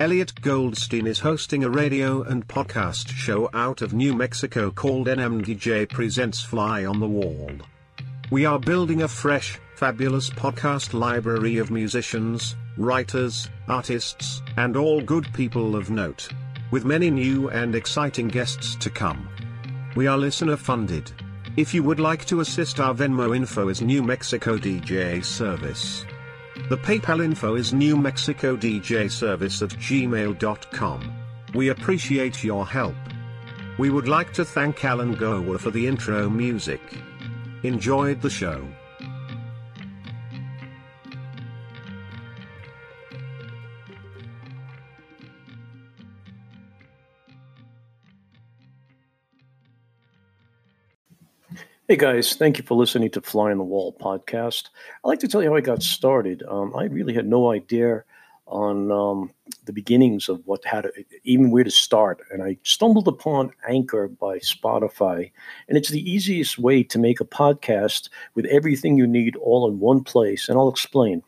Elliot Goldstein is hosting a radio and podcast show out of New Mexico called NMDJ Presents Fly on the Wall. We are building a fresh, fabulous podcast library of musicians, writers, artists, and all good people of note. With many new and exciting guests to come. We are listener funded. If you would like to assist our Venmo info is New Mexico DJ Service. The PayPal info is New Mexico DJ Service at gmail.com. We appreciate your help. We would like to thank Alan Gower for the intro music. Enjoyed the show. Hey guys, thank you for listening to Fly on the Wall podcast. I'd like to tell you how I got started. Um, I really had no idea on um, the beginnings of what how to even where to start, and I stumbled upon Anchor by Spotify, and it's the easiest way to make a podcast with everything you need all in one place. And I'll explain.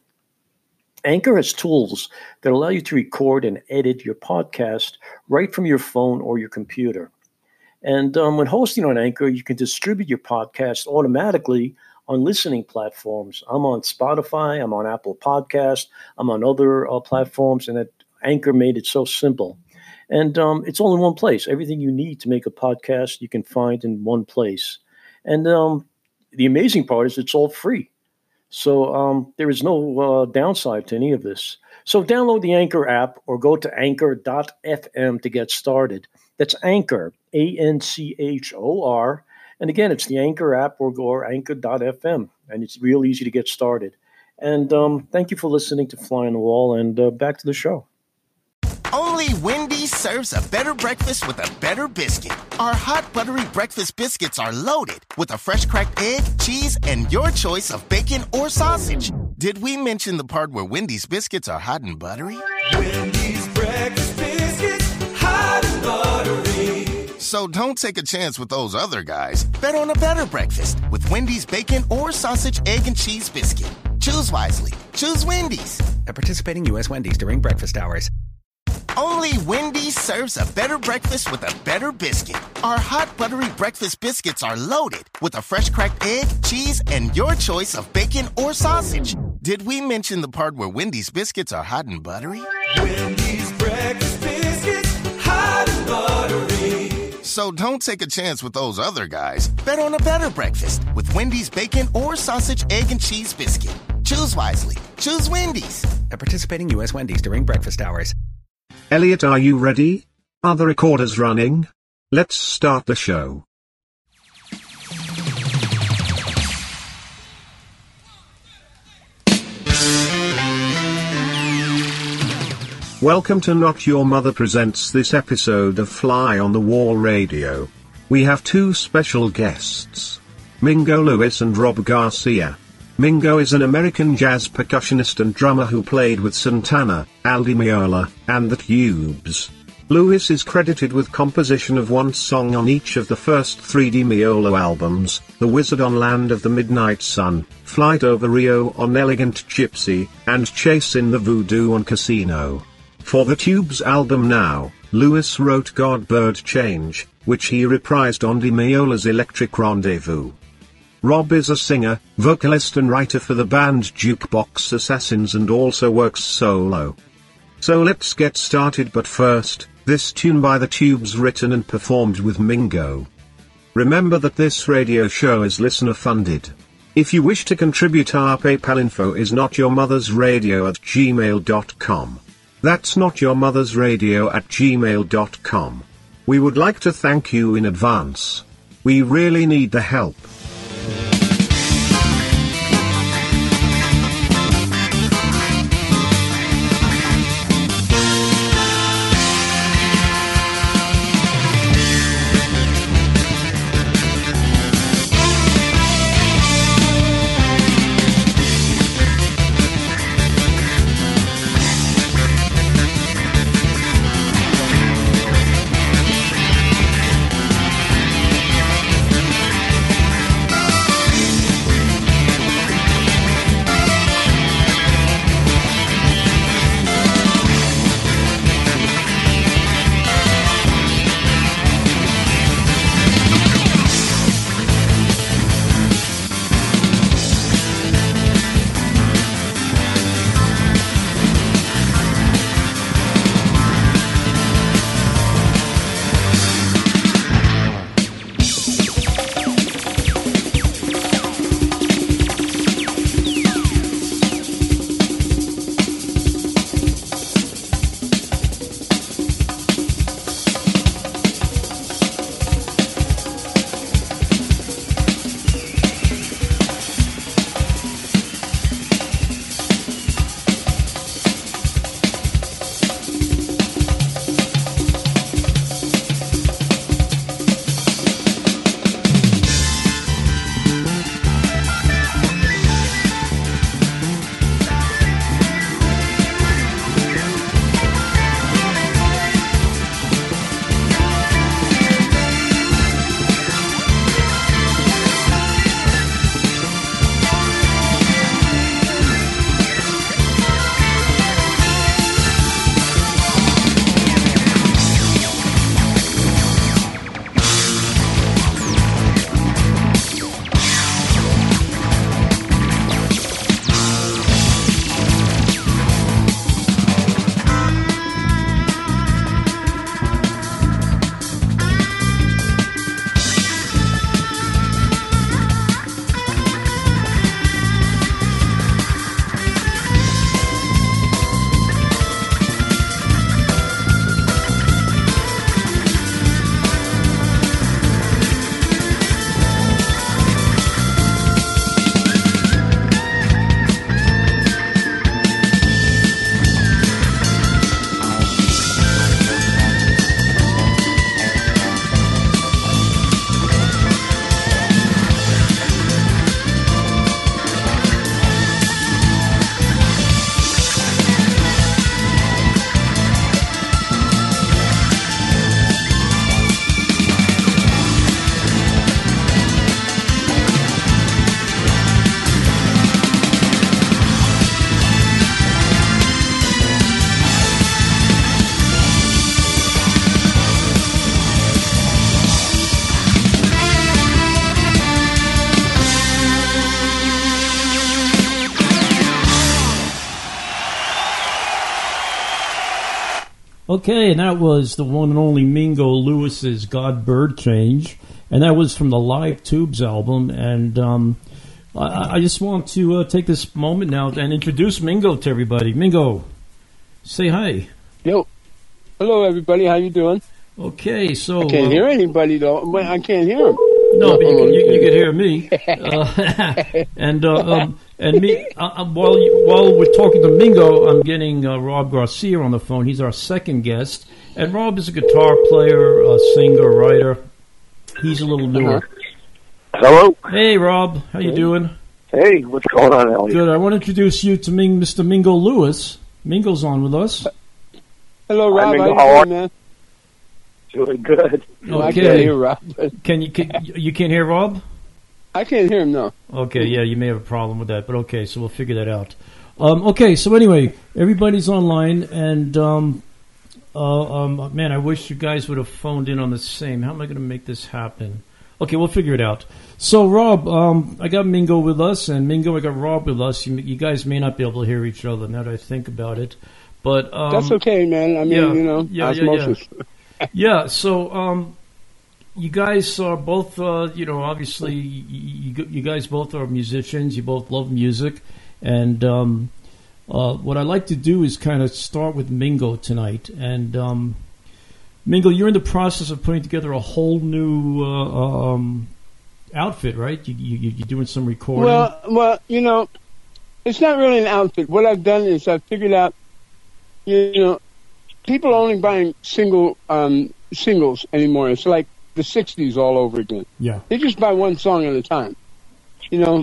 Anchor has tools that allow you to record and edit your podcast right from your phone or your computer. And um, when hosting on Anchor, you can distribute your podcast automatically on listening platforms. I'm on Spotify, I'm on Apple Podcast, I'm on other uh, platforms, and that Anchor made it so simple. And um, it's all in one place. Everything you need to make a podcast, you can find in one place. And um, the amazing part is it's all free. So um, there is no uh, downside to any of this. So download the Anchor app or go to anchor.fm to get started. That's Anchor, A N C H O R. And again, it's the Anchor app or go or anchor.fm. And it's real easy to get started. And um, thank you for listening to Fly on the Wall. And uh, back to the show. Only Wendy's serves a better breakfast with a better biscuit. Our hot buttery breakfast biscuits are loaded with a fresh cracked egg, cheese, and your choice of bacon or sausage. Did we mention the part where Wendy's biscuits are hot and buttery? Wendy's So don't take a chance with those other guys. Bet on a better breakfast with Wendy's bacon or sausage, egg, and cheese biscuit. Choose wisely. Choose Wendy's. At participating U.S. Wendy's during breakfast hours. Only Wendy's serves a better breakfast with a better biscuit. Our hot buttery breakfast biscuits are loaded with a fresh cracked egg, cheese, and your choice of bacon or sausage. Did we mention the part where Wendy's biscuits are hot and buttery? Wendy's breakfast biscuits, hot and buttery. So don't take a chance with those other guys. Bet on a better breakfast with Wendy's bacon or sausage, egg, and cheese biscuit. Choose wisely. Choose Wendy's. At participating U.S. Wendy's during breakfast hours. Elliot, are you ready? Are the recorders running? Let's start the show. Welcome to Not Your Mother Presents this episode of Fly on the Wall Radio. We have two special guests Mingo Lewis and Rob Garcia. Mingo is an American jazz percussionist and drummer who played with Santana, Al Di Meola, and the Tubes. Lewis is credited with composition of one song on each of the first three Di Meola albums, The Wizard on Land of the Midnight Sun, Flight Over Rio on Elegant Gypsy, and Chasin' The Voodoo on Casino. For the Tubes album Now, Lewis wrote God Bird Change, which he reprised on Di Meola's Electric Rendezvous. Rob is a singer, vocalist and writer for the band Jukebox Assassins and also works solo. So let's get started but first, this tune by the Tubes written and performed with Mingo. Remember that this radio show is listener funded. If you wish to contribute our PayPal info is not your mother's radio at gmail.com. That's not your mother's radio at gmail.com. We would like to thank you in advance. We really need the help. Okay, and that was the one and only Mingo Lewis's God Bird Change, and that was from the Live Tubes album. And um, I, I just want to uh, take this moment now and introduce Mingo to everybody. Mingo, say hi. Yo, hello everybody. How you doing? Okay, so I can't uh, hear anybody though. I can't hear them. No, but you, can- you, you could hear me, uh, and uh, um, and me. Uh, uh, while you, while we're talking to Mingo, I'm getting uh, Rob Garcia on the phone. He's our second guest, and Rob is a guitar player, a singer, writer. He's a little newer. Hello. Hey, Rob, how you doing? Hey, what's going on, Elliot? Good. I want to introduce you to Ming, Mr. Mingo Lewis. Mingo's on with us. Hello, Hi, Rob. Mingo. How How are doing, man? Doing good. I can't hear Rob. Can you can, you can't hear Rob? I can't hear him. No. Okay, yeah, you may have a problem with that, but okay, so we'll figure that out. Um, okay, so anyway, everybody's online, and um, uh, um, man, I wish you guys would have phoned in on the same. How am I going to make this happen? Okay, we'll figure it out. So, Rob, um, I got Mingo with us, and Mingo, I got Rob with us. You, you guys may not be able to hear each other now that I think about it, but um, That's okay, man. I mean, yeah, you know, yeah, yeah, yeah. Yeah, so um, you guys are both, uh, you know, obviously you, you, you guys both are musicians. You both love music, and um, uh, what I like to do is kind of start with Mingo tonight. And um, Mingo, you're in the process of putting together a whole new uh, um, outfit, right? You, you, you're doing some recording. Well, well, you know, it's not really an outfit. What I've done is I've figured out, you know, people are only buying single um, singles anymore. It's like the '60s all over again. yeah, They just buy one song at a time. You know,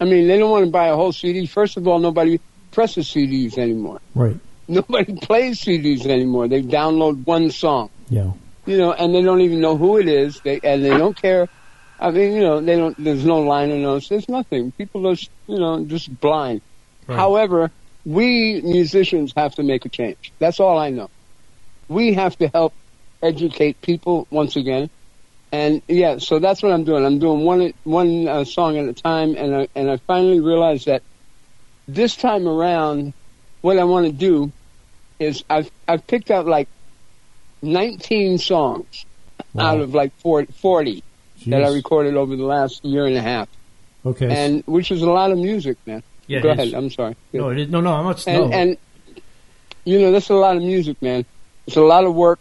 I mean, they don't want to buy a whole CD. First of all, nobody presses CDs anymore. right. Nobody plays CDs anymore. They download one song. Yeah, you know, and they don't even know who it is. They and they don't care. I mean, you know, they don't. There's no liner notes. There's nothing. People are, you know, just blind. Right. However, we musicians have to make a change. That's all I know. We have to help educate people once again. And yeah, so that's what I'm doing. I'm doing one one uh, song at a time, and I, and I finally realized that this time around, what I want to do is I've I've picked out like 19 songs Wow. out of like 40, 40 that I recorded over the last year and a half, Okay. and which is a lot of music, man. Yeah, Go ahead. I'm sorry. No, it is, no, no. I'm not. and no. and you know that's a lot of music, man. It's a lot of work,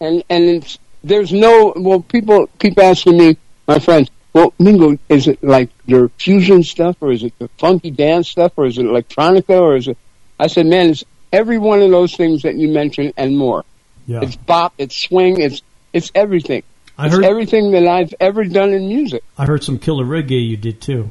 and and it's there's no well. People keep asking me, my friends. Well, Mingo, is it like your fusion stuff, or is it the funky dance stuff, or is it electronica, or is it? I said, man, it's every one of those things that you mentioned and more. yeah. It's bop, it's swing, it's it's everything. I it's heard. everything that I've ever done in music. I heard some killer reggae you did too.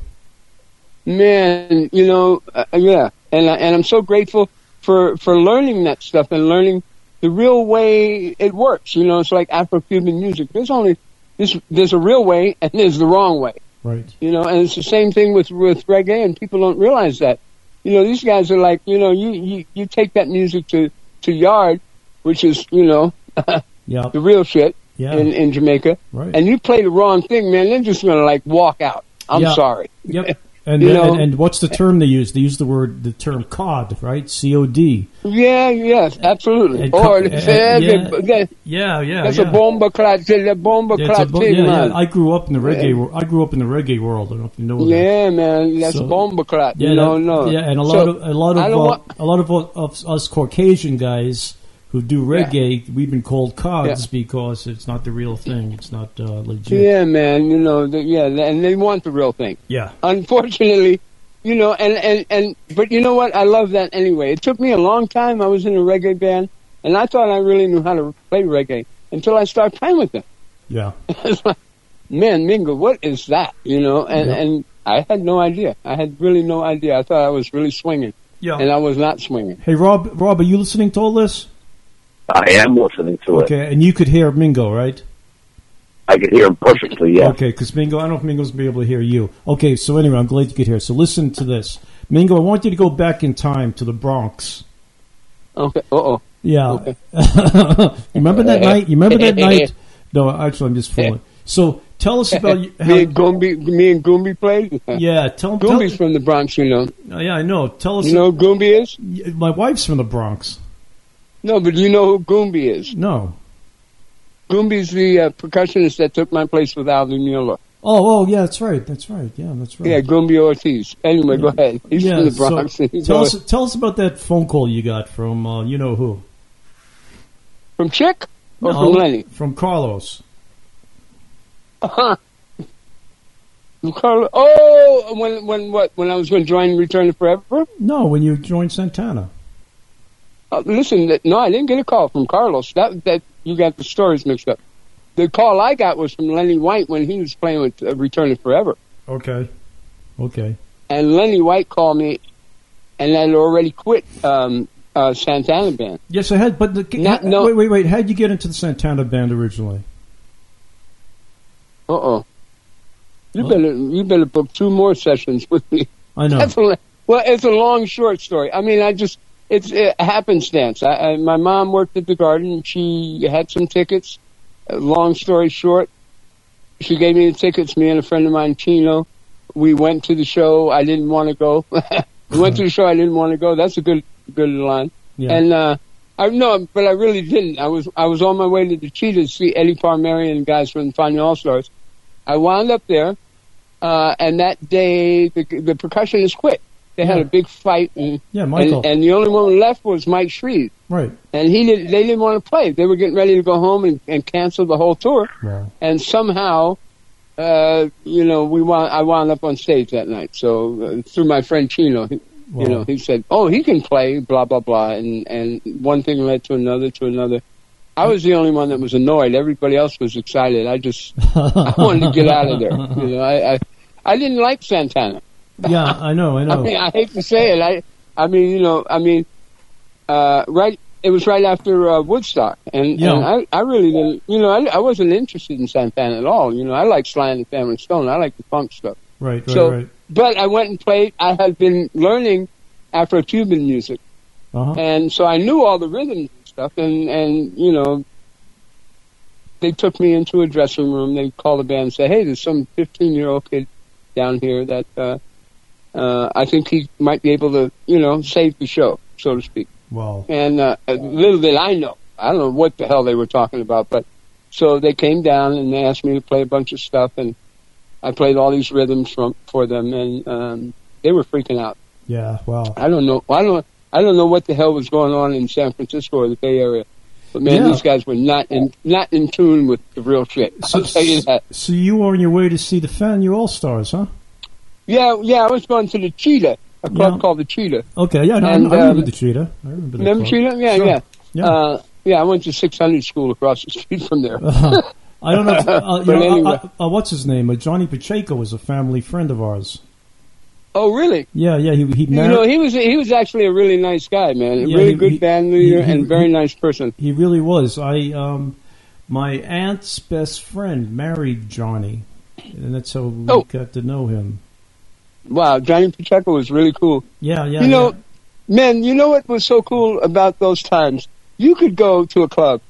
Man, you know, uh, yeah, and I, and I'm so grateful for for learning that stuff and learning the real way it works. You know, it's like Afro-Cuban music. There's only there's there's a real way and there's the wrong way. Right. You know, and it's the same thing with with reggae, and people don't realize that. You know, these guys are like, you know, you you, you take that music to to yard, which is you know Yeah. the real shit Yeah. in in Jamaica, right. and you play the wrong thing, man. They're just gonna like walk out. I'm sorry. Yep. And, You and, know- and what's the term they use? They use the word the term COD, right? C O D. Yeah, yes, absolutely. And Or co- they uh, yeah. that- that- Yeah, yeah, that's yeah. a bomba clot. The bomba Yeah, a clot bo- thing, yeah, yeah. I grew up in the reggae. wor- I grew up in the reggae world. I don't know if you know that. Yeah, man, that's So- a bomba clot. Yeah, you know, that- no. yeah, and a So, lot of a lot of uh, want- a lot of, of us Caucasian guys who do reggae, we've been called CODs because it's not the real thing. It's not uh, legit. Yeah, man, you know, the, yeah, and they want the real thing. Yeah. Unfortunately, you know, and, and, and, but you know what? I love that anyway. It took me a long time. I was in a reggae band, and I thought I really knew how to play reggae until I started playing with them. Yeah. It's like, man, Mingo, what is that? You know, and, Yeah. and I had no idea. I had really no idea. I thought I was really swinging, Yeah. and I was not swinging. Hey, Rob, Rob, are you listening to all this? I am listening to it. Okay, and you could hear Mingo, right? I could hear him perfectly. Yeah. Okay, because Mingo, I don't know if Mingo's gonna be able to hear you. Okay, so anyway, I'm glad you could hear. So listen to this, Mingo. I want you to go back in time to the Bronx. Okay. Uh oh. Yeah. Okay. remember that night? You remember that night? No, actually, I'm just fooling. So tell us about how. me and Gumbi, me and Gumbi played. Yeah, tell, tell Gumbi's from the Bronx, you know. Yeah, I know. Tell us. You know who Gumbi is? My wife's from the Bronx. No, but you know who Gumbi is? No. Gumbi's the uh, percussionist that took my place with Al Di Meola. Oh, oh, yeah, that's right. That's right. Yeah, that's right. Yeah, Gumbi Ortiz. Anyway, go ahead. He's yeah, from the Bronx. so tell always- us, tell us about that phone call you got from uh, you know who? from Chick or No, from Lenny? From Carlos. Uh-huh. From Carlo. Oh, when when what? When I was going to join Return to Forever? No, when you joined Santana. Uh, listen, no, I didn't get a call from Carlos. That that you got the stories mixed up. The call I got was from Lenny White when he was playing with uh, Return to Forever, Okay. Okay. and Lenny White called me, and I'd already quit um, uh, Santana band. Yes, I had. But the, Not- no. wait, wait, wait. How'd you get into the Santana band originally? Uh oh. You better you better book two more sessions with me. I know. That's a, well, it's a long, short story. I mean, I just it's a happenstance. I, I, my mom worked at the Garden. She had some tickets. Uh, long story short, she gave me the tickets. Me and a friend of mine, Chino, we went to the show. I didn't want to go. we went to the show. I didn't want to go. That's a good good line. Yeah. And uh, I no, but I really didn't. I was I was on my way to the Cheetahs to see Eddie Palmieri and guys from the Fania All Stars. I wound up there, uh, and that day the, the percussionist quit. They had a big fight, and, Yeah, Michael. and and the only one left was Mike Shrieve, right. and he did. They didn't want to play. They were getting ready to go home and, and cancel the whole tour. Wow. And somehow, uh, you know, we wound, I wound up on stage that night. So uh, through my friend Chino, he, Wow. you know, he said, "Oh, he can play." Blah blah blah, and and one thing led to another to another. I was the only one that was annoyed. Everybody else was excited. I just I wanted to get out of there. You know, I I, I didn't like Santana. Yeah, I know. I know. I mean, I hate to say it. I I mean, you know, I mean, uh, right. It was right after uh, Woodstock, and, Yeah. and I, I really didn't. You know, I, I wasn't interested in Santana at all. You know, I like Sly and the Family Stone. I like the funk stuff. right. Right. so- right. But I went and played. I had been learning Afro-Cuban music, Uh huh. and so I knew all the rhythms and stuff. And and you know, they took me into a dressing room. They called the band and said, "Hey, there's some 15 year old kid down here that uh, uh, I think he might be able to, you know, save the show, so to speak." Wow. And uh, little did I know, I don't know what the hell they were talking about, but so they came down and they asked me to play a bunch of stuff, and I played all these rhythms from for them, and um, they were freaking out. Yeah. Wow. I don't know. I don't. I don't know what the hell was going on in San Francisco or the Bay Area, but man, Yeah. these guys were not in not in tune with the real shit. I'll tell you that. So you were on your way to see the Fania All Stars, huh? Yeah, yeah. I was going to the Cheetah, a club Yeah. called the Cheetah. Okay. Yeah. No, I- And, I remember um, the cheetah. I remember the Remember. Cheetah? Yeah, Sure. yeah. Yeah. Uh, yeah, I went to 600 school across the street from there. I don't know. If, uh, know, anyway. uh, uh, what's his name? Uh, Johnny Pacheco was a family friend of ours. oh, really? Yeah. Yeah. He he You know, he was he was actually a really nice guy, man. A Yeah, really he- good he- band leader and very nice person. He really was. I um, my aunt's best friend married Johnny, and that's how we Oh. got to know him. Wow, Johnny Pacheco was really cool. Yeah, yeah. you know, yeah. man, you know what was so cool about those times? You could go to a club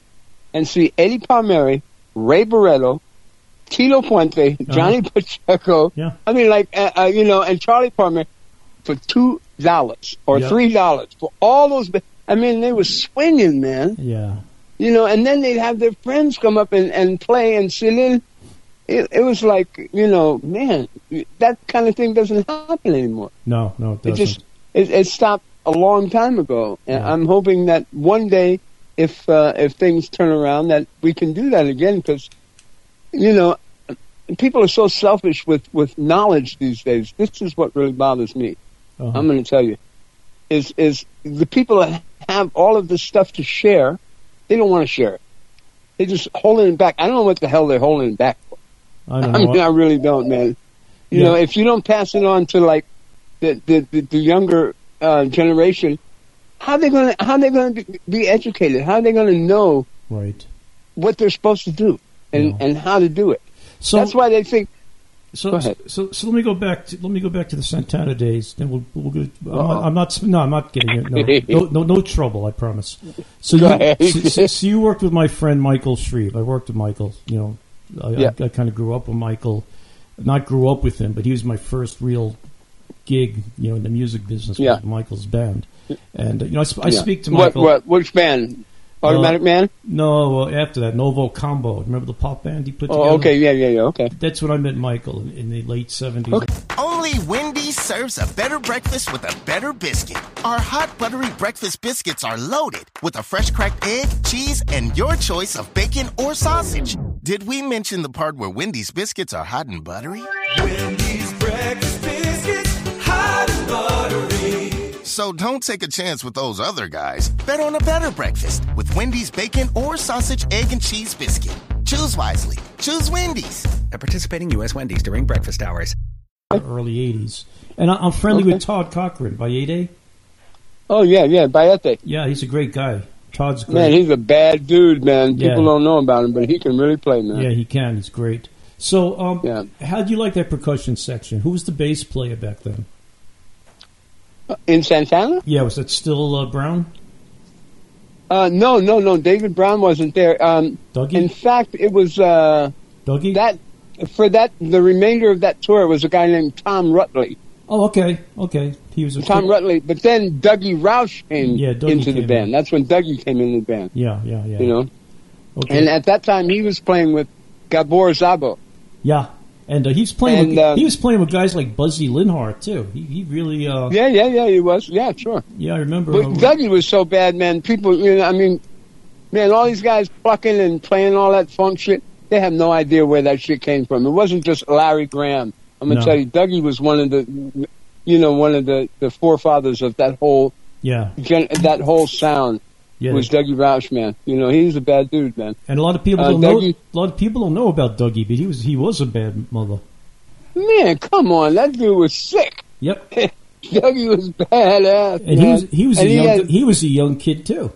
and see Eddie Palmieri, Ray Barretto, Tito Puente, Johnny Pacheco. Uh-huh. Yeah. I mean, like, uh, uh, you know, and Charlie Palmieri for two dollars or Yeah. three dollars for all those. I mean, they were swinging, man. yeah. You know, and then they'd have their friends come up and, and play and sit in. It, it was like, you know, man, that kind of thing doesn't happen anymore. No, no, it It just it, it stopped a long time ago, and Yeah. I'm hoping that one day, if uh, if things turn around, that we can do that again. Because you know, people are so selfish with with knowledge these days. This is what really bothers me. Uh-huh. I'm going to tell you, is is the people that have all of this stuff to share, they don't want to share it. They just holding it back. I don't know what the hell they're holding it back. I don't I mean, I really don't, man. You Yeah. know, if you don't pass it on to like the the, the, the younger uh, generation, how they gonna how they gonna be, be educated? How they gonna know right. what they're supposed to do and Yeah. and how to do it? So That's why they think. So, so, so let me go back. To, let me go back to the Santana days. Then we'll, we'll go. I'm not, I'm not. No, I'm not getting it. No, no, no, no trouble. I promise. So Go you, so, so you worked with my friend Michael Shrieve. I worked with Michael. You know, I, Yeah. I, I kind of grew up with Michael. Not grew up with him, but he was my first real gig, you know, in the music business Yeah. with Michael's band. And uh, you know, I, sp- I Yeah. speak to what, Michael. what, which band? Automatic Uh, Man? No, after that, Novo Combo. Remember the pop band he put together? Oh, okay, yeah, yeah, yeah, okay. That's when I met Michael in, in the late seventies. Only Wendy's serves a better breakfast with a better biscuit. Our hot buttery breakfast biscuits are loaded with a fresh cracked egg, cheese, and your choice of bacon or sausage. Did we mention the part where Wendy's biscuits are hot and buttery? Wendy's breakfast biscuits, hot and buttery. So don't take a chance with those other guys. Bet on a better breakfast with Wendy's bacon or sausage, egg, and cheese biscuit. Choose wisely. Choose Wendy's. At participating U.S. Wendy's during breakfast hours. early '80s. And I, I'm friendly Okay. with Todd Cochran Bayete. Oh, yeah, yeah, Bayete. Yeah, he's a great guy. Todd's great. Man, he's a bad dude, man. People Yeah. don't know about him, but he can really play, man. yeah, he can. He's great. So, um, Yeah. how do you like that percussion section? Who was the bass player back then? In Santana? Yeah, was that still uh, Brown? Uh, no, no, no. David Brown wasn't there. Um, Dougie? in fact, it was uh, Dougie? that for that the remainder of that tour was a guy named Tom Rutley. oh, okay, okay. He was Tom Rutley, but then Dougie Rauch came Yeah, Dougie into the band. in. That's when Dougie came into the band. Yeah, yeah, yeah. You know, okay. and at that time he was playing with Gabor Szabo. yeah, and uh, he was playing. And, with, uh, he was playing with guys like Buzzy Linhart too. He, he really. Uh, Yeah, yeah, yeah. He was. Yeah, sure. yeah, I remember. But uh, Dougie was so bad, man. People, you know, I mean, man, all these guys plucking and playing all that funk shit. They have no idea where that shit came from. It wasn't just Larry Graham. I'm gonna No. tell you, Dougie was one of the, you know, one of the the forefathers of that whole yeah, gen, that whole sound. yeah. Was Dougie Rauch, man. You know, he's a bad dude, man. and a lot of people uh, don't know. A lot of people don't know about Dougie, but he was he was a bad mother. Man, come on, that dude was sick. Yep. Dougie was badass. And he was he was a he young had- he was a young kid too.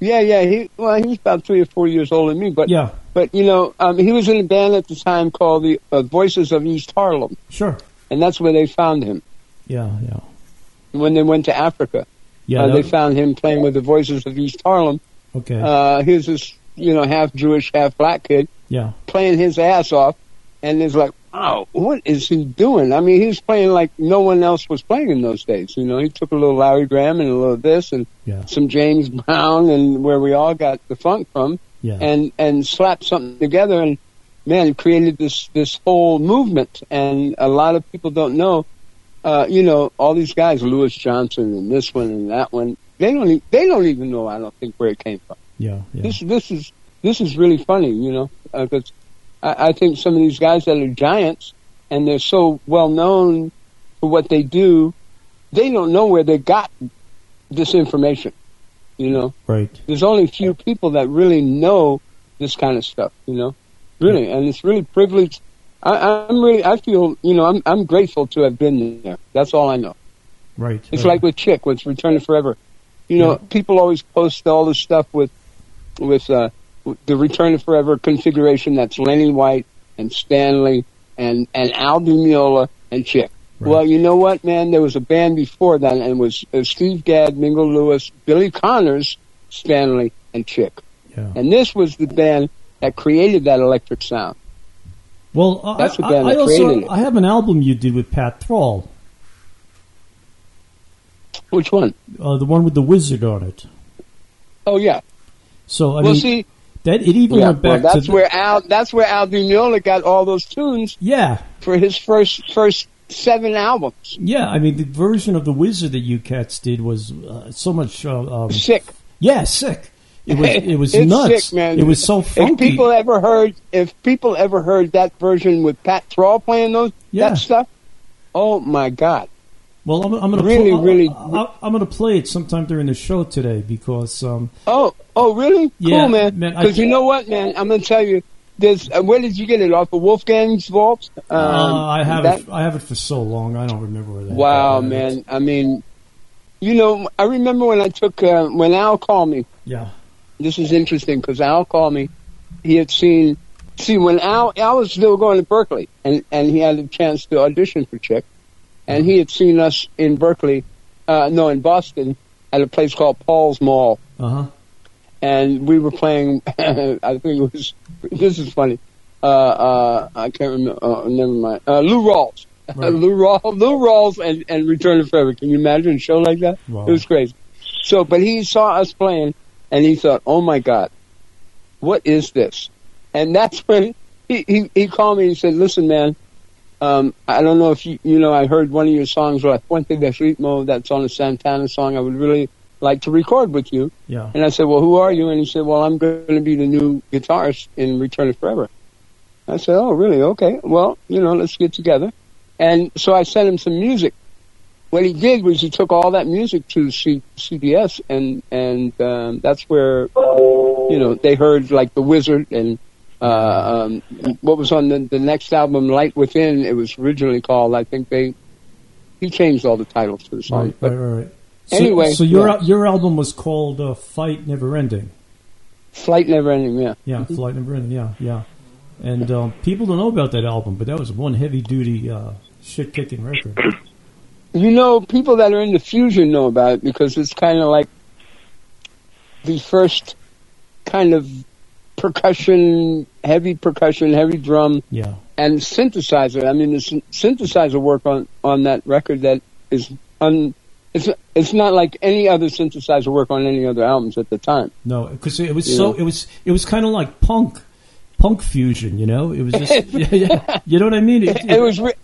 Yeah, yeah. He well, he was about three or four years older than me, but Yeah, but you know, um, he was in a band at the time called the uh, Voices of East Harlem, sure. And that's where they found him Yeah, yeah, when they went to Africa. yeah. uh, they found him playing with the Voices of East Harlem. okay. Uh, he was this you know half Jewish, half black kid yeah, playing his ass off, and it's like, wow, what is he doing? I mean, he's playing like no one else was playing in those days. You know, he took a little Larry Graham and a little this and yeah, some James Brown and where we all got the funk from. yeah. and and slapped something together and man created this this whole movement and a lot of people don't know uh you know all these guys Louis Johnson and this one and that one they don't e- they don't even know I don't think where it came from yeah, yeah. this this is this is really funny you know because I, I think some of these guys that are giants and they're so well known for what they do they don't know where they got this information you know right. there's only a few people that really know this kind of stuff, you know, really, and it's really privileged. I, I'm really, I feel, you know, I'm, I'm grateful to have been there. That's all I know. Right. It's right. like with Chick, with Return to Forever. You know, Yeah. people always post all this stuff with, with, uh, the Return to Forever configuration. That's Lenny White and Stanley and, and Al Di Meola and Chick. Right. Well, you know what, man? There was a band before that, and it was uh, Steve Gadd, Mingo Lewis, Billy Connors, Stanley, and Chick. yeah. And this was the band that created that electric sound. Well, That's I, band I that also. I have an album you did with Pat Thrall, Which one? uh, the one with the wizard on it. Oh yeah. So I well, mean, see, that it even yeah, went well, back that's to where Al. That's where Al Di Meola got all those tunes yeah, for his first first seven albums. yeah. I mean, the version of the wizard that you cats did was uh, so much. Uh, um, Sick. yeah, sick. It was it was nuts. sick, man. It was so funky. If people ever heard, if people ever heard that version with Pat Thrall playing those Yeah. that stuff, oh my God! well, I'm, I'm going to really, pl- really- I, am going to play it sometime during the show today because um, Oh, oh, really? Yeah, cool, man. Because you know what, man? I'm gonna tell you. There's, uh, where did you get it off of Wolfgang's vault? Um, uh, I have that- it. I have it for so long. I don't remember where that. Wow, is. man. I mean, you know, I remember when I took uh, when Al called me. Yeah, This is interesting because Al called me. He had seen, see, when Al Al was still going to Berklee, and and he had a chance to audition for Chick, and he had seen us in Berkeley, uh, no, in Boston, at a place called Paul's Mall, uh huh. and we were playing. I think it was. This is funny. Uh, uh, I can't remember. Uh, never mind. Uh, Lou Rawls. Right. Lou, Rawls, Lou Rawls and, and Return to Forever. Can you imagine a show like that? Wow. It was crazy. So, but he saw us playing and he thought, oh my God, what is this? And that's when he, he, he called me and said, listen, man, um, I don't know if you, you know, I heard one of your songs, La Fuente de Ritmo, that's on a Santana song. I would really like to record with you. Yeah. And I said, well, who are you? And he said, well, I'm going to be the new guitarist in Return to Forever. I said, oh, really? Okay. Well, you know, let's get together. And so I sent him some music. What he did was he took all that music to C- CBS, and and um, that's where you know they heard like the Wizard and uh, um, what was on the, the next album, Light Within. It was originally called. I think they he changed all the titles to the song. Right, but right, right, right. So, anyway, so your yeah. your album was called uh, "Fight Never Ending." Flight Never Ending. Yeah. Yeah, "Flight Never Ending." Yeah, yeah. And um, people don't know about that album, but that was one heavy duty uh, shit kicking record. You know, people that are into fusion know about it because it's kind of like the first kind of percussion, heavy percussion, heavy drum, Yeah, and synthesizer. I mean, the syn- synthesizer work on on that record that is un. It's it's not like any other synthesizer work on any other albums at the time. no, because it was You so know? it was it was kind of like punk, punk fusion. You know, it was just yeah, yeah. You know what I mean? It, It was re-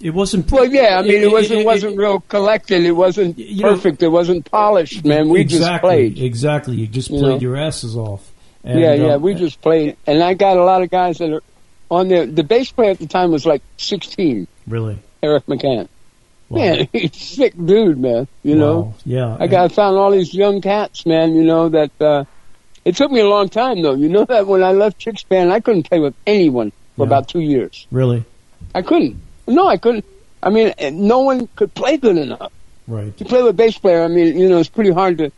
it wasn't. well, yeah. I mean, it wasn't wasn't real collected. It wasn't You know- perfect. It wasn't polished. Man, we exactly, just played. Exactly, you just You played know? your asses off. And, yeah, yeah, uh, we just played, and I got a lot of guys that are on there. The bass player at the time was like 16, really. Eric McCann. Wow. Man, he's a sick dude, man. You know, yeah. I got I found all these young cats, man. You know that uh, it took me a long time though. You know that when I left Chicks Band, I couldn't play with anyone for Yeah. about two years. really I couldn't. No, I couldn't. I mean, no one could play good enough. right. to play with a bass player, I mean, you know, it's pretty hard to,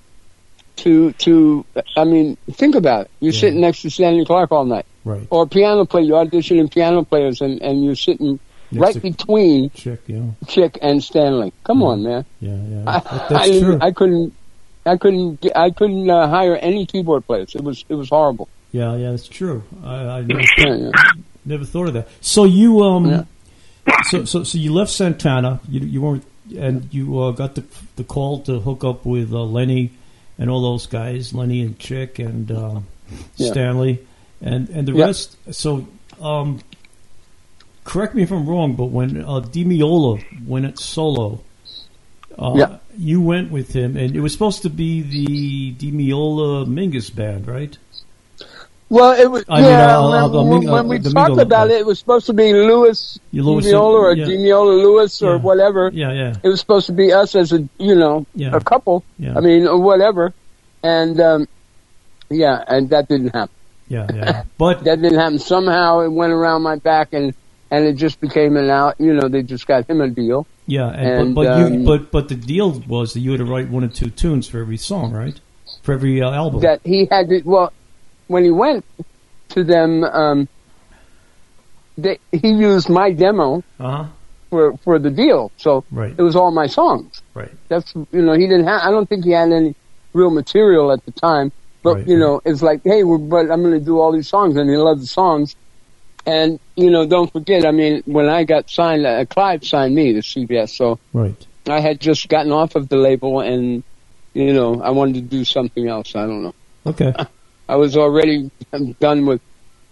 to, to, I mean, think about it. You're Yeah. sitting next to Stanley Clarke all night. Right. Or piano player, you're auditioning piano players and, and you're sitting Next right between Chick, yeah, Chick and Stanley. Come on, man. yeah, yeah. I, That- I, that's true. I couldn't, I couldn't, I couldn't uh, hire any keyboard players. It was, it was horrible. Yeah, yeah, that's true. I, I never, Yeah, yeah. never thought of that. So you um, Yeah. So so so you left Santana. You you weren't, and you uh, got the the call to hook up with uh, Lenny and all those guys, Lenny and Chick and um, Yeah. Stanley, and and the Yeah. rest. So um, correct me if I'm wrong, but when uh, Di Meola went it solo. Uh, Yeah. You went with him, and it was supposed to be the Di Meola Mingus band, right? Well, it was, I mean, yeah, uh, when, uh, the when, when we talked about it, it was supposed to be Lewis You Lewis- or yeah. Di Meola Lewis or Yeah. whatever. Yeah, yeah, it was supposed to be us as a you know Yeah. a couple. Yeah. I mean, or whatever. And um, yeah, and that didn't happen. yeah, yeah. But That didn't happen. Somehow it went around my back, and and it just became an out. You know, they just got him a deal. yeah, and, And, but, but you um, but but the deal was that you had to write one or two tunes for every song, right? For every uh, album. That he had to. Well, when he went to them, um, they, he used my demo uh huh. for for the deal. So Right. it was all my songs. Right. That's you know he didn't have. I don't think he had any real material at the time. But Right, you right. know, it's like, hey, but I'm going to do all these songs, and he loved the songs. And you know, don't forget. I mean, when I got signed, uh, Clive signed me to CBS, so Right. I had just gotten off of the label, and you know, I wanted to do something else. I don't know. Okay. I was already done with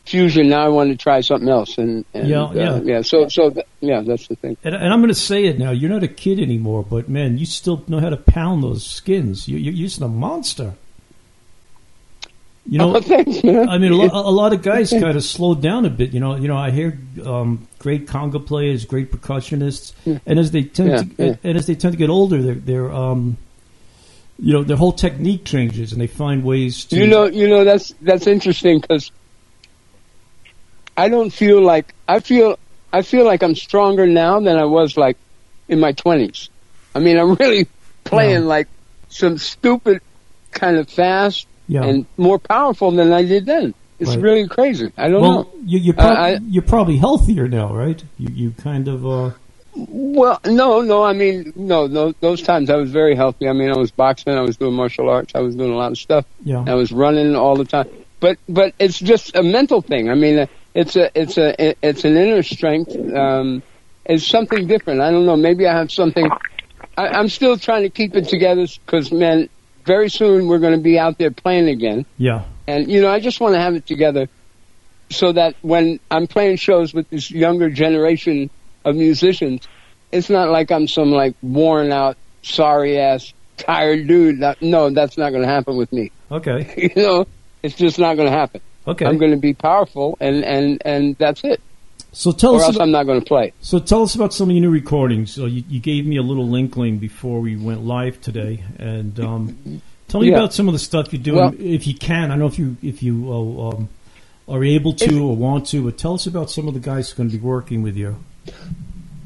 fusion. Now I wanted to try something else, and, and Yeah, uh, yeah. yeah. So, so th- yeah, that's the thing. And, and I'm going to say it now. You're not a kid anymore, but man, you still know how to pound those skins. You, you're using a monster. You know, Oh, thanks. I mean, a lot, a lot of guys kind of slowed down a bit. You know, you know, I hear um, great conga players, great percussionists, and as they tend Yeah, to, yeah. and as they tend to get older, their their um, you know, their whole technique changes, and they find ways to. You know, you know that's that's interesting because I don't feel like I feel I feel like I'm stronger now than I was like in my twenties. I mean, I'm really playing Yeah. like some stupid kind of fast yeah. and more powerful than I did then. It's Right. really crazy. I don't well, know. you, you're, prob- probably healthier now, right? You you kind of uh, Well, no, no. I mean, no, no. Those times I was very healthy. I mean, I was boxing. I was doing martial arts. I was doing a lot of stuff. yeah. I was running all the time. But but it's just a mental thing. I mean, it's a it's a it's an inner strength, um, it's something different. I don't know. Maybe I have something. I, I'm still trying to keep it together because, man, very soon we're going to be out there playing again. Yeah. And, you know, I just want to have it together so that when I'm playing shows with this younger generation of musicians, it's not like I'm some like worn out, sorry ass, tired dude. That- No, that's not going to happen with me. Okay. you know, it's just not going to happen. Okay. I'm going to be powerful and, and, and that's it. So tell or us. else About, I'm not going to play. so tell us about some of your new recordings. So you, you gave me a little inkling before we went live today, and um, tell me Yeah. about some of the stuff you're doing, Well- if you can. I don't know if you if you uh, um, are able to or want to, but tell us about some of the guys who are going to be working with you.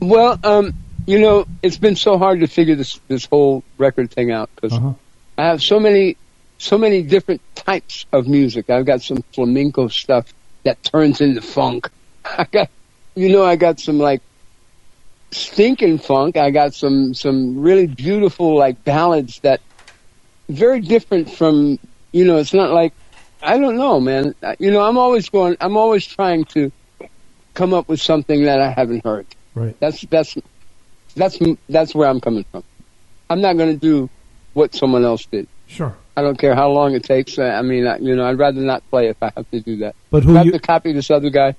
Well, um, you know, it's been so hard to figure this this whole record thing out because Uh-huh. I have so many so many different types of music. I've got some flamenco stuff that turns into funk. I got, you know, I got some like stinking funk. I got some some really beautiful like ballads that very different from you know. It's not like I don't know, man. You know, I'm always going. I'm always trying to come up with something that I haven't heard. Right. That's that's that's that's where I'm coming from. I'm not going to do what someone else did. Sure. I don't care how long it takes. Uh, I mean, I, you know, I'd rather not play if I have to do that. But If who I have you to copy this other guy,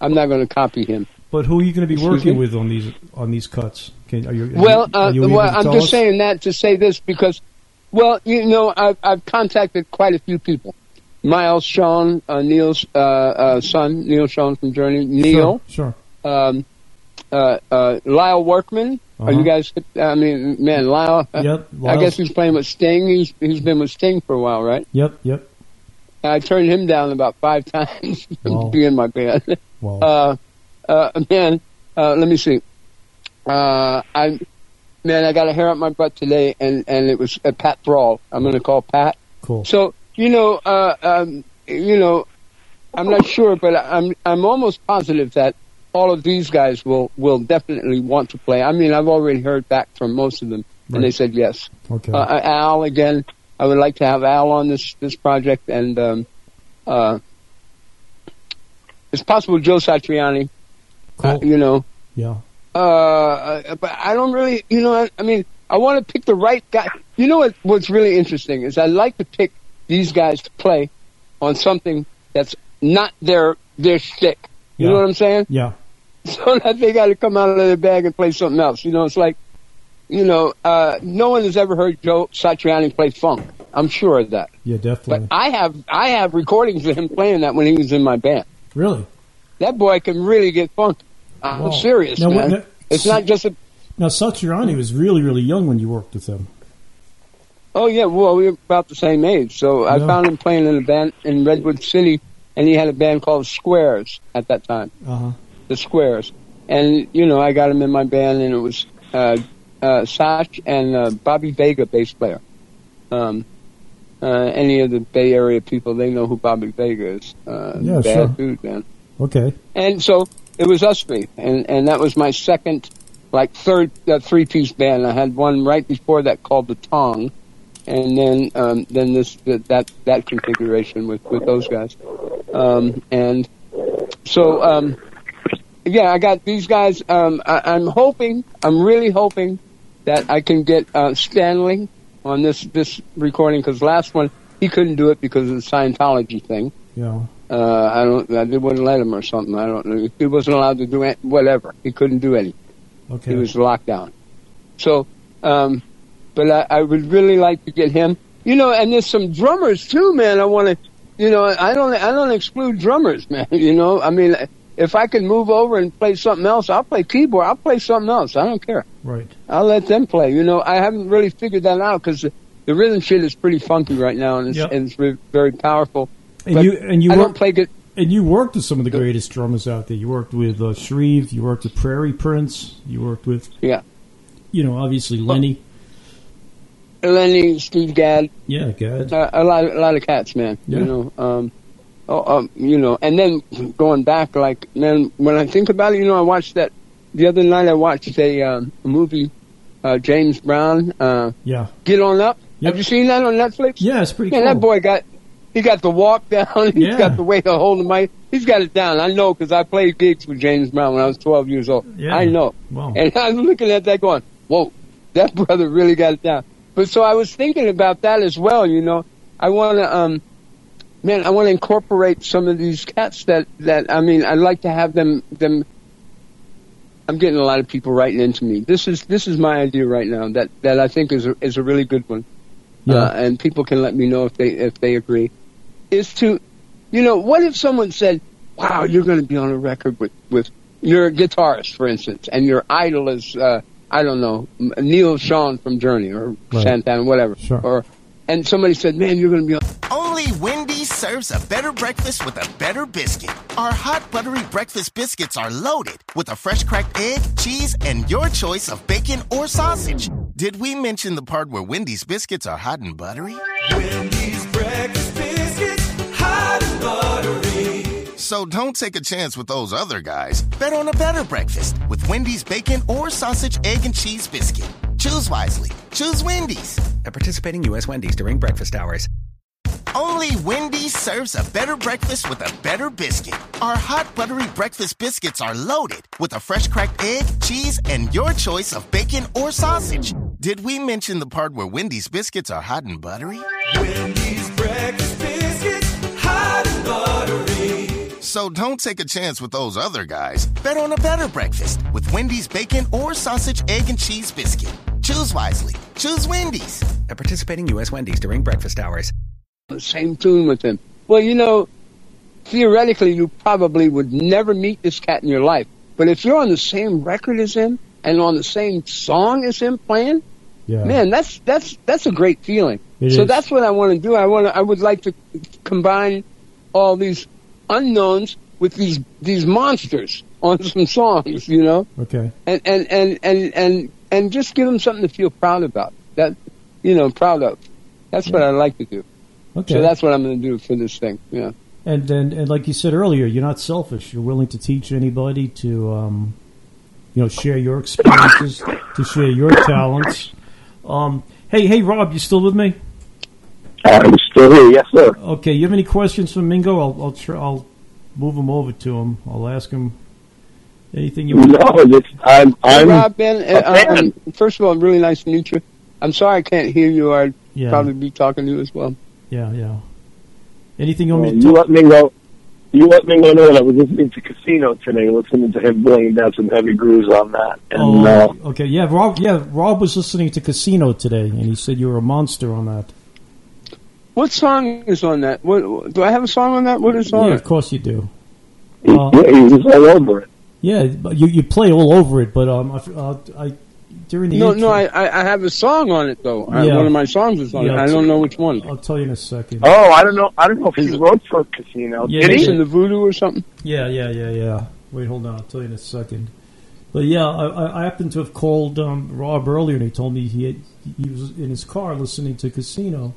I'm not going to copy him. but who are you going to be Excuse working me? with on these on these cuts? Can, are you, are Well, you, are uh, you able well, I'm just us? saying that to say this because, well, you know, I've, I've contacted quite a few people. Miles Schon, uh, Neal's uh, uh, son, Neal Schon from Journey, Neil, Sure. sure. um, uh, uh, Lyle Workman. Are Uh-huh. you guys? I mean, man, Lyle. Yep. I guess he's playing with Sting. He's he's been with Sting for a while, right? Yep. Yep. I turned him down about five times Wow. to be in my band. Wow. Uh, uh, man, uh, let me see. Uh, I, man, I got a hair up my butt today, and and it was uh, Pat Thrall. I'm going to call Pat. cool. So you know, uh, um, you know, I'm not sure, but I'm I'm almost positive that all of these guys will will definitely want to play. I mean, I've already heard back from most of them, and they said yes. Okay. Uh, Al again. I would like to have Al on this this project, and um, uh, it's possible Joe Satriani. uh, you know, yeah. uh, but I don't really, you know, I, I mean, I want to pick the right guy. You know what? What's really interesting is I like to pick these guys to play on something that's not their their shtick. You know what I'm saying? Yeah. So that they got to come out of their bag and play something else. You know, it's like, you know, uh, no one has ever heard Joe Satriani play funk. I'm sure of that. Yeah. Definitely. But I have I have recordings of him playing that when he was in my band. really. That boy can really get funk. I'm Wow. serious, Now, man. now- it's not just a Now Satriani was really really young when you worked with him. Oh yeah, well we were about the same age. So I Yeah. found him playing in a band in Redwood City, and he had a band called Squares at that time, Uh huh. the Squares. And you know, I got him in my band, and it was uh, uh, Satch and uh, Bobby Vega, bass player. Um, uh, any of the Bay Area people, they know who Bobby Vega is. Uh, Yeah, bad sure. dude, man. Okay. And so it was us three, and and that was my second, like third uh, three piece band. I had one right before that called the Tong, and then um, then this that that configuration with with those guys, um, and so um, yeah, I got these guys. Um, I, I'm hoping, I'm really hoping that I can get uh, Stanley on this this recording because last one he couldn't do it because of the Scientology thing. Yeah. Uh, I don't. I they wouldn't let him or something. I don't know. He wasn't allowed to do it, whatever. He couldn't do any. Okay. He was locked down. So, um, but I, I would really like to get him. You know, and there's some drummers too, man. I want to. You know, I don't. I don't exclude drummers, man. You know, I mean, if I can move over and play something else, I'll play keyboard. I'll play something else. I don't care. right. I'll let them play. You know, I haven't really figured that out because the, the rhythm shit is pretty funky right now, and it's, Yep. and it's very powerful. And But you and you I don't worked play good. and you worked with some of the greatest drummers out there. You worked with uh, Shrieve. You worked with Prairie Prince. You worked with Yeah. you know obviously Lenny. Lenny, Steve Gadd, Yeah, God. uh, a lot, a lot of cats, man. Yeah. You know, um, oh, um, you know, and then going back, like, man, when I think about it, you know, I watched that the other night. I watched a, um, a movie, uh, James Brown, uh, Yeah. Get On Up. Yep. Have you seen that on Netflix? Yeah, it's pretty cool. Man, cool. that boy got he got the walk down. He's Yeah. got the way to hold the mic. He's got it down. I know because I played gigs with James Brown when I was 12 years old. Yeah. I know. Wow. And I'm looking at that going, whoa, that brother really got it down. But so I was thinking about that as well, you know. I want to, um, man, I want to incorporate some of these cats that, that, I mean, I'd like to have them, them, I'm getting a lot of people writing into me. This is, this is my idea right now that, that I think is a, is a really good one. Yeah. Uh, and people can let me know if they, if they agree. Is to, you know, what if someone said, wow, you're going to be on a record with, with, you're guitarist, for instance, and your idol is, uh, I don't know, Neal Schon from Journey or Right. Santana, whatever. Sure. Or, and somebody said, man, you're going to be on, Only Wendy's serves a better breakfast with a better biscuit. Our hot buttery breakfast biscuits are loaded with a fresh cracked egg, cheese, and your choice of bacon or sausage. Did we mention the part where Wendy's biscuits are hot and buttery? Wendy's breakfast biscuits, hot and buttery. So don't take a chance with those other guys. Bet on a better breakfast with Wendy's bacon or sausage, egg, and cheese biscuit. Choose wisely. Choose Wendy's. At participating U.S. Wendy's during breakfast hours. Only Wendy's serves a better breakfast with a better biscuit. Our hot buttery breakfast biscuits are loaded with a fresh cracked egg, cheese, and your choice of bacon or sausage. Did we mention the part where Wendy's biscuits are hot and buttery? Wendy's So don't take a chance with those other guys. Bet on a better breakfast with Wendy's bacon or sausage, egg, and cheese biscuit. Choose wisely. Choose Wendy's. At participating U.S. Wendy's during breakfast hours. the same tune with him. Well, you know, theoretically, you probably would never meet this cat in your life. But if you're on the same record as him and on the same song as him playing, Yeah. man, that's that's that's a great feeling. It so is. that's what I want to do. I want to, I would like to combine all these unknowns with these these monsters on some songs, you know, Okay. and and and and and, and just give them something to feel proud about. That you know, proud of. That's what I like to do. Okay. So that's what I'm going to do for this thing. Yeah. And then, and like you said earlier, you're not selfish. You're willing to teach anybody to, um, you know, share your experiences, to share your talents. Um, hey, hey, Rob, you still with me? I'm still here, yes, sir. Okay, you have any questions for Mingo? I'll, I'll, try, I'll move him over to him. I'll ask him anything you want. No, this, I'm, I'm, Rob, Ben, uh, a fan. um, first of all, really nice to meet you. I'm sorry I can't hear you. I'd Yeah, probably be talking to you as well. yeah, yeah. Anything you want me you to talk? let Mingo. go. You let Mingo know that I was listening to Casino today, listening to him laying down some heavy grooves on that. And, Oh, uh, okay. Yeah, Rob. Yeah, Rob was listening to Casino today, and he said you were a monster on that. What song is on that? What, do I have a song on that? What is on Yeah, it? of course you do. Uh, yeah, he was all over it. Yeah, but you you play all over it, but um, I, uh, I during the No, intro, no, I, I I have a song on it though. I- Yeah. one of my songs is on Yeah, it. I don't know which one. I'll tell you in a second. Oh, I don't know. I don't know if he Is wrote for Casino. Yeah, Did he he? in the Voodoo or something. Yeah, yeah, yeah, yeah. Wait, hold on. I'll tell you in a second. But yeah, I, I- I happened to have called um, Rob earlier, and he told me he had, he was in his car listening to Casino,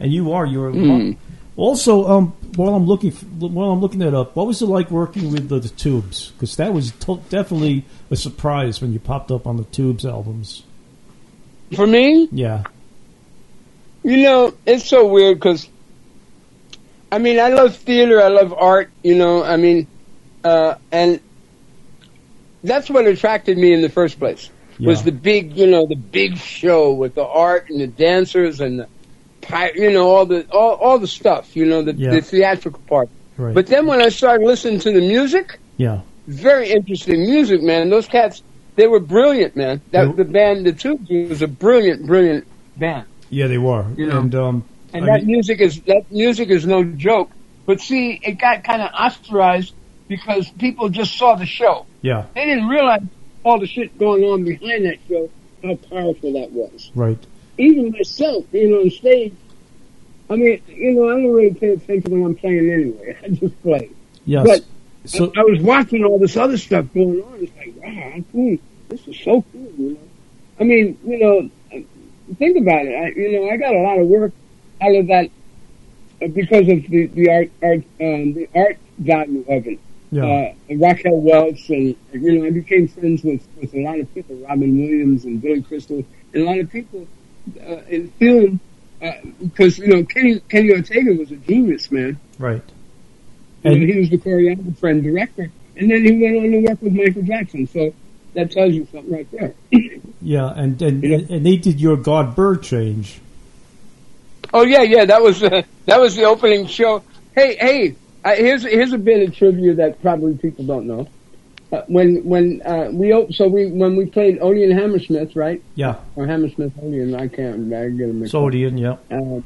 and you are you're Hmm. also um while I'm looking while I'm looking that up, what was it like working with the, the Tubes? Because that was to- definitely a surprise when you popped up on the Tubes albums. For me, Yeah, You know, it's so weird because, I mean, I love theater, I love art, you know, I mean, uh, and that's what attracted me in the first place. Was the big, you know, the big show with the art and the dancers and the, you know, all the all, all the stuff, you know, the, Yeah. the theatrical part. right. But then when I started listening to the music, yeah, very interesting music, man. Those cats, they were brilliant, man. That the band, the Tubes, was a brilliant, brilliant band. yeah, they were. You know. and um, And I that mean- music is that music is no joke. But see, it got kind of ostracized because people just saw the show. yeah, They didn't realize all the shit going on behind that show, how powerful that was. right. Even myself, being on stage, I mean, you know, I don't really pay attention when I'm playing anyway. I just play. Yes. But so I, I was watching all this other stuff going on. It's like, wow, cool. This is so cool, you know. I mean, you know, think about it. I, you know, I got a lot of work out of that uh, because of the, the art, art, um, the art value of it. yeah, Uh, Raquel Welch and, you know, I became friends with, with a lot of people, Robin Williams and Billy Crystal, and a lot of people uh, in film because you know Kenny Kenny Ortega was a genius, man. Right. You know, And he was the choreographer and director, and then he went on to work with Michael Jackson. So that tells you something right there. yeah, and and, Yeah. and they did your God Bird change. Oh yeah, yeah, that was uh, that was the opening show. Hey, hey, uh, here's here's a bit of trivia that probably people don't know. Uh, when when uh, we so we when we played Odeon Hammersmith, right? Yeah. Or Hammersmith Odeon, I can't I get them mixed up. Sodian, yeah. Uh,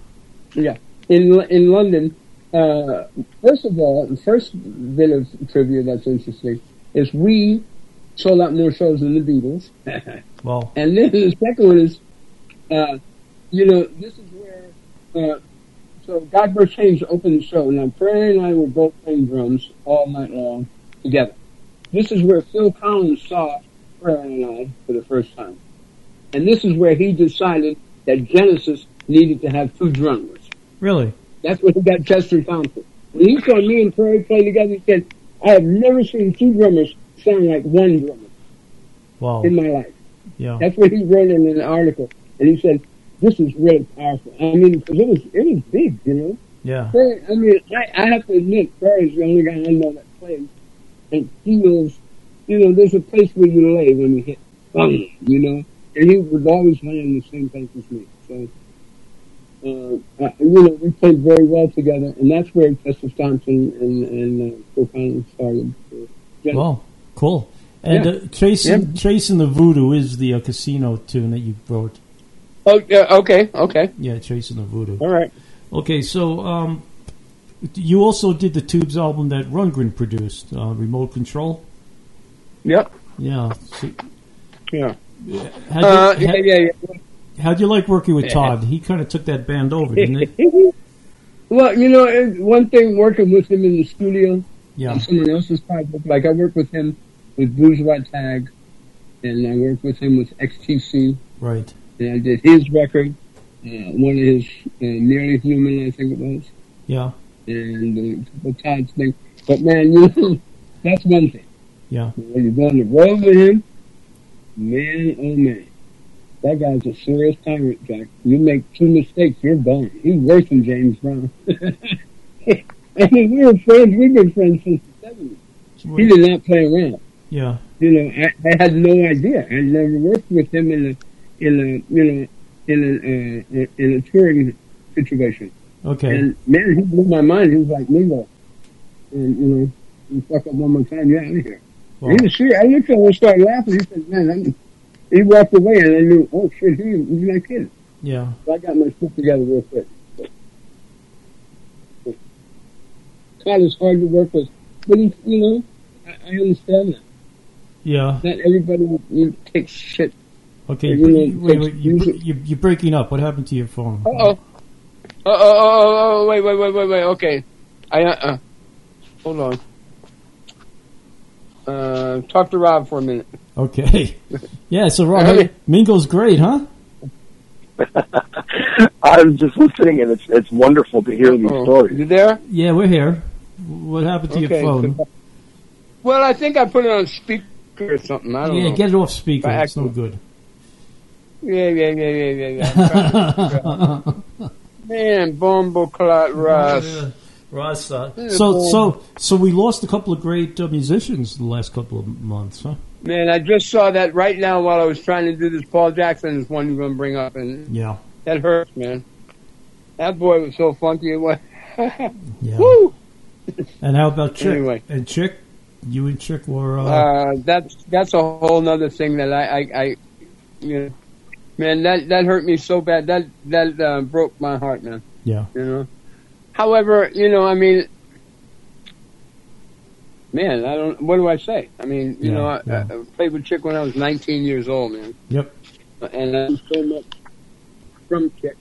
yeah, in in London. Uh, first of all, the first bit of trivia that's interesting is we sold out more shows than the Beatles. Well, And then the second one is, uh, you know, this is where, uh, so Godbird Change opened the show. And now, Prairie and I were both playing drums all night long together. This is where Phil Collins saw Prairie and I for the first time. And this is where he decided that Genesis needed to have two drummers. really? That's what he got Chester Thompson. When he saw me and Prairie play together, he said, I have never seen two drummers sound like one drummer Wow. in my life. Yeah. That's what he wrote in an article, and he said, "This is really powerful." I mean, because it was it was big, you know. Yeah. Prairie, I mean, I, I have to admit, Prairie's the only guy I know that plays and feels. You know, there's a place where you lay when you hit, bang, you know. And he was always laying the same place as me. So, uh, uh, you know, we played very well together, and that's where Chester Thompson and and uh, Phil Collins started. Yeah. Well, cool. And Yeah. uh, Chasing Chasing the Voodoo is the uh, casino tune that you wrote. Oh, yeah, okay, okay, Yeah, Chasing the Voodoo. all right. Okay, so um, you also did the Tubes album that Rundgren produced, uh, Remote Control. Yep. Yeah. So, Yeah. how'd, Uh, you, yeah, yeah, yeah. how'd you like working with Todd? He kind of took that band over, didn't he? well, you know, one thing working with him in the studio Yeah. someone else's project, like I worked with him with Bourgeois Tagg, and I worked with him with XTC, Right. and I did his record, uh, one of his uh, Nearly Human, I think it was, Yeah. And uh, the Todd's thing. But man, you know, that's one thing. Yeah. When you go on the road with him, man, oh man. That guy's a serious tyrant, Jack. You make two mistakes, you're gone. He's worse than James Brown. I mean, we were friends. We've been friends since the 70s. He did not play around. Yeah. You know, I, I had no idea. I never worked with him in a, in a, you know, in a, uh, in a touring situation. Okay. And man, he blew my mind. He was like, Mingo. And, you know, you fuck up one more time, you're out of here. Well, He was serious. I looked at him and started laughing. He said, man, I'm, he walked away and I knew, oh shit, he, he's not kidding. yeah. So I got my shit together real quick. Todd is hard to work with, but he, you know, I, I understand that. Yeah. Not everybody you takes shit. Okay. You Wait, know, wait, wait, you, music- you, you're breaking up. What happened to your phone? Uh oh. Uh oh, oh, oh, oh, wait, wait, wait, wait, wait, okay. I, uh, uh, hold on. Uh, talk to Rob for a minute. Okay. Yeah, so Rob, Hey. Mingo's great, huh? I'm just listening, and it's it's wonderful to hear these Oh, stories. You there? Yeah, we're here. What happened to your phone? Well, I think I put it on speaker or something. I don't. Yeah, know. get it off speaker. By It's no good. Yeah, yeah, yeah, yeah, yeah, yeah. I'm trying to figure. Man, Bombo Clot Russ. Ross. Uh, so, so, so we lost a couple of great uh, musicians the last couple of months, huh? Man, I just saw that right now while I was trying to do this. Paul Jackson is one you're going to bring up, and Yeah, that hurts, man. That boy was so funky. It was. yeah. Woo! And how about Chick? Anyway. And Chick, you and Chick were. Uh, Uh, that's that's a whole nother thing that I, I, I you know, man, that that hurt me so bad. That that uh, broke my heart, man. yeah, You know. However, you know, I mean, man, I don't. What do I say? I mean, you Yeah, know, I, yeah. I played with Chick when I was 19 years old, man, yep. and I learned so much from Chick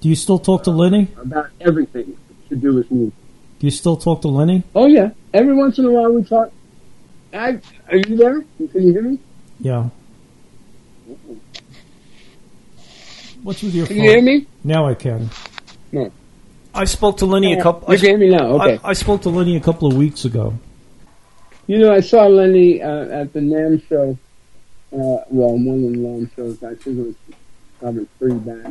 Do you still talk to Lenny? about everything to do with me? Do you still talk to Lenny? Oh yeah, every once in a while we talk. I, are you there? Can you hear me? Yeah. What's with your Can phone? you hear me? Now I can. No. I spoke to Lenny a couple. You can hear me now. Okay. I, I spoke to Lenny a couple of weeks ago. You know, I saw Lenny uh, at the NAMM show. Uh, well, one of the NAMM shows. I think it was probably three back.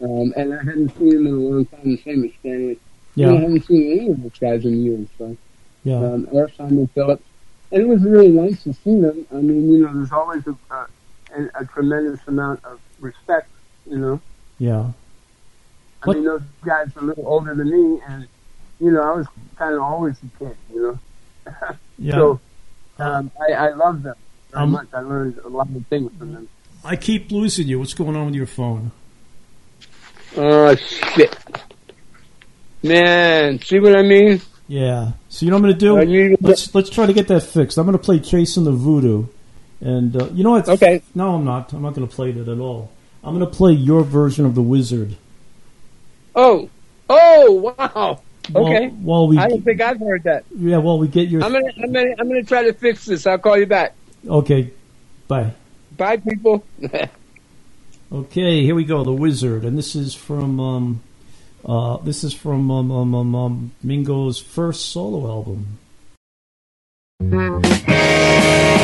Um, and I hadn't seen him in a long time. The same as Stanley. You know, I haven't seen any of those guys in years. So yeah, um, or Simon Phillips. And it was really nice to see them. I mean, you know, there's always a, a, a, a tremendous amount of respect, you know. yeah. I What- mean, those guys are a little older than me, and, you know, I was kind of always a kid, you know. Yeah. So um, I, I love them very Um, much. I learned a lot of things from them. I keep losing you. What's going on with your phone? Oh, shit. Man, see what I mean? Yeah. So you know what I'm going to do? you- Let's let's try to get that fixed. I'm going to play Chasing the Voodoo, and uh, you know what? Okay. No, I'm not. I'm not going to play it at all. I'm going to play your version of the Wizard. Oh, oh, wow. While- Okay. While, we I don't think I've heard that. yeah, while we get your I'm gonna, I'm gonna, I'm gonna try to fix this. I'll call you back. okay. Bye. Bye, people. Okay, here we go. The Wizard, and this is from um, uh, this is from um, um, um, um, Mingo's first solo album.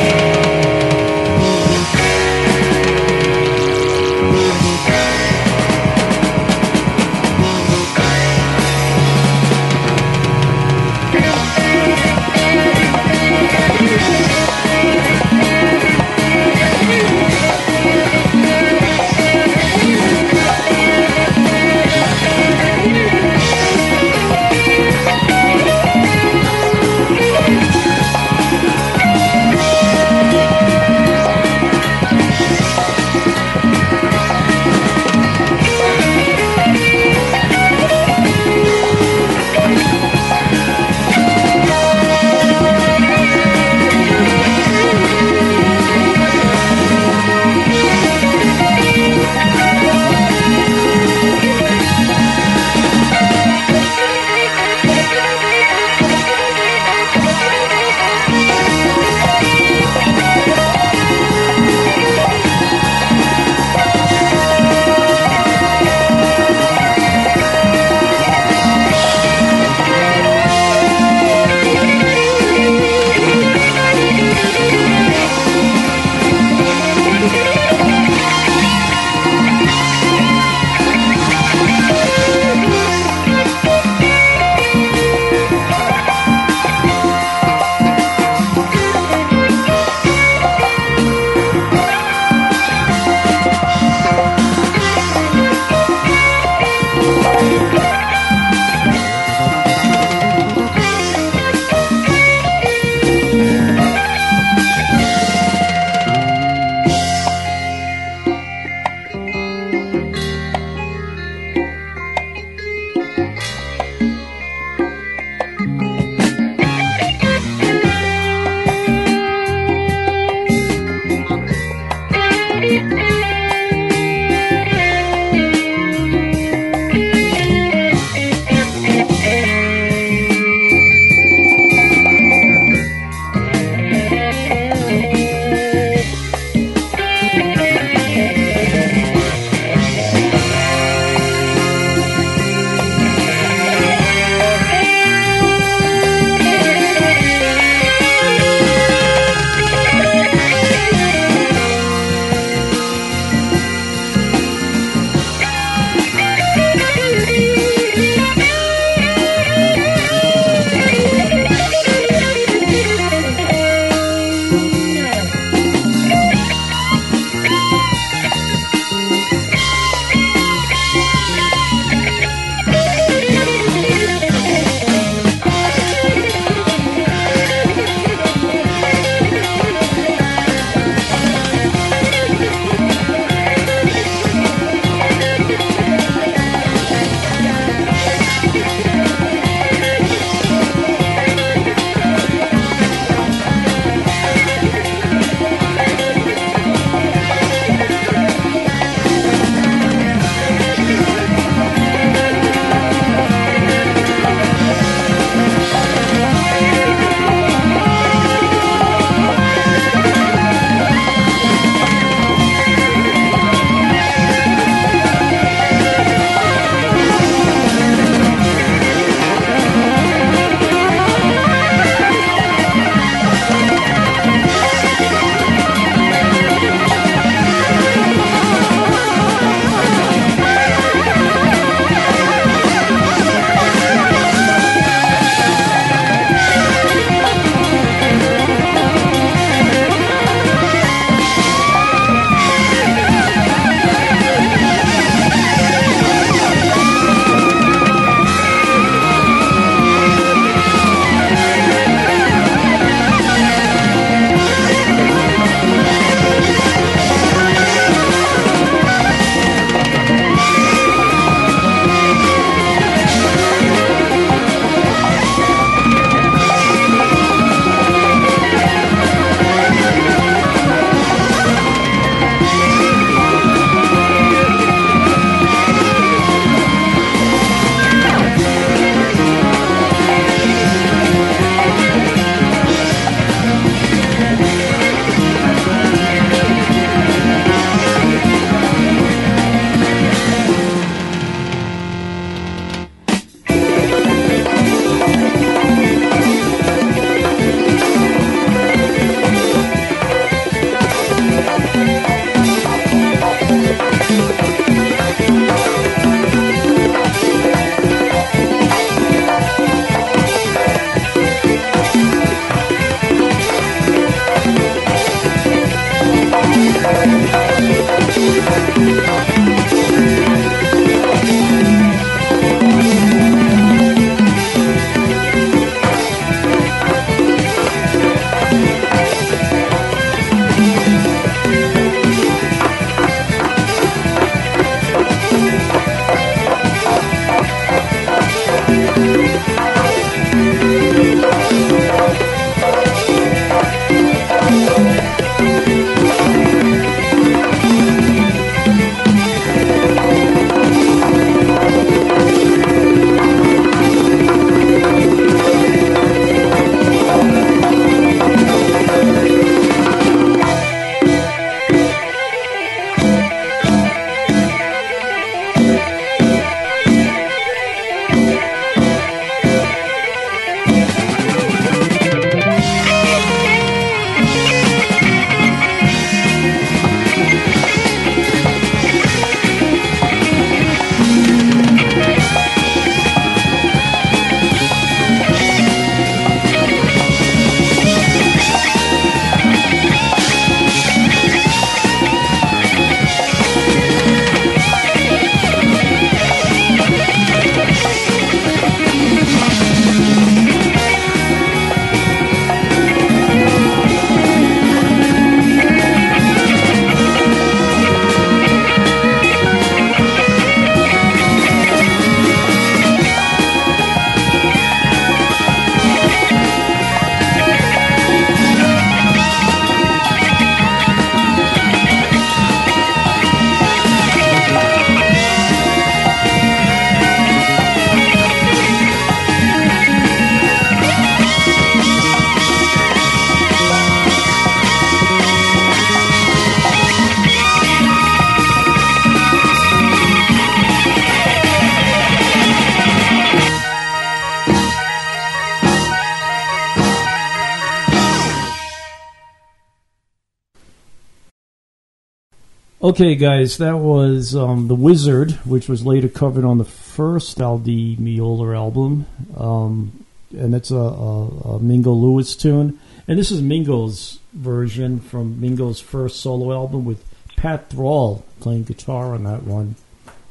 Okay, guys, that was um, The Wizard, which was later covered on the first Al Di Meola album. Um, and it's a, a, a Mingo Lewis tune. And this is Mingo's version from Mingo's first solo album with Pat Thrall playing guitar on that one.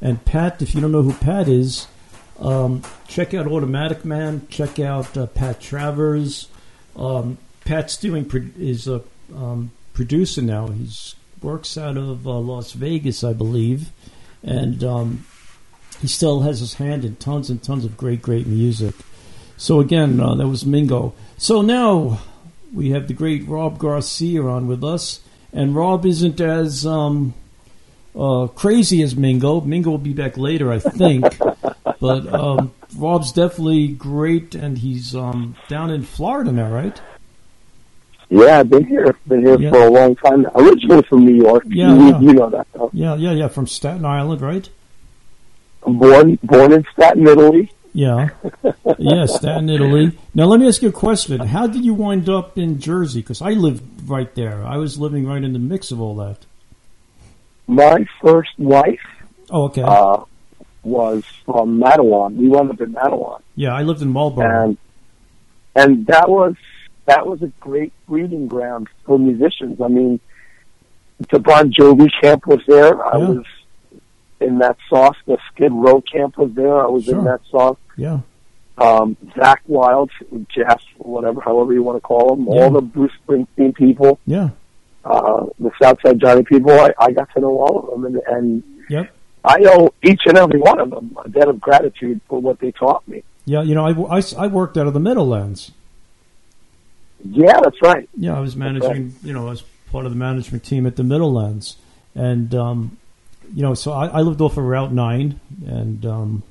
And Pat, if you don't know who Pat is, um, check out Automatic Man, check out uh, Pat Travers. Um, Pat's doing pro- is a um, producer now. He's works out of uh, Las Vegas, I believe, and um, he still has his hand in tons and tons of great, great music. So again, uh, that was Mingo. So now we have the great Rob Garcia on with us, and Rob isn't as um, uh, crazy as Mingo. Mingo will be back later, I think, but um, Rob's definitely great, and he's um, down in Florida now, right? Yeah, I've been here. Been here Yeah. for a long time. Originally from New York. Yeah, you, yeah. you know that. Though. Yeah, yeah, yeah, from Staten Island, right? I'm born born in Staten, Italy. Yeah. yeah, Staten, Italy. Now, let me ask you a question. How did you wind up in Jersey? Because I lived right there. I was living right in the mix of all that. My first wife Oh, okay. uh, was from Matawan. We wound up in Matawan, yeah, I lived in Marlboro. and and that was that was a great breeding ground for musicians. I mean, the Bon Jovi camp was there. I Yeah. was in that sauce. The Skid Row camp was there. I was Sure. in that sauce. yeah. um, Zakk Wylde, Jeff, whatever, however you want to call them, Yeah. all the Bruce Springsteen people, Yeah. uh, the Southside Johnny people, I, I got to know all of them, and, and Yep. I owe each and every one of them a debt of gratitude for what they taught me. Yeah, you know, I, I, I worked out of the Meadowlands. Yeah, that's right. Yeah, I was managing, you know, I was part of the management team at the Meadowlands. And, um, you know, so I, I lived off of Route 9, and um,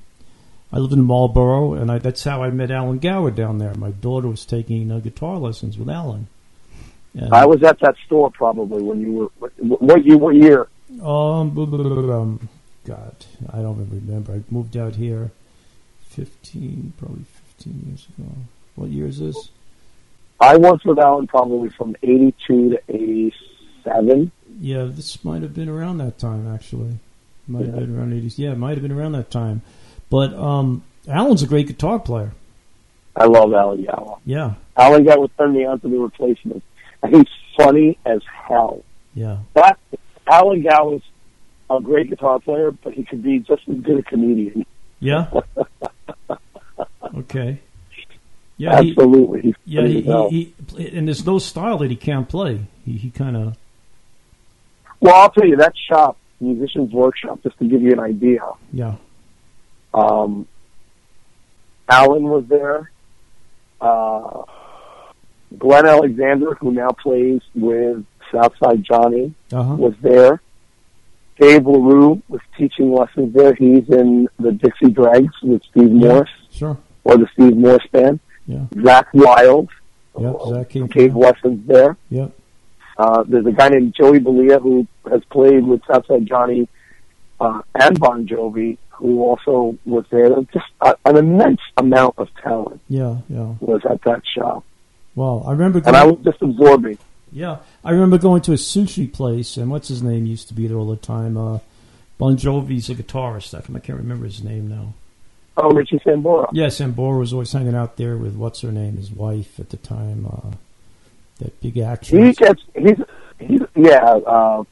I lived in Marlboro, and I, that's how I met Alan Gower down there. My daughter was taking uh, guitar lessons with Alan. And, I was at that store probably when you were. What, year? What year? Um, blah, blah, blah, blah, um, God, I don't even remember. I moved out here 15, probably 15 years ago. What year is this? I worked with Alan probably from '82 to '87. Yeah, this might have been around that time, actually. Might have been around 80s. Yeah, might have been around that time. But um, Alan's a great guitar player. I love Alan Gower. Yeah, Alan me on to the replacements, and he's funny as hell. yeah. But Alan Gower's a great guitar player, but he could be just as good a comedian. Yeah? okay. Yeah, he, Absolutely. He's yeah, he, he, he, and there's no style that he can't play. He, he kind of, well, I'll tell you, that shop, Musicians Workshop, just to give you an idea, yeah, um, Alan was there. Uh, Glenn Alexander, who now plays with Southside Johnny, uh-huh. was there. Dave LaRue was teaching lessons there. He's in the Dixie Dregs with Steve Morse, Sure. or the Steve Morse Band. Yeah. Zakk Wylde Yep, Zakk came through. lessons there. Yep. Uh, there's a guy named Joey Belia who has played with Southside Johnny uh, and Bon Jovi, who also was there. Just a, an immense amount of talent Yeah, yeah. was at that show. Well, I remember and I going, was just absorbing. yeah, I remember going to a sushi place, and what's his name used to be there all the time. Uh, Bon Jovi's a guitarist. I can't remember his name now. Oh, Richie Sambora. Yeah, Sambora was always hanging out there with what's her name, his wife at the time, uh, that big actress. He gets he's he's yeah. Uh,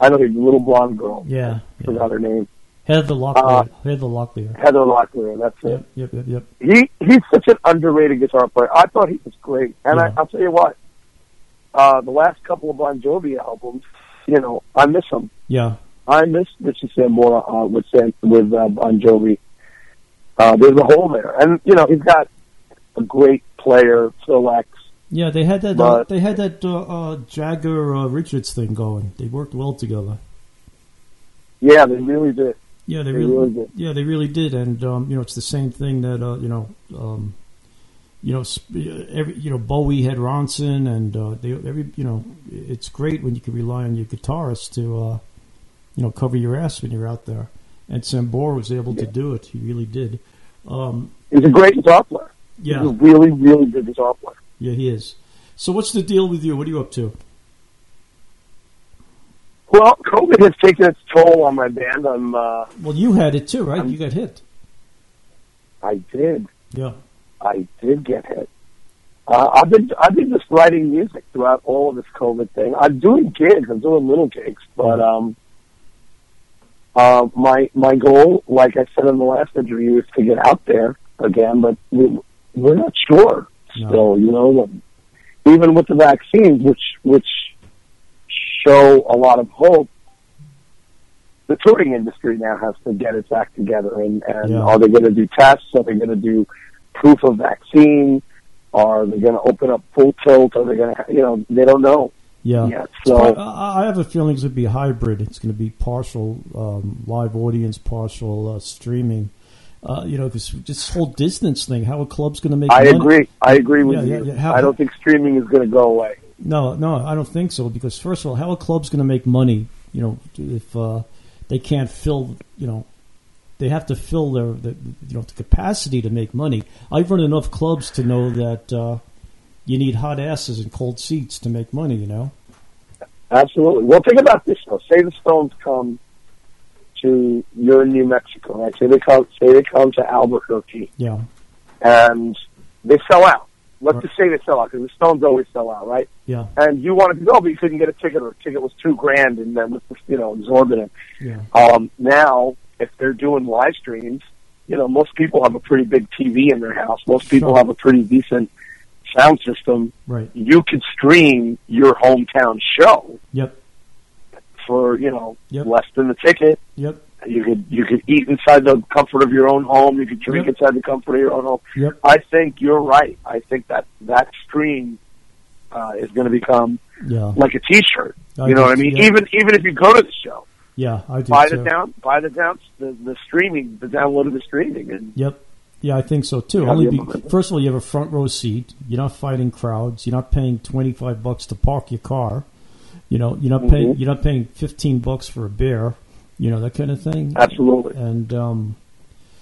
I know he's a little blonde girl. Yeah, yeah. Forgot her name. Heather Locklear. Uh, Heather Locklear. Heather Locklear. That's it. Yep, yep, yep, yep. he he's such an underrated guitar player. I thought he was great, and Yeah. I, I'll tell you what, uh, the last couple of Bon Jovi albums, you know, I miss them. Yeah, I miss Richie Sambora uh, with Sam, with uh, Bon Jovi. Uh, there's a hole there, and you know he's got a great player, Phil X. yeah. They had that. Uh, they had that uh, uh, Jagger uh, Richards thing going. They worked well together. Yeah, they really did. Yeah, they They really, really did. yeah, they really did, and um, you know, it's the same thing that uh, you know, um, you know, every you know, Bowie had Ronson, and uh, they every you know, it's great when you can rely on your guitarist to, uh, you know, cover your ass when you're out there, and Sambor was able to do it. He really did. Um, He's a great guitar player. yeah, He's a really, really good guitar player. yeah, he is. So, what's the deal with you? What are you up to? Well, COVID has taken its toll on my band. I'm, uh, Well, you had it too, right? You got hit. I did, Yeah. I did get hit. Uh, I've been, I've been just writing music throughout all of this COVID thing. I'm doing gigs, I'm doing little gigs, but um, uh, my my goal, like I said in the last interview, is to get out there again. But we, we're not sure No. still. You know, even with the vaccines, which which show a lot of hope. The touring industry now has to get its act together, and, and Yeah. are they going to do tests? Are they going to do proof of vaccine? Are they going to open up full tilt? Are they going to, you know, they don't know Yeah. So I I have a feeling it's going to be hybrid. It's going to be partial um, live audience, partial uh, streaming. Uh, you know, because this whole distance thing, how a club's going to make I money? agree. I agree with Yeah, you. yeah. How- I don't think streaming is going to go away. No, no, I don't think so. Because first of all, how a club's going to make money? You know, if uh, they can't fill, you know, they have to fill their, the, you know, the capacity to make money. I've run enough clubs to know that uh, you need hot asses and cold seats to make money. You know. Absolutely. Well, think about this though. Say the Stones come to you're in New Mexico, right? Say they come. Say they come to Albuquerque, Yeah. and they sell out. Let's Right. just say they sell out because the Stones always sell out, right? Yeah. And you wanted to go, but you couldn't get a ticket, or a ticket was two grand, and then was you know exorbitant. Yeah. Um, now, if they're doing live streams, you know, most people have a pretty big TV in their house. Most people Sure. have a pretty decent sound system. Right. You could stream your hometown show Yep. for you know Yep. less than the ticket. Yep. You could you could eat inside the comfort of your own home. You could drink Yep. inside the comfort of your own home. Yep. I think you're right. I think that that stream uh, is going to become Yeah. like a T-shirt. I you know do- what I mean? yeah. Even even if you go to the show, Yeah, I do buy too. the down, buy the down, the, the streaming, the download of the streaming, and Yep. Yeah, I think so too. Only be, first of all, you have a front row seat. You're not fighting crowds. You're not paying twenty five bucks to park your car. You know, you're not paying. Mhm. You're not paying fifteen bucks for a beer. You know that kind of thing. absolutely. And um,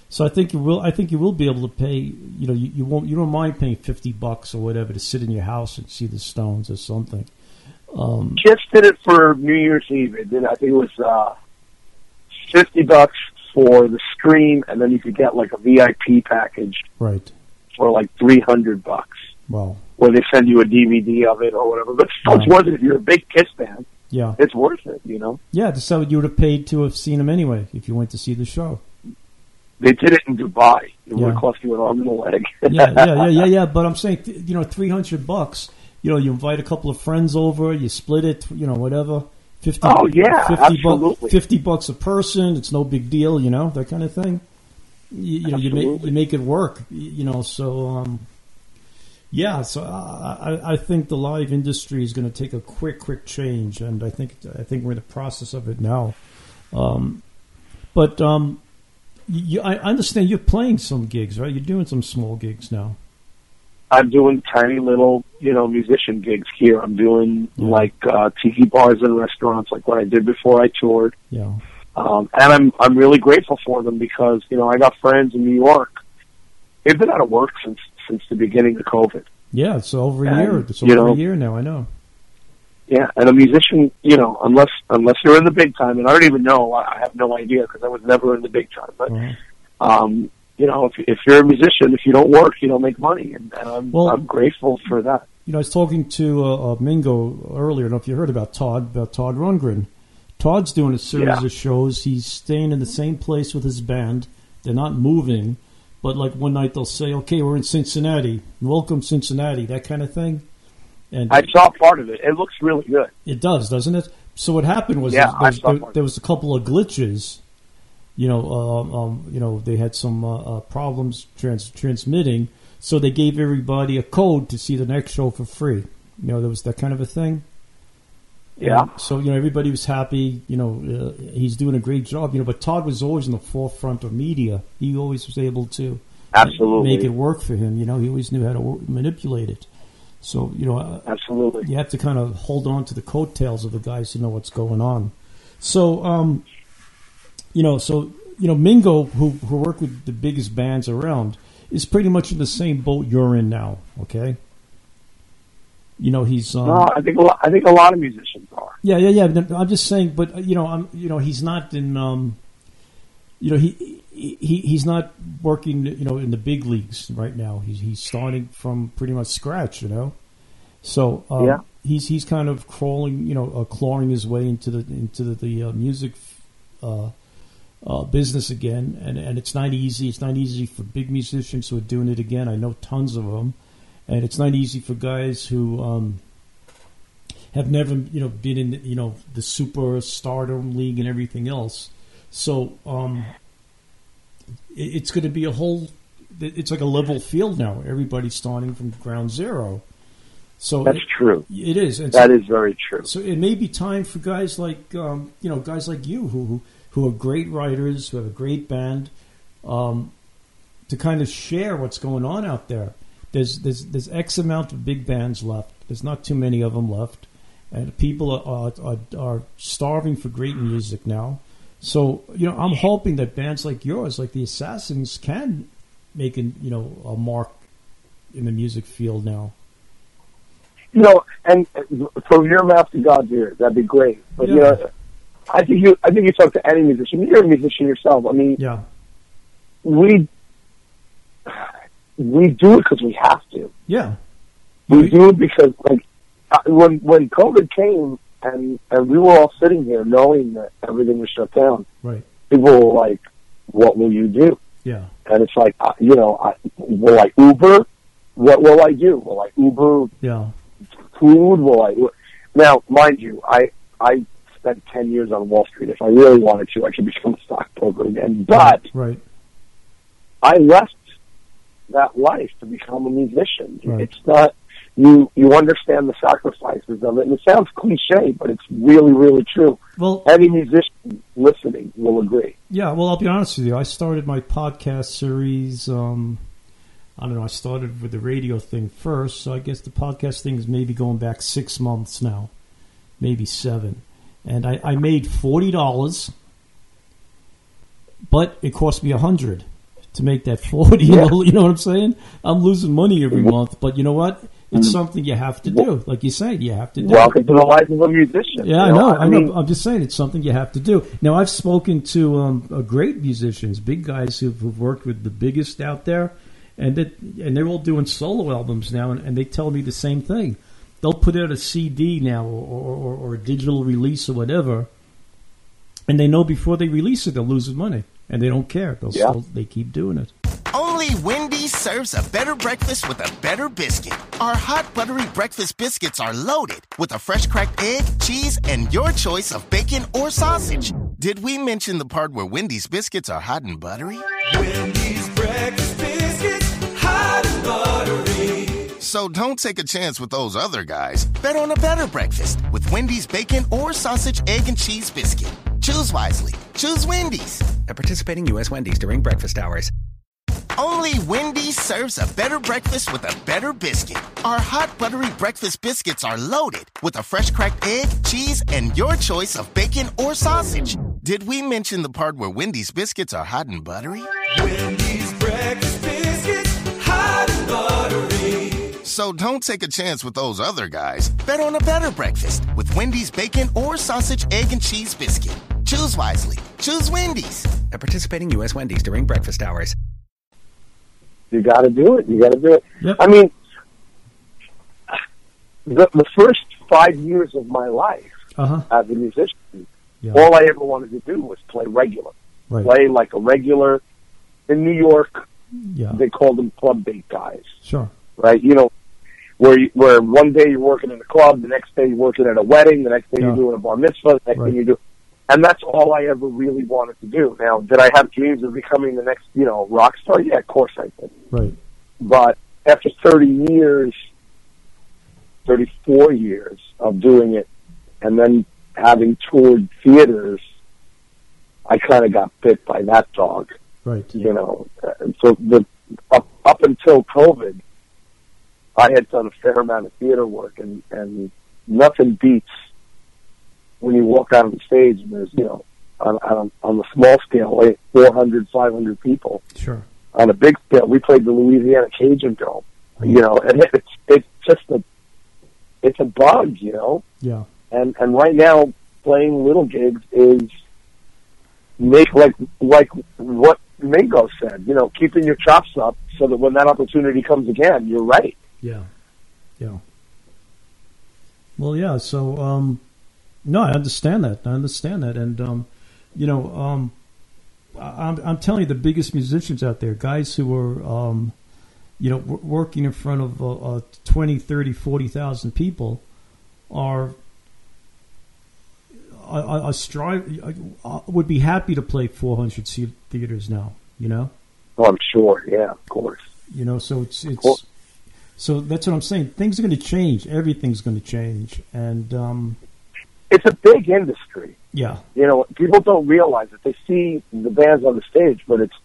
so I think you will. I think you will be able to pay. You know, you, you won't. You don't mind paying fifty bucks or whatever to sit in your house and see the Stones or something. Um, Kiss did it for New Year's Eve. It did, I think it was uh, fifty bucks for the stream, and then you could get like a VIP package right. for like three hundred bucks. Well. where they send you a DVD of it or whatever. But it's worth it if you're a big Kiss fan. Yeah. It's worth it, you know. Yeah. How you would have paid to have seen them anyway if you went to see the show. They did it in Dubai. It would have cost you an arm and a leg. yeah, yeah, yeah, yeah, yeah. But I'm saying, you know, three hundred bucks. You know, you invite a couple of friends over, you split it. You know, whatever. Fifty. Oh, yeah, 50 absolutely. Bucks, Fifty bucks a person. It's no big deal. You know, that kind of thing. You, you know, you make you make it work. You know, so um, yeah. So I, I, I think the live industry is going to take a quick, quick change, and I think I think we're in the process of it now. Um, but um, you, I understand you're playing some gigs, right? You're doing some small gigs now. I'm doing tiny little, you know, musician gigs here. I'm doing Yeah. like uh, tiki bars and restaurants, like what I did before I toured. Yeah. Um, and I'm I'm really grateful for them because you know I got friends in New York. They've been out of work since since the beginning of COVID. Yeah, it's over a And, year. It's over know- a year now. I know. Yeah, and a musician, you know, unless unless you're in the big time, and I don't even know, I have no idea because I was never in the big time. But Uh-huh. um, you know, if if you're a musician, if you don't work, you don't make money, and, and I'm Well- I'm grateful for that. You know, I was talking to uh, uh, Mingo earlier. I don't know if you heard about Todd, about Todd Rundgren. Todd's doing a series Yeah. of shows. He's staying in the same place with his band. They're not moving, but like one night they'll say, "Okay, we're in Cincinnati. Welcome, Cincinnati." That kind of thing. And I saw part of it. It looks really good. It does, doesn't it? So what happened was Yeah, there, there, there was a couple of glitches. You know, um, um, you know, they had some uh, uh, problems trans- transmitting, so they gave everybody a code to see the next show for free. You know, there was that kind of a thing. Yeah. And so you know, everybody was happy. You know, uh, he's doing a great job. You know, but Todd was always in the forefront of media. He always was able to Absolutely. make it work for him. You know, he always knew how to wor- manipulate it. So you know, uh, Absolutely. you have to kind of hold on to the coattails of the guys who know what's going on. So, um, you know, so you know, Mingo, who who worked with the biggest bands around, is pretty much in the same boat you're in now. Okay. You know, he's um, No, I think a lot, I think a lot of musicians are. Yeah, yeah, yeah. I'm just saying, but uh, you know, I'm you know, he's not in. Um, you know, he, he he's not working. You know, in the big leagues right now. He's he's starting from pretty much scratch. You know, so um, Yeah. he's he's kind of crawling. You know, uh, clawing his way into the into the, the uh, music. Uh, uh, business again, and, and it's not easy. It's not easy for big musicians who are doing it again. I know tons of them, and it's not easy for guys who um, have never, you know, been in, you know, the super stardom league and everything else. So um, it, it's going to be a whole. It's like a level field now. Everybody's starting from ground zero. So That's it- true. It is. And That so- is very true. so it may be time for guys like um, you know guys like you who, who who are great writers who have a great band um, to kind of share what's going on out there. There's there's there's X amount of big bands left. There's not too many of them left, and people are are, are starving for great music now. So you know I'm hoping that bands like yours, like the Assassins, can make an you know a mark in the music field now. You know, and uh, from your mouth to God's ear, that'd be great. But you know, I think you, I think you talk to any musician. You're a musician yourself. I mean, Yeah, we we do it because we have to. yeah, We do it because, like, uh, when when COVID came and and we were all sitting here knowing that everything was shut down, right. people were like, "What will you do?" Yeah, And it's like, uh, you know, I, will I Uber? What will I do? Will I Uber yeah, food? Will I? Now, mind you, I I spent ten years on Wall Street. If I really wanted to, I could become a stockbroker again. But right. I left that life to become a musician. Right. It's not you. You understand the sacrifices of it, and it sounds cliche, but it's really, really true. Well, Any musician listening will agree. yeah. Well, I'll be honest with you. I started my podcast series. Um, I don't know. I started with the radio thing first, so I guess the podcast thing is maybe going back six months now, maybe seven. And I, I made forty dollars, but it cost me a hundred to make that forty. You know, you know what I'm saying? I'm losing money every month, but you know what? It's something you have to do. Like you said, you have to do. it. Welcome to the life of a musician. Yeah, I you know. I, mean. I'm just saying it's something you have to do. Now, I've spoken to um, great musicians, big guys who've, who've worked with the biggest out there, and that and they're all doing solo albums now, and, and they tell me the same thing. They'll put out a CD now or, or, or a digital release or whatever, and they know before they release it they'll lose money, and they don't care. They'll Yeah. still they keep doing it. Only Wendy's serves a better breakfast with a better biscuit. Our hot buttery breakfast biscuits are loaded with a fresh cracked egg, cheese, and your choice of bacon or sausage. Did we mention the part where Wendy's biscuits are hot and buttery? Wendy's breakfast biscuits, hot and buttery. So don't take a chance with those other guys. Bet on a better breakfast with Wendy's bacon or sausage, egg, and cheese biscuit. Choose wisely. Choose Wendy's. At participating U.S. Wendy's during breakfast hours. Only Wendy's serves a better breakfast with a better biscuit. Our hot buttery breakfast biscuits are loaded with a fresh cracked egg, cheese, and your choice of bacon or sausage. Did we mention the part where Wendy's biscuits are hot and buttery? Wendy's So don't take a chance with those other guys. Bet on a better breakfast with Wendy's bacon or sausage, egg, and cheese biscuit. Choose wisely. Choose Wendy's. At participating U.S. Wendy's during breakfast hours. you got to do it. You got to do it. Yep. I mean, the, the first five years of my life Uh huh. as a musician, Yeah. all I ever wanted to do was play regular, Right. play like a regular. In New York, Yeah. they called them club bait guys, Sure. right? You know, where you, where one day you're working in a club, the next day you're working at a wedding, the next day Yeah. you're doing a bar mitzvah, the next Right. thing you do. And that's all I ever really wanted to do. Now, did I have dreams of becoming the next, you know, rock star? Yeah, of course I did. Right. But after 30 years, 34 years of doing it, and then having toured theaters, I kind of got bit by that dog, Right. you know. Uh, So the up, up until COVID, I had done a fair amount of theater work, and and nothing beats when you walk out on the stage and there's you know on on, on the small scale, like 400, 500 people Sure. on a big scale. We played the Louisiana Cajun Dome, you know, and it's it's just a it's a bug, you know. Yeah. and and right now playing little gigs is make like like what Mingo said. You know, keeping your chops up so that when that opportunity comes again, you're right. Yeah, yeah. Well, yeah. So, um, no, I understand that. I understand that, and um, you know, um, I- I'm I'm telling you, the biggest musicians out there, guys who are, um, you know, w- working in front of uh, uh, 20, 30, 40,000 people, are. I, I, I strive. I, I would be happy to play 400 seat theaters now. You know. Oh, I'm sure. Yeah, of course. You know, so it's it's Well- so that's what I'm saying. Things are going to change. Everything's going to change, and um, It's a big industry. yeah, You know, people don't realize it. They see the bands on the stage, but it's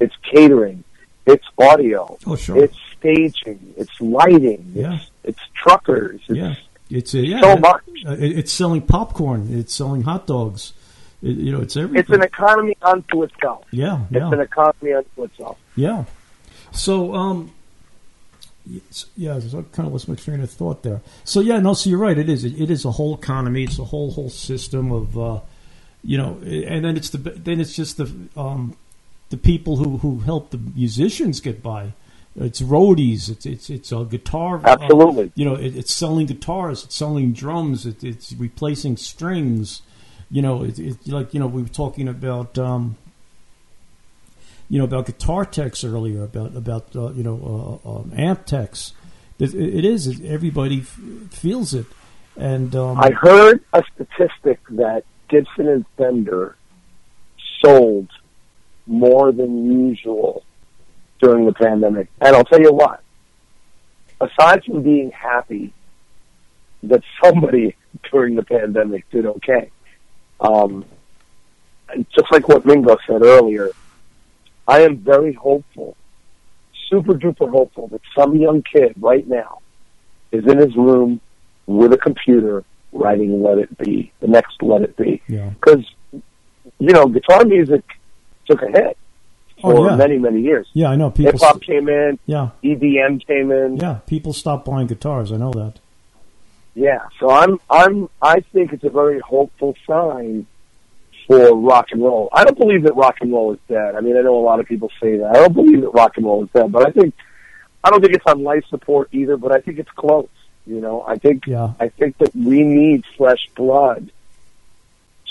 it's catering, it's audio, oh sure, it's staging, it's lighting, Yeah. it's it's truckers. It's, yeah, it's a, yeah, so much. Uh, it- it's selling popcorn. It's selling hot dogs. It, you know, it's everything. It's an economy unto itself. yeah, It's an economy unto itself. yeah. So um, yeah, I kind of lost my train of thought there. So yeah, no, so you're right. It is. It, it is a whole economy. It's a whole whole system of, uh, you know, and then it's the then it's just the um, the people who who help the musicians get by. It's roadies. It's it's it's a guitar. uh, Absolutely. you know, it, it's selling guitars. It's selling drums. It, it's replacing strings. You know, it, it like you know we were talking about. Um, you know about guitar techs earlier, about about uh, you know uh, um, amp techs. It, it is everybody f- feels it, and um, I heard a statistic that Gibson and Fender sold more than usual during the pandemic. And I'll tell you what, aside from being happy that somebody during the pandemic did okay, um, just like what Mingo said earlier, I am very hopeful, super duper hopeful that some young kid right now is in his room with a computer writing Let It Be, the next Let It Be. yeah, Because, you know, guitar music took a hit Oh, for yeah. many, many years. yeah, I know people. Hip hop came in, yeah, EDM came in. yeah, people stopped buying guitars. I know that. Yeah, so I'm I'm I think it's a very hopeful sign for rock and roll. I don't believe that rock and roll is dead. I mean, I know a lot of people say that. I don't believe that rock and roll is dead, but I think I don't think it's on life support either. But I think it's close. You know, I think Yeah, I think that we need fresh blood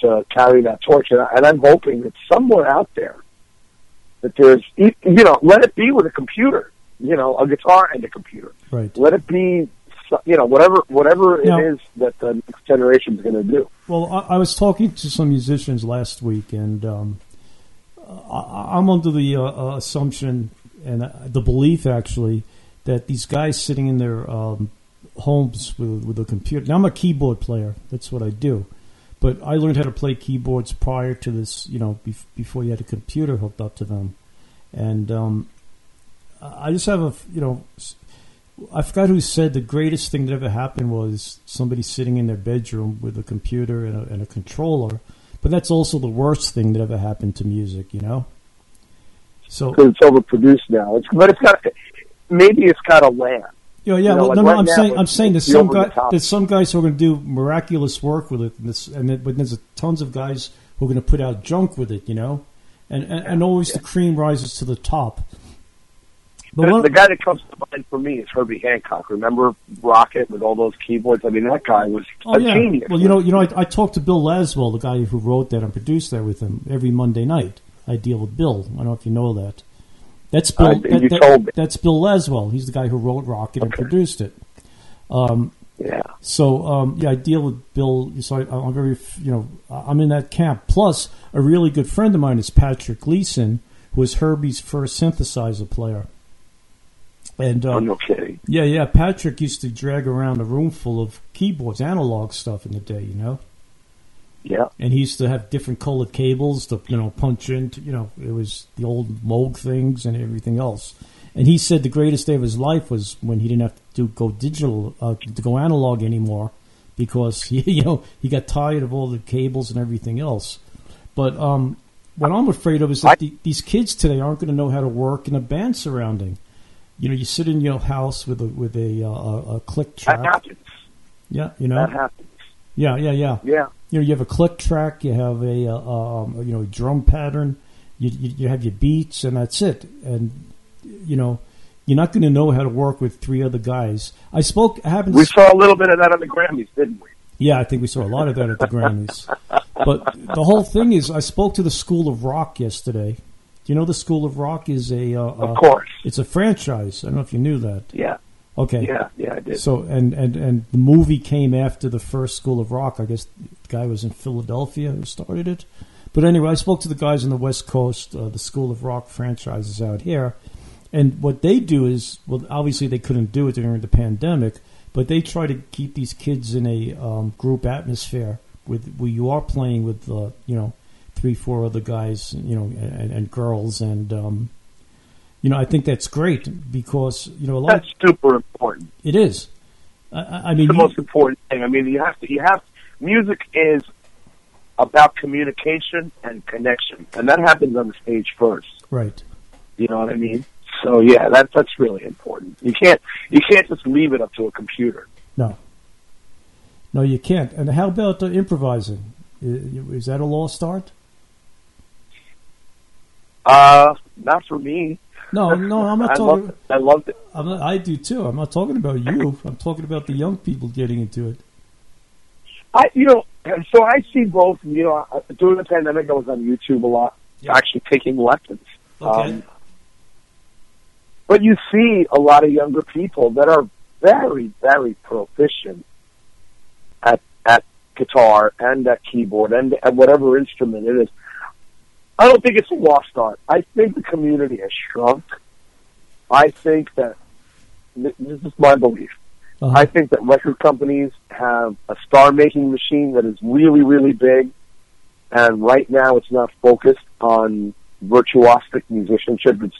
to carry that torch, and, I, and I'm hoping that somewhere out there that there's you know let it be with a computer, you know, a guitar and a computer. right. Let it be, you know, whatever whatever Yeah. it is that the next generation is going to do. Well, I, I was talking to some musicians last week, and um, I, I'm under the uh, uh, assumption and uh, the belief, actually, that these guys sitting in their um, homes with, with a computer. Now, I'm a keyboard player. That's what I do. But I learned how to play keyboards prior to this, you know, bef- before you had a computer hooked up to them. And um, I just have a, you know, I forgot who said the greatest thing that ever happened was somebody sitting in their bedroom with a computer and a, and a controller. But that's also the worst thing that ever happened to music, you know. So Because it's overproduced now. It's, but it's got maybe it's got a land. yeah, yeah. you know, well, like no, no. right I'm now, saying I'm saying there's some over the there's some guys who are going to do miraculous work with it, and, this, and then, but there's tons of guys who are going to put out junk with it, you know. And and, and always the cream rises to the top. The, one- the guy that comes to mind for me is Herbie Hancock. Remember Rockit with all those keyboards? I mean, that guy was Oh a yeah. genius. Well, you know, you know, I, I talked to Bill Laswell, the guy who wrote that and produced that with him every Monday night. I deal with Bill. I don't know if you know that. That's Bill. I- that- you that- told me. That's Bill Laswell. He's the guy who wrote Rockit and produced it. Um, yeah. so um, yeah, I deal with Bill. So I, I'm very, you know, I'm in that camp. Plus, a really good friend of mine is Patrick Gleeson, who was Herbie's first synthesizer player. And uh, oh, no kidding. yeah, yeah. Patrick used to drag around a room full of keyboards, analog stuff in the day, you know. Yeah. And he used to have different colored cables to, you know, punch into. You know, it was the old Moog things and everything else. And he said the greatest day of his life was when he didn't have to go digital, uh, to go analog anymore, because he, you know, he got tired of all the cables and everything else. But um, what I'm afraid of is that the, these kids today aren't going to know how to work in a band surrounding. You know, you sit in your house with a with a, uh, a, a click That track. happens. Yeah, you know. That happens. Yeah, yeah, yeah. Yeah. You know, you have a click track, you have a uh, um, you know a drum pattern, you, you you have your beats, and that's it. And you know, you're not going to know how to work with three other guys. I spoke. I happened. to We saw a little bit of that on the Grammys, didn't we? Yeah, I think we saw a lot of that at the Grammys. But the whole thing is, I spoke to the School of Rock yesterday. You know the School of Rock is a? Uh, Of uh, course. it's a franchise. I don't know if you knew that. Yeah. Okay. Yeah. Yeah, I did. So and and and the movie came after the first School of Rock. I guess the guy was in Philadelphia who started it. But anyway, I spoke to the guys on the West Coast. Uh, the School of Rock franchise is out here, and what they do is, well, obviously they couldn't do it during the pandemic, but they try to keep these kids in a um, group atmosphere with where you are playing with, uh, you know, three, four other guys, you know, and, and girls, and um, you know, I think that's great because you know a lot. That's super important. it is. I, I mean, It's the you- most important thing. I mean, you have to. You have music is about communication and connection, and that happens on the stage first. right. You know what I mean? So yeah, that's that's really important. You can't you can't just leave it up to a computer. No. No, you can't. And how about uh, improvising? I- Is that a lost art? Uh, not for me. No, no, I'm not I talking. loved, I loved it. I'm not, I do too. I'm not talking about you. I'm talking about the young people getting into it. I, you know, and so I see both. You know, during the pandemic, I was on YouTube a lot, actually taking lessons. Um, but you see a lot of younger people that are very, very proficient at at guitar and at keyboard and at whatever instrument it is. I don't think it's a lost art. I think the community has shrunk. I think that this is my belief. Uh-huh. I think that record companies have a star making machine that is really, really big, and right now it's not focused on virtuosic musicianship. It's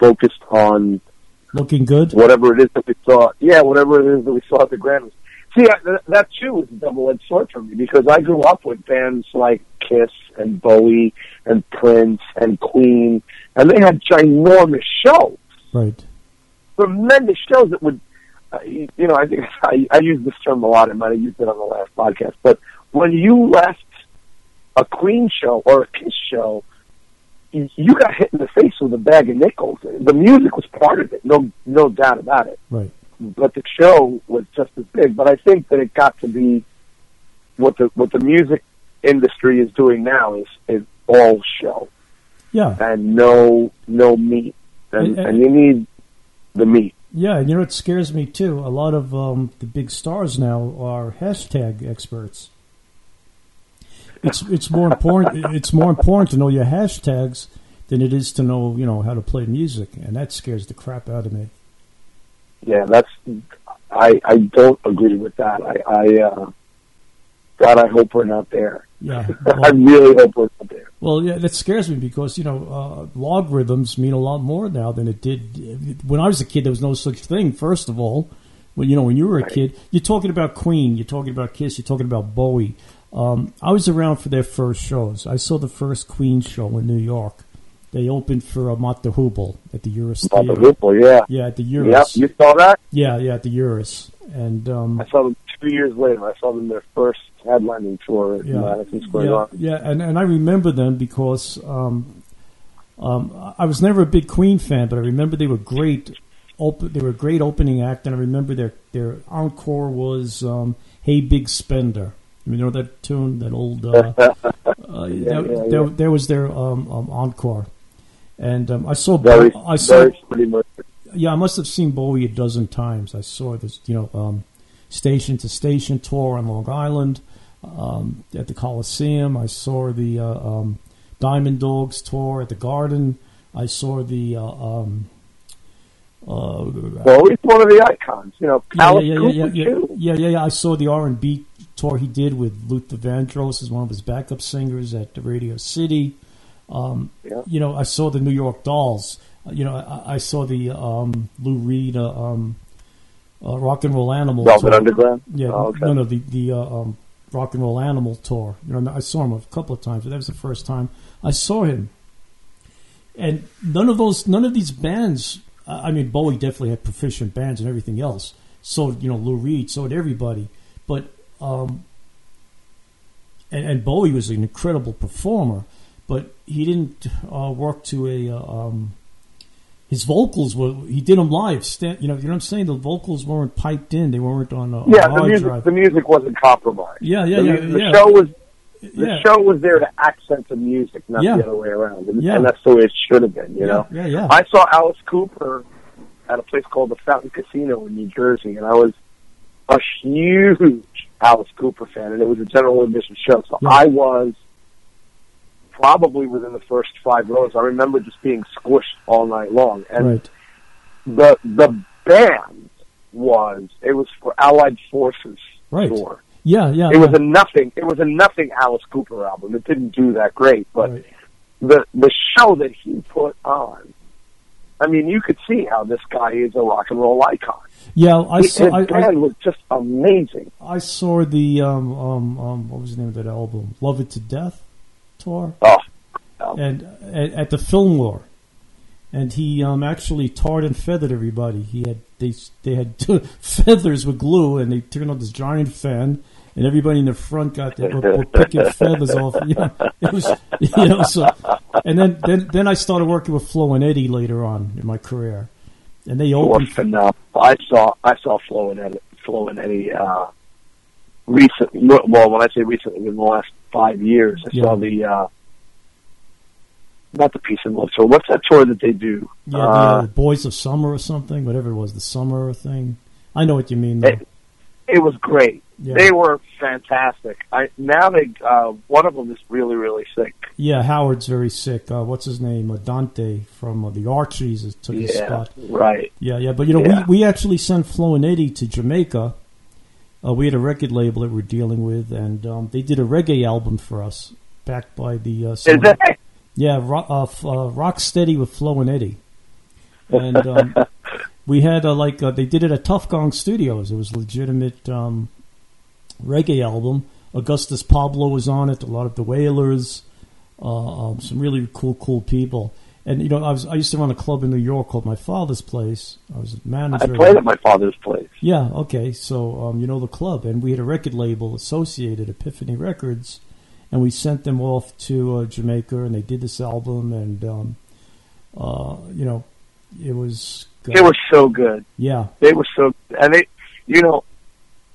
focused on Looking good. whatever it is that we saw. Yeah, whatever it is that we saw at the Grammys. See, I, that too is a double-edged sword for me because I grew up with bands like Kiss and Bowie and Prince and Queen, and they had ginormous shows Right. tremendous shows that would, uh, you know, I think I, I use this term a lot. I might have used it on the last podcast. But when you left a Queen show or a Kiss show, you, you got hit in the face with a bag of nickels. The music was part of it, no, no doubt about it. Right. But the show was just as big. But I think that it got to be what the what the music industry is doing now is is all show Yeah. and no no meat, and, And- and you need the meat. Yeah. And you know what scares me too? A lot of um, the big stars now are hashtag experts. It's it's more important. It's more important to know your hashtags than it is to know you know how to play music, and that scares the crap out of me. Yeah, that's. I I don't agree with that. I I uh, God, I hope we're not there. Yeah. I really hope we're not there. well, yeah, that scares me because you know uh, logarithms mean a lot more now than it did when I was a kid. There was no such thing. First of all, when you know when you were a kid, you're talking about Queen, you're talking about Kiss, you're talking about Bowie. Um, I was around for their first shows. I saw the first Queen show in New York. They opened for uh, the at the Uris About the Theater. Whipple, yeah. Yeah, at the Yep, Uris. you saw that? Yeah, yeah, at the Uris. And um, I saw them two years later. I saw them their first headlining tour at Yeah. Madison Square yeah, Garden. yeah, and and I remember them because um, um, I was never a big Queen fan, but I remember they were great. Op- they were a great opening act, and I remember their their encore was um, "Hey Big Spender." You know that tune, that old. Uh, uh, that, yeah, there, yeah. there was their um, um, encore, and um, I saw. Very, I saw. very pretty much. Yeah, I must have seen Bowie a dozen times. I saw this, you know, um, station to station tour on Long Island, um, at the Coliseum. I saw the uh, um, Diamond Dogs tour at the Garden. I saw the. Uh, um, uh, Well, he's one of the icons. You know, yeah, yeah, yeah, yeah, yeah, yeah, yeah, yeah. I saw the R and B tour he did with Luther Vandross as one of his backup singers at the Radio City. Um, Yeah. You know, I saw the New York Dolls. Uh, You know, I, I saw the um, Lou Reed uh, um, uh, Rock and Roll Animal. Velvet tour. Underground. Yeah, Oh, okay. no, no, the the uh, um, Rock and Roll Animal tour. You know, I saw him a couple of times, but that was the first time I saw him. And none of those, none of these bands. I I mean, Bowie definitely had proficient bands and everything else. So you know, Lou Reed, so did everybody. But um, and, and Bowie was an incredible performer, but he didn't uh, work to a. Uh, um, his vocals were he did them live. Sta- you know, you know what I'm saying. The vocals weren't piped in; they weren't on a, Yeah, the music drive. the music wasn't compromised. yeah, yeah, the, yeah, the yeah. show was the yeah. show was there to accent the music, not Yeah. the other way around, and, Yeah. and that's the way it should have been. You know, yeah, yeah. I saw Alice Cooper at a place called the Fountain Casino in New Jersey, and I was a huge Alice Cooper fan, and it was a general admission show. So. I was probably within the first five rows. I remember just being squished all night long, and right. the the band was it was for Allied Forces Right. tour. Yeah, yeah. It was yeah. a nothing. It was a nothing Alice Cooper album. It didn't do that great, but Right. the the show that he put on. I mean, you could see how this guy is a rock and roll icon. yeah. I His saw. I, band I, was just amazing. I saw the um, um, um, what was the name of that album? Love It to Death tour. Oh, and at, at the war, and he um, actually tarred and feathered everybody. He had they they had feathers with glue, and they turned on this giant fan, and everybody in the front got they were, were picking feathers off. You know, it was you know so. And then, then then I started working with Flo and Eddie later on in my career, and they opened. phenomenal. I saw I saw Flo and Eddie, Flo and Eddie uh, recent. Well, when I say recently, in the last five years, I Yeah. saw the uh, not the Peace and Love tour. What's that tour that they do? Yeah, Uh, uh, Boys of Summer or something, whatever it was, the summer thing. I know what you mean. Though. It- it was great. Yeah. They were fantastic. I now they uh, one of them is really really sick. Yeah, Howard's very sick. Uh, what's his name? Uh, Dante from uh, the Archies is- took his spot. right. Yeah, yeah. But you know, Yeah. we, we actually sent Flo and Eddie to Jamaica. Uh, we had a record label that we're dealing with, and um, they did a reggae album for us, backed by the uh, Is some- that yeah, rock, uh, uh, rock steady with Flo and Eddie, and um, we had uh, like uh, they did it at Tuff Gong Studios. It was a legitimate um, reggae album. Augustus Pablo was on it. A lot of the Wailers, uh, um, some really cool, cool people. And you know, I was I used to run a club in New York called My Father's Place. I was a I manager. played at my father's place? Yeah, okay. So um, you know the club, and we had a record label associated, Epiphany Records, and we sent them off to uh, Jamaica, and they did this album, and um, uh, you know, it was good. They were so good. yeah, They were so, and they, you know,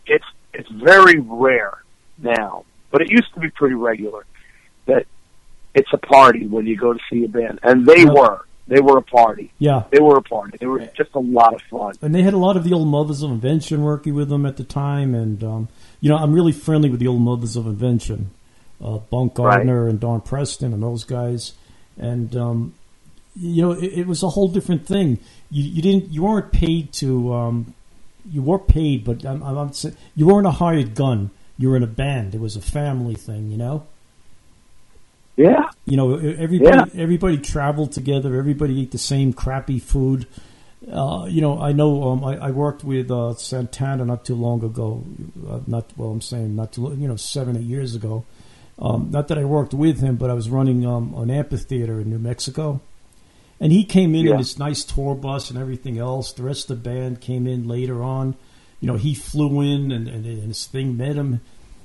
it's it's very rare now, but it used to be pretty regular that it's a party when you go to see a band, and they Yeah. were. They were a party. yeah. They were a party. They were just a lot of fun. And they had a lot of the old Mothers of Invention working with them at the time, and um, you know, I'm really friendly with the old Mothers of Invention, uh, Bunk Right. Gardner and Don Preston and those guys, and um, you know, it, it was a whole different thing. You, you didn't, you weren't paid to, um, you were paid, but I'm, I'm, I'm you weren't a hired gun. You were in a band. It was a family thing, you know. Yeah, You know, everybody Yeah. everybody traveled together. Everybody ate the same crappy food. Uh, you know, I know um, I, I worked with uh, Santana not too long ago. Uh, not well, I'm saying not too you know seven eight years ago. Um, not that I worked with him, but I was running um, an amphitheater in New Mexico, and he came in Yeah. in this nice tour bus and everything else. The rest of the band came in later on. You know, he flew in and, and, and his thing met him.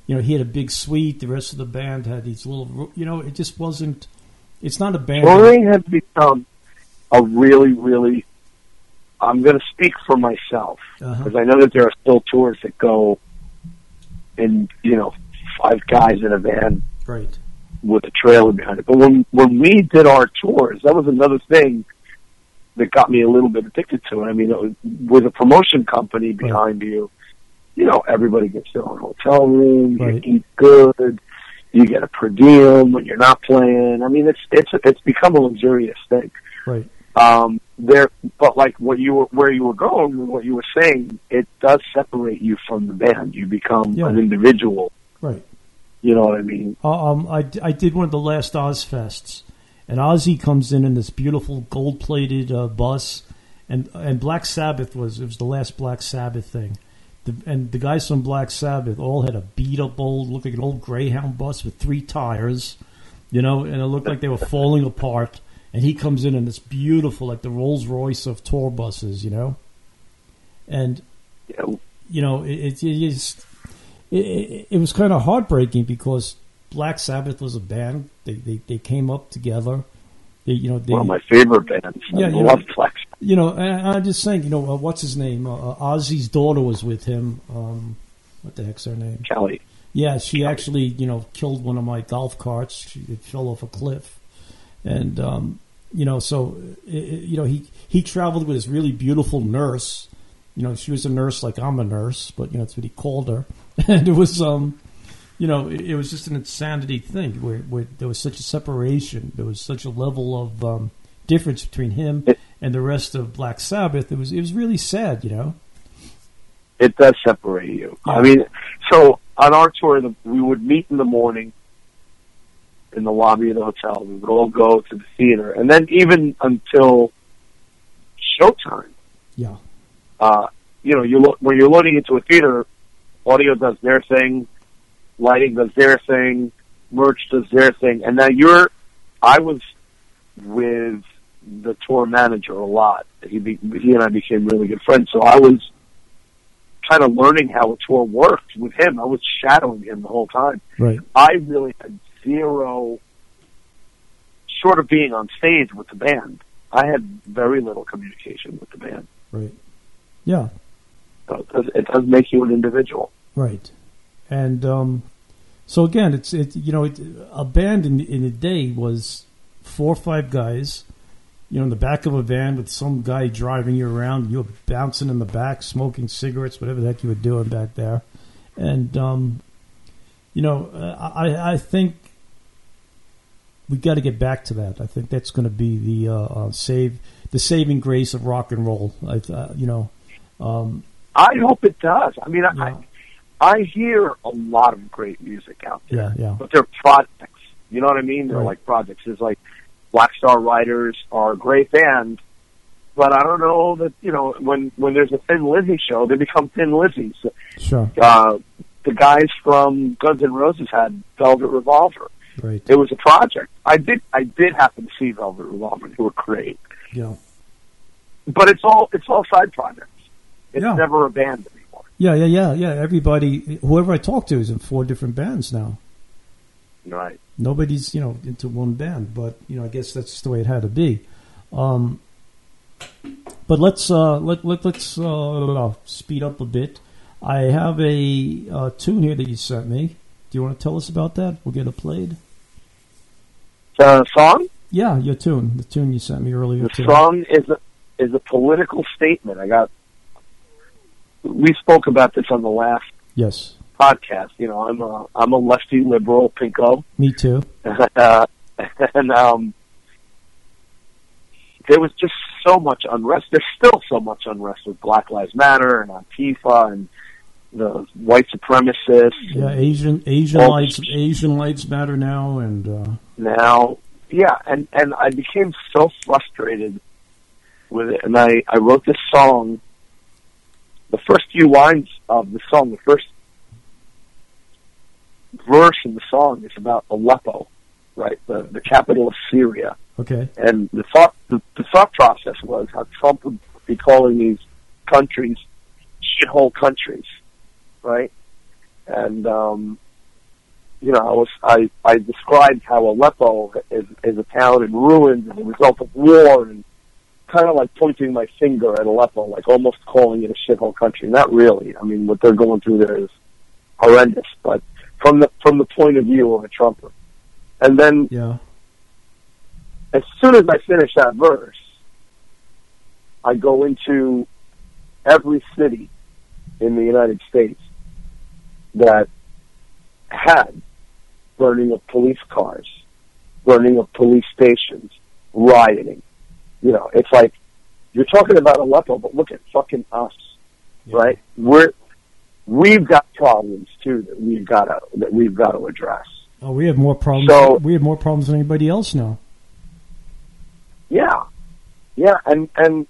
You know, he had a big suite. The rest of the band had these little. You know, it just wasn't. It's not a band. touring has become a really, really. I'm going to speak for myself Uh-huh. because I know that there are still tours that go and you know, five guys in a van Right. with a trailer behind it. But when when we did our tours, that was another thing that got me a little bit addicted to it. I mean, it was, with a promotion company behind you, you know, everybody gets their own hotel room. Right. You eat good. You get a per diem when you're not playing. I mean, it's it's it's become a luxurious thing. Right. Um, there, but like what you were, where you were going, and what you were saying, it does separate you from the band. You become Yeah. an individual. Right. You know what I mean? Uh, um, I, I did one of the last Ozzfests, and Ozzy comes in in this beautiful gold plated uh, bus, and and Black Sabbath was it was the last Black Sabbath thing, the, and the guys from Black Sabbath all had a beat up old look like an old Greyhound bus with three tires, you know, and it looked like they were falling apart. And he comes in in this beautiful, like the Rolls Royce of tour buses, you know, and you know, it, it, it, it, it, it was kind of heartbreaking because Black Sabbath was a band. They they, they came up together. They, you know, they, One of my favorite bands. Yeah, I you love know- Flex. you know, and I'm just saying, you know, uh, what's his name? Uh, uh, Ozzy's daughter was with him. Um, what the heck's her name? Kelly. Yeah, she actually, you know, killed one of my golf carts. She, it fell off a cliff, and um, you know, so i i you know, he he traveled with this really beautiful nurse. You know, she was a nurse like I'm a nurse, but you know, that's what he called her, and it was, um, you know, it, it was just an insanity thing where, where there was such a separation, there was such a level of um, difference between him and the rest of Black Sabbath. It was it was really sad, you know. It does separate you. I mean, so on our tour, the, we would meet in the morning in the lobby of the hotel. We would all go to the theater, and then even until showtime, Yeah, uh, you know, you look when you're loading into a theater, audio does their thing, lighting does their thing, merch does their thing, and now you're. I was with the tour manager a lot. He be, he and I became really good friends, so I was kind of learning how a tour worked with him. I was shadowing him the whole time. right. I really had zero, short of being on stage with the band. I had very little communication with the band. Right. Yeah. So it does, it does make you an individual. Right. And um, so again, it's it you know it, a band in in the day was four or five guys, you know, in the back of a van with some guy driving you around. You were bouncing in the back, smoking cigarettes, whatever the heck you were doing back there. And um, you know, uh, I I think we got to get back to that. I think that's going to be the uh, uh, save the saving grace of rock and roll. I uh, you know. Um, I hope it does. I mean, Yeah. I hear a lot of great music out there, yeah, yeah, but they're projects. You know what I mean? They're Right. like projects. It's like Black Star Riders are a great band, but I don't know that you know when when there's a Thin Lizzy show, they become Thin Lizzies. sure, Uh, the guys from Guns N' Roses had Velvet Revolver. right, It was a project. I did I did happen to see Velvet Revolver. They were great, yeah. but it's all it's all side projects. It's Yeah. never a band. Yeah, yeah, yeah, yeah. Everybody, whoever I talk to, is in four different bands now. Right. Nobody's, you know, into one band, but you know, I guess that's just the way it had to be. Um, but let's uh, let let let's uh, speed up a bit. I have a uh, tune here that you sent me. Do you want to tell us about that? We'll get it played. The song Yeah, your tune, the tune you sent me earlier The today. song is a is a political statement. I got. We spoke about this on the last Yes, podcast. You know, I'm a I'm a lefty liberal, pinko, me too. uh, and um, there was just so much unrest. There's still so much unrest with Black Lives Matter and Antifa and the white supremacists. Yeah, Asian Asian Well- lights Asian lights matter now, and uh, now yeah and and i became so frustrated with it and i i wrote this song the first few lines of the song the first verse in the song is about aleppo right? The the capital of syria. Okay, and the thought the, the thought process was how trump would be calling these countries shithole countries right? And um you know, I was I I described how Aleppo is is a town in ruins as a result of war, and kind of like pointing my finger at Aleppo, like almost calling it a shithole country. Not really. I mean, what they're going through there is horrendous, but from the from the point of view of a Trumper. And then yeah, as soon as I finish that verse, I go into every city in the United States that had burning of police cars, burning of police stations, rioting. You know, it's like you're talking about Aleppo, but look at fucking us, right? We're we've got problems too that we've got to that we've got to address. Oh, we have more problems. So- we have more problems than anybody else now. Yeah, yeah, and and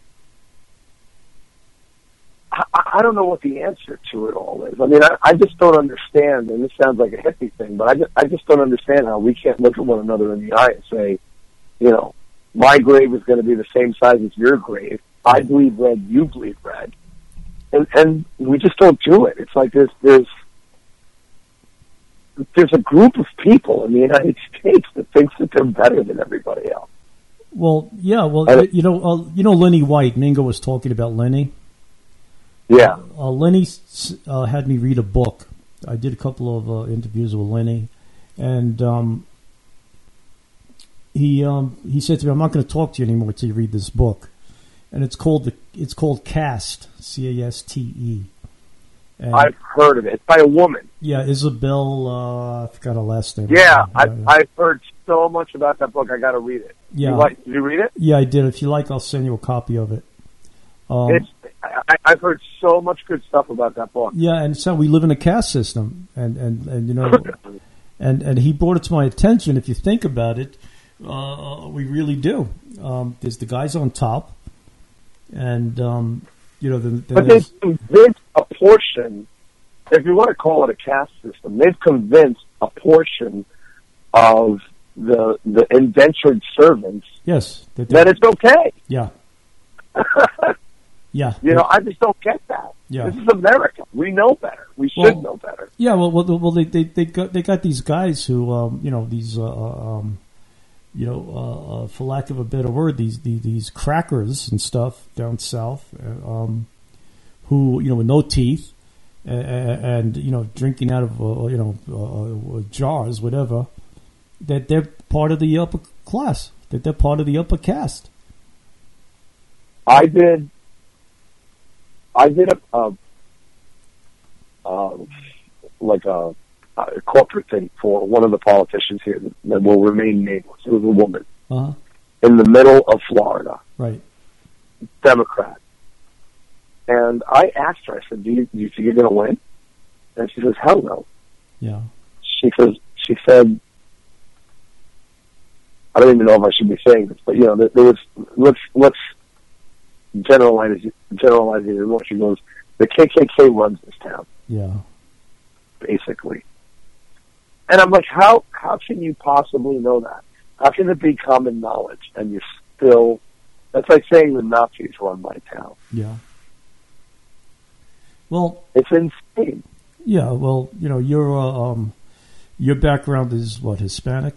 I, I don't know what the answer to it all is. I mean, I, I just don't understand. And this sounds like a hippie thing, but I just I just don't understand how we can't look at one another in the eye and say, you know, my grave is going to be the same size as your grave. I bleed red, you bleed red, and and we just don't do it. It's like there's there's there's a group of people in the United States that thinks that they're better than everybody else. Well, yeah. Well, I- you know, uh, you know, Lenny White. Mingo was talking about Lenny. Yeah. Uh, Lenny uh, had me read a book. I did a couple of uh, interviews with Lenny, and um, he um, he said to me, "I'm not going to talk to you anymore until you read this book." And it's called the it's called Caste C A S T E. And I've heard of it. It's by a woman. yeah, Isabel. Uh, I forgot her last name. Yeah, Uh, I, I've heard so much about that book. I got to read it. yeah, You like, did you read it? yeah, I did. If you like, I'll send you a copy of it. Um, It's. I, I've heard so much good stuff about that book. Yeah, and so we live in a caste system, and and and you know, and and he brought it to my attention. If you think about it, uh, we really do. Um, there's the guys on top, and um, you know, the, the, But they've convinced a portion, if you want to call it a caste system, they've convinced a portion of the the indentured servants yes, that it's okay. yeah, yeah, You know, I just don't get that. Yeah. This is America. We know better. We should Well- know better. Yeah, well, well, well they they they got they got these guys who, um, you know, these, uh, uh, um, you know, uh, uh, for lack of a better word, these these, these crackers and stuff down south, uh, um, who you know with no teeth, and, and you know drinking out of uh, you know uh, uh, jars, whatever. That they're part of the upper class. That they're part of the upper caste. I did. I did a, a, uh, like a, a corporate thing for one of the politicians here that, will remain nameless. It was a woman Uh huh. in the middle of Florida, Right. Democrat. And I asked her. I said, "Do you, do you think you're going to win?" And she says, "Hell no." Yeah. She says, "She said." I don't even know if I should be saying this, but you know, there, there was let's let's generalize generalize it more. She goes, "The KKK runs this town, Yeah. basically." And I'm like, "How how can you possibly know that? How can it be common knowledge and you're still?" That's like saying the Nazis run my town. Yeah. Well, It's insane. Yeah, well, you know, your uh, um, your background is what Hispanic,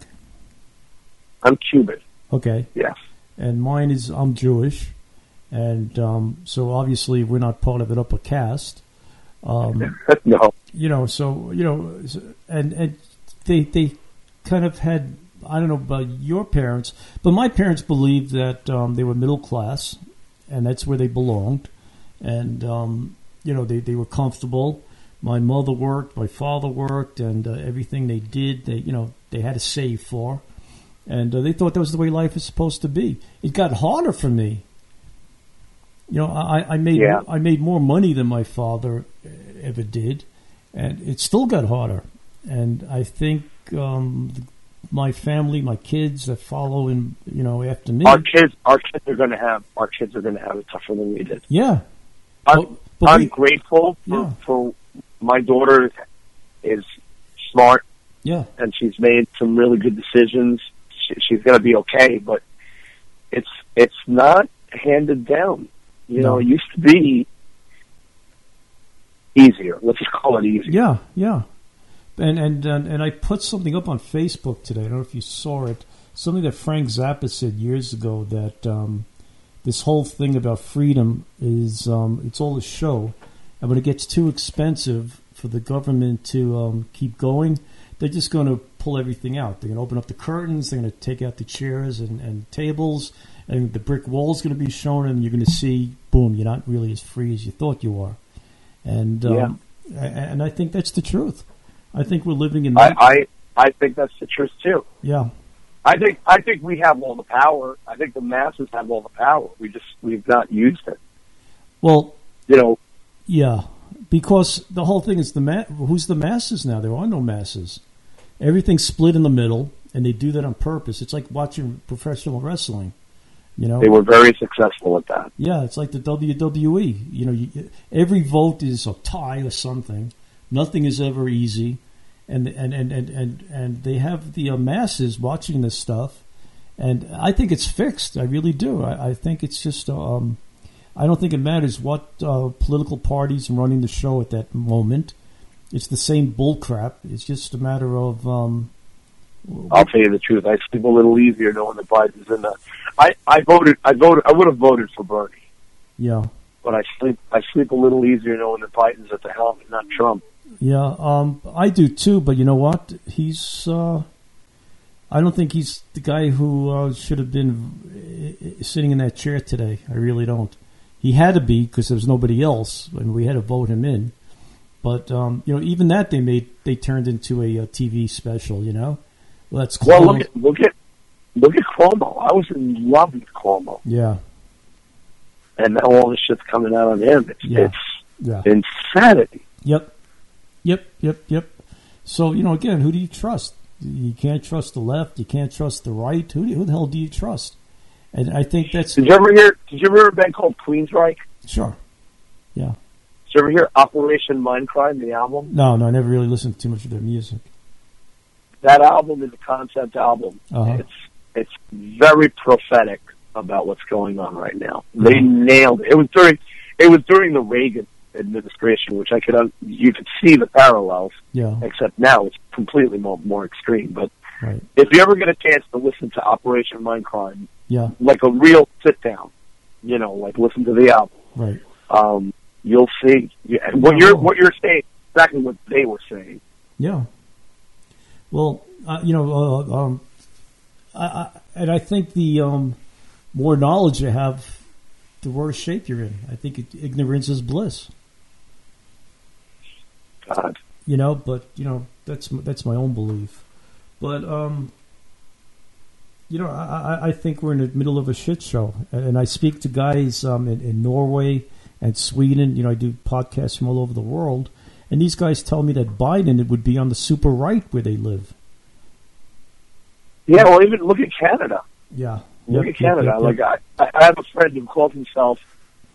I'm Cuban. okay, Yes. and mine is I'm Jewish, and um, so obviously we're not part of an upper caste. Um, no. you know, so you know, and and they they kind of had I don't know about your parents, but my parents believed that um, they were middle class, and that's where they belonged, and um, you know they they were comfortable. My mother worked, my father worked, and uh, everything they did, they you know they had to save for, and uh, they thought that was the way life is supposed to be. It got harder for me. You know, I, I made Yeah. I made more money than my father uh, ever did, and it still got harder. And I think um, my family, my kids that follow in, you know, after me, Our kids, our kids are going to have, our kids are going to have it tougher than we did. yeah. I'm, But- I'm we- grateful for, Yeah. for my daughter is smart yeah, and she's made some really good decisions. She, she's going to be okay, but it's it's not handed down. You know, it used to be easier. Let's just call it easier. yeah, yeah. And and and, I put something up on Facebook today. I don't know if you saw it. Something that Frank Zappa said years ago that um, this whole thing about freedom is um, it's all a show, and when it gets too expensive for the government to um, keep going, they're just going to pull everything out. They're going to open up the curtains. They're going to take out the chairs and, and tables, and the brick wall is going to be shown, and you're going to see, boom, you're not really as free as you thought you are. And um, a- and I think that's the truth. I think we're living in I, I I think that's the truth too. yeah I think I think we have all the power. I think the masses have all the power. We just we've not used it. well You know, yeah because the whole thing is the ma- who's the masses now? There are no masses. Everything's split in the middle, and they do that on purpose. It's like watching professional wrestling. You know, they were very successful at that. Yeah, it's like the WWE. You know, you, every vote is a tie or something. Nothing is ever easy, and and and and and, and they have the uh, masses watching this stuff, and I think it's fixed. I really do. I, I think it's just. Um, I don't think it matters what uh, political parties are running the show at that moment. It's the same bull crap. It's just a matter of um, I'll tell you the truth. I sleep a little easier knowing that Biden's in the. I I voted. I voted. I would have voted for Bernie, yeah, but I sleep. I sleep a little easier knowing that Biden's at the helm and not Trump. Yeah. Um, I do too. But you know what? He's. Uh, I don't think he's the guy who uh, should have been sitting in that chair today. I really don't. He had to be because there was nobody else, and we had to vote him in. But um, you know, even that they made they turned into a, uh TV special. You know, let's Well, clone- look at look at look at Cuomo. I was in love with Cuomo, yeah, and now all this shit's coming out on him. It's Yeah. it's yeah. insanity. Yep. Yep, yep, yep. So, you know, again, who do you trust? You can't trust the left. You can't trust the right. Who, do, who the hell do you trust? And I think that's Did you ever hear? Did you ever hear a band called Queensryche? sure. Yeah. Did you ever hear Operation Mindcrime, the album? No, no, I never really listened to too much of their music. That album is a concept album. Uh-huh. It's it's very prophetic about what's going on right now. They Mhm. nailed it. It was during it was during the Reagan administration, which I could un- you could see the parallels. Yeah, Except now it's completely more more extreme. But right. if you ever get a chance to listen to Operation Mindcrime, Yeah, like a real sit down, you know, like listen to the album, right. um, you'll see yeah, what you're what you're saying. Exactly what they were saying. Yeah. Well, uh, you know, uh, um, I, I, and I think the um, more knowledge you have, the worse shape you're in. I think ignorance is bliss. God. you know but you know that's that's my own belief but um you know i i I think we're in the middle of a shit show and, i speak to guys um in, in norway and sweden you know i do podcasts from all over the world and these guys tell me that biden it would be on the super right where they live Yeah, well, even look at Canada. yeah Look Yep, at yep, Canada. yep, Like. I, I have a friend who calls himself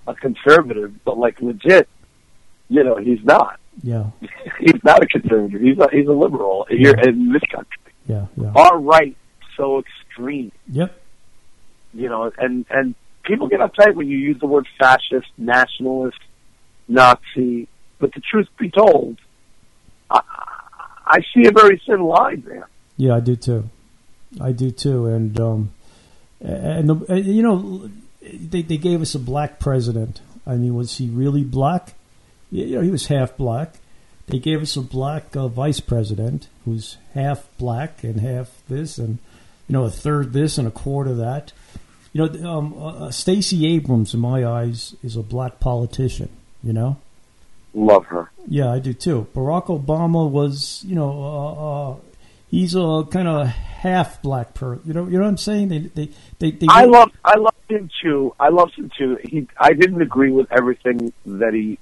a conservative, but like legit, you know, he's not. Yeah He's not a conservative. He's a, he's a liberal here in this country. yeah yeah Our right so extreme, yep you know, and and people get upset when you use the word fascist, nationalist, Nazi. But the truth be told, I, I see a very thin line there. Yeah, I do too. I do too. And um, and, the, and you know, they they gave us a black president. I mean, was he really black? You know, he was half black. They gave us a black uh, vice president who's half black and half this, and you know, a third this and a quarter that. You know, um, uh, Stacey Abrams, in my eyes, is a black politician. You know. Love her. Yeah, I do too. Barack Obama was, you know, uh, uh, he's a kind of half black person. You know, you know what I'm saying? They, they, they, they I love I love him too. I love him too. He I didn't agree with everything that he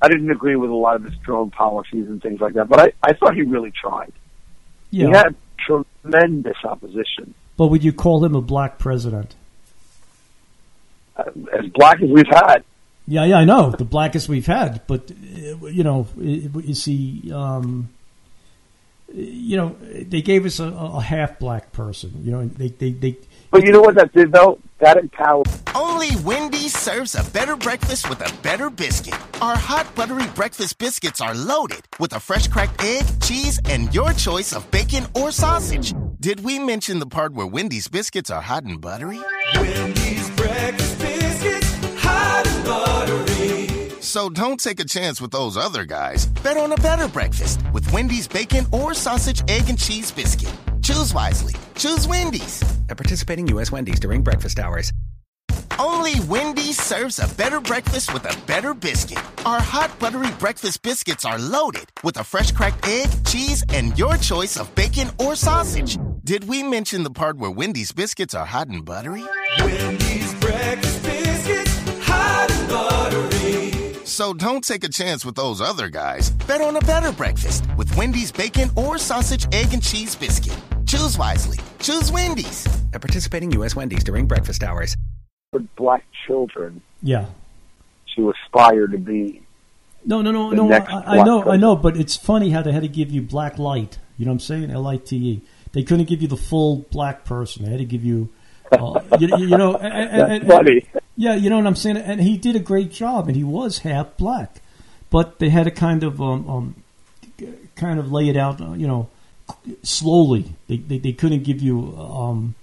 I didn't agree with a lot of his drone policies and things like that, but I, I thought he really tried. yeah. He had tremendous opposition. But would you call him a black president? Uh, as black as we've had. Yeah, yeah, I know the blackest we've had, but uh, you know, you see. Um, you know, they gave us a, a half black person. You know, they, they, they. But you know what that did though? That empowered Only Wendy's serves a better breakfast with a better biscuit. Our hot buttery breakfast biscuits are loaded with a fresh cracked egg, cheese, and your choice of bacon or sausage. Did we mention the part where Wendy's biscuits are hot and buttery? Wendy's breakfast biscuits, hot and buttery. So don't take a chance with those other guys. Bet on a better breakfast with Wendy's bacon or sausage, egg, and cheese biscuit. Choose wisely. Choose Wendy's. At participating U.S. Wendy's during breakfast hours. Only Wendy's serves a better breakfast with a better biscuit. Our hot buttery breakfast biscuits are loaded with a fresh cracked egg, cheese, and your choice of bacon or sausage. Did we mention the part where Wendy's biscuits are hot and buttery? Wendy's breakfast biscuits, hot and buttery. So don't take a chance with those other guys. Bet on a better breakfast with Wendy's bacon or sausage, egg, and cheese biscuit. Choose wisely. Choose Wendy's. At participating U.S. Wendy's during breakfast hours. black children Yeah. to aspire to be No, no, no, no. I, I black know, I know, but it's funny how they had to give you black light. You know what I'm saying? L I T E. They couldn't give you the full black person. They had to give you, uh, you, you know, and, and- that's and- funny. Yeah, you know what I'm saying? And he did a great job, and he was half black. but they had to kind of um, um, kind of lay it out, uh, you know, slowly. They they, they couldn't give you um,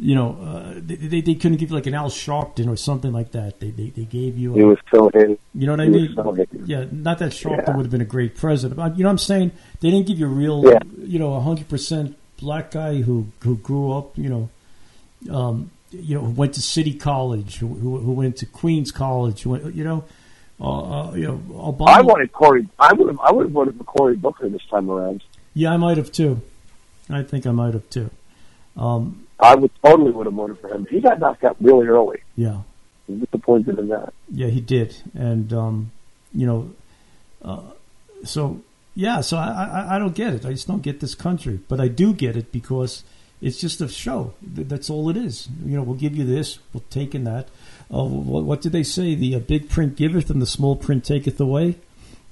you know, uh, they, they couldn't give you like an Al Sharpton or something like that. They they, they gave you, He a, was so hidden. you know what I mean? so. Yeah, not that Sharpton Yeah. would have been a great president. But, you know what I'm saying? They didn't give you a real, Yeah. you know, 100% black guy who who grew up, you know, um, you know, who went to City College, who who, who went to Queens College, who went, you know, uh, uh, you know, Obama. I wanted Cory. I would have. I would have voted for Cory Booker this time around. Yeah, I might have too. I think I might have too. Um, I would totally would have voted for him. He got knocked out really early. yeah. I'm disappointed in that. Yeah, he did, and um, you know, uh, so yeah, so I, I I don't get it. I just don't get this country, but I do get it because it's just a show. That's all it is. You know, we'll give you this, we'll take in that. Uh, what, what did they say? The uh, big print giveth, and the small print taketh away,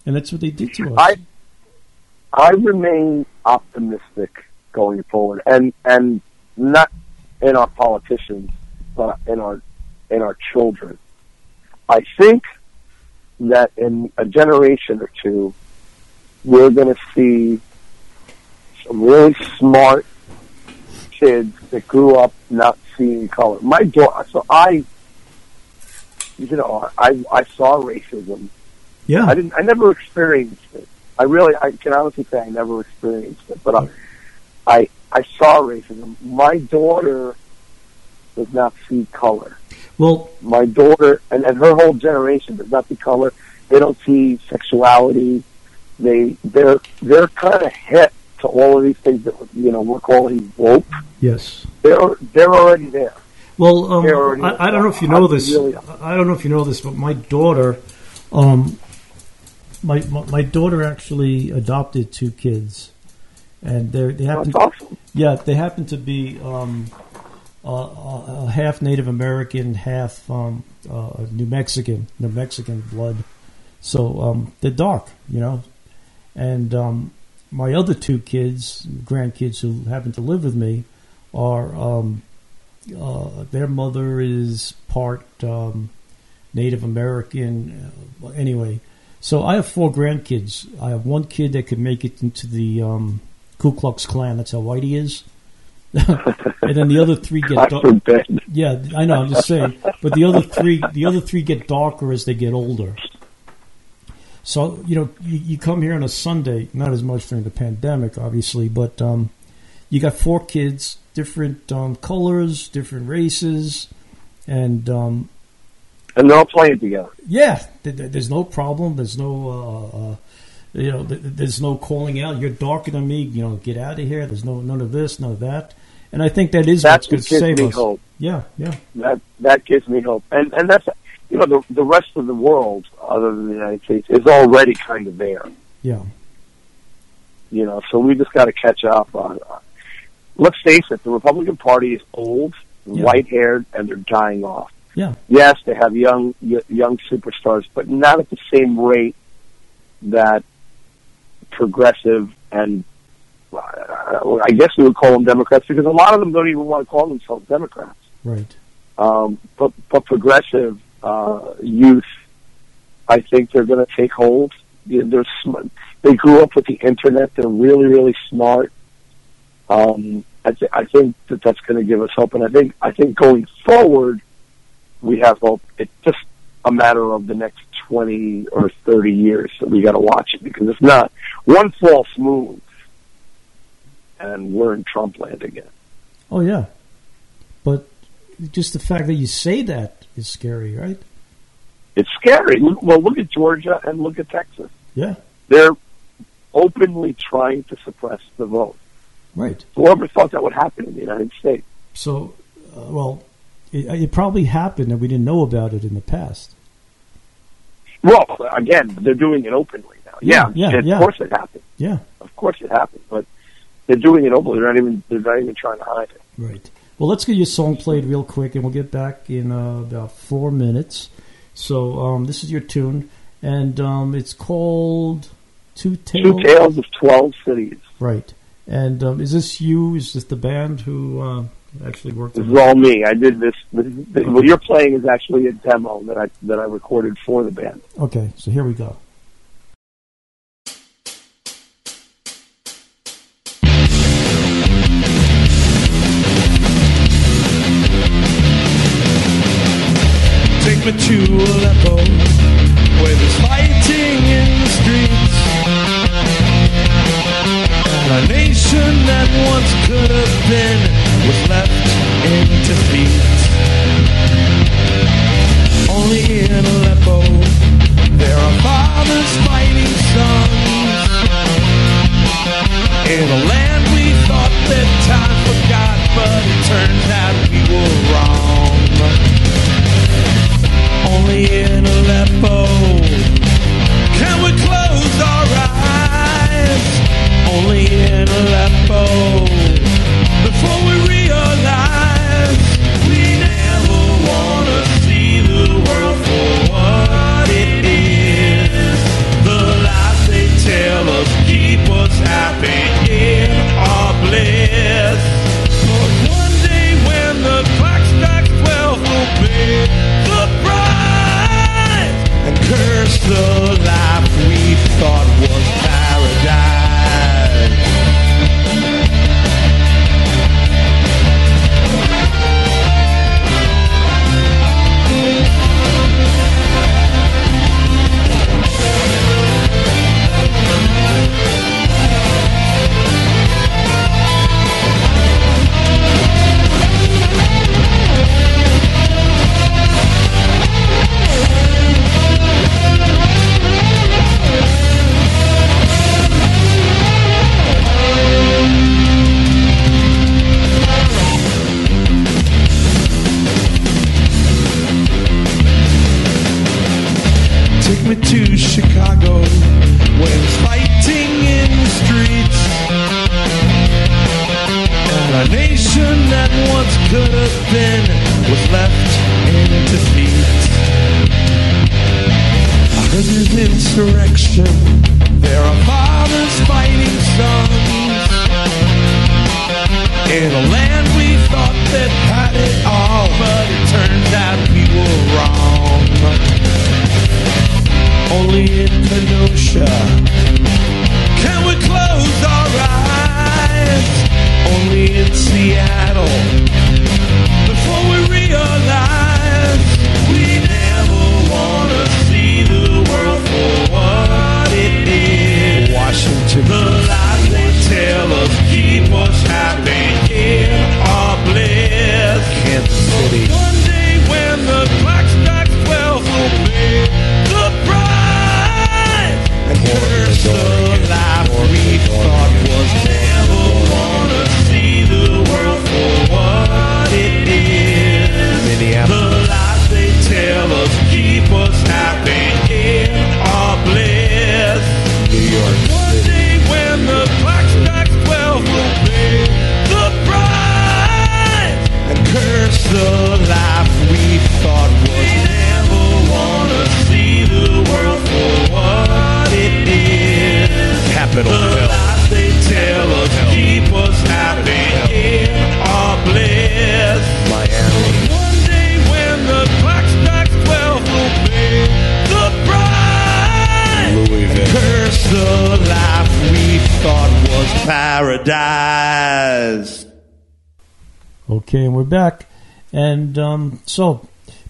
and that's what they did to us. I I remain optimistic going forward, and and not in our politicians, but in our in our children. I think that in a generation or two, we're going to see some really smart kids that grew up not seeing color. My daughter, so I, you know, I I saw racism yeah, I didn't. I never experienced it. I really, I can honestly say I never experienced it. But I, I, I saw racism. My daughter does not see color. well, My daughter and, and her whole generation does not see color. They don't see sexuality. They they're they're kind of hit to all of these things that you know we're calling woke. yes. They're they're already there. Well, um, already- I, I don't know if you know this. Really? I don't know if you know this, but my daughter, um, my, my my daughter actually adopted two kids, and they they happen. That's awesome. Yeah, they happen to be um, uh, uh, half Native American, half um, uh, New Mexican, New Mexican blood. So um, they're dark, you know. And um, my other two kids, grandkids who happen to live with me, are um, uh, their mother is part um, Native American. Uh, anyway, so I have four grandkids. I have one kid that could make it into the um, Ku Klux Klan. That's how white he is. and then the other three get darker. Yeah, I know. I'm just saying. But the other three, the other three get darker as they get older. So you know, you, you come here on a Sunday, not as much during the pandemic, obviously, but um, you got four kids, different um, colors, different races, and um, And they're all playing together. yeah, th- th- there's no problem. There's no, uh, uh, you know, there's no calling out. You're darker than me. You know, get out of here. There's no none of this, none of that. And I think that is That's what's what gives me us. hope. Yeah, yeah, that that gives me hope. And and that's you know the the rest of the world other than the United States is already kind of there. yeah. You know, so we just got to catch up on. Uh, let's face it, the Republican Party is old, Yeah. white haired, and they're dying off. Yeah. Yes, they have young young superstars, but not at the same rate that progressive and uh, I guess we would call them Democrats because a lot of them don't even want to call themselves Democrats. Right. Um, but but progressive uh, youth, I think they're going to take hold. They're sm- they grew up with the internet. They're really really smart. Um, I, th- I think that that's going to give us hope, and I think I think going forward, we have hope. It's just a matter of the next twenty or thirty years that we got to watch it because it's not one false move, and we're in Trump land again. Oh yeah, but just the fact that you say that is scary, right? It's scary. Well, look at Georgia and look at Texas. Yeah. They're openly trying to suppress the vote. Right. Whoever thought that would happen in the United States? So, uh, well, it, it probably happened and we didn't know about it in the past. Well, again, they're doing it openly now. Yeah, Yeah, yeah, of yeah. course it happened. Yeah. Of course it happened, but they're doing it openly. They're not even they're not even trying to hide it. Right. Well, let's get your song played real quick, and we'll get back in uh, about four minutes. So, um, this is your tune, and um, it's called Two Tales. Two tales of twelve cities. Right. And um, is this you? Is this the band who uh, actually worked. This is all me. I did this. this, this okay. What you're playing is actually a demo that I that I recorded for the band. Okay, so here we go. Take me to Aleppo, where there's fighting in the streets. A nation that once could have been was left in defeat. Only in Aleppo, there are fathers fighting sons. In a land we thought that time forgot, but it turns out we were wrong. Only in Aleppo can we close our eyes. Only in Aleppo the life we thought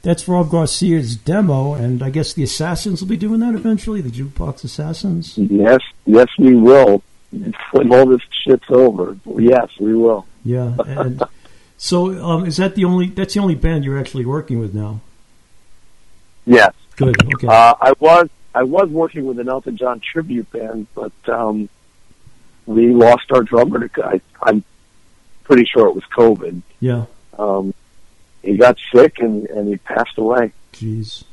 that's Rob Garcia's demo, and I guess the Assassins will be doing that eventually, the Jukebox Assassins. Yes, yes, we will. When all this shit's over, yes, we will. Yeah. And so um, is that the only, that's the only band you're actually working with now? Yes. Good, okay. Uh, I was I was working with an Elton John tribute band, but um, we lost our drummer. To, I, I'm pretty sure it was COVID. yeah. Um, he got sick and, and he passed away. Jeez.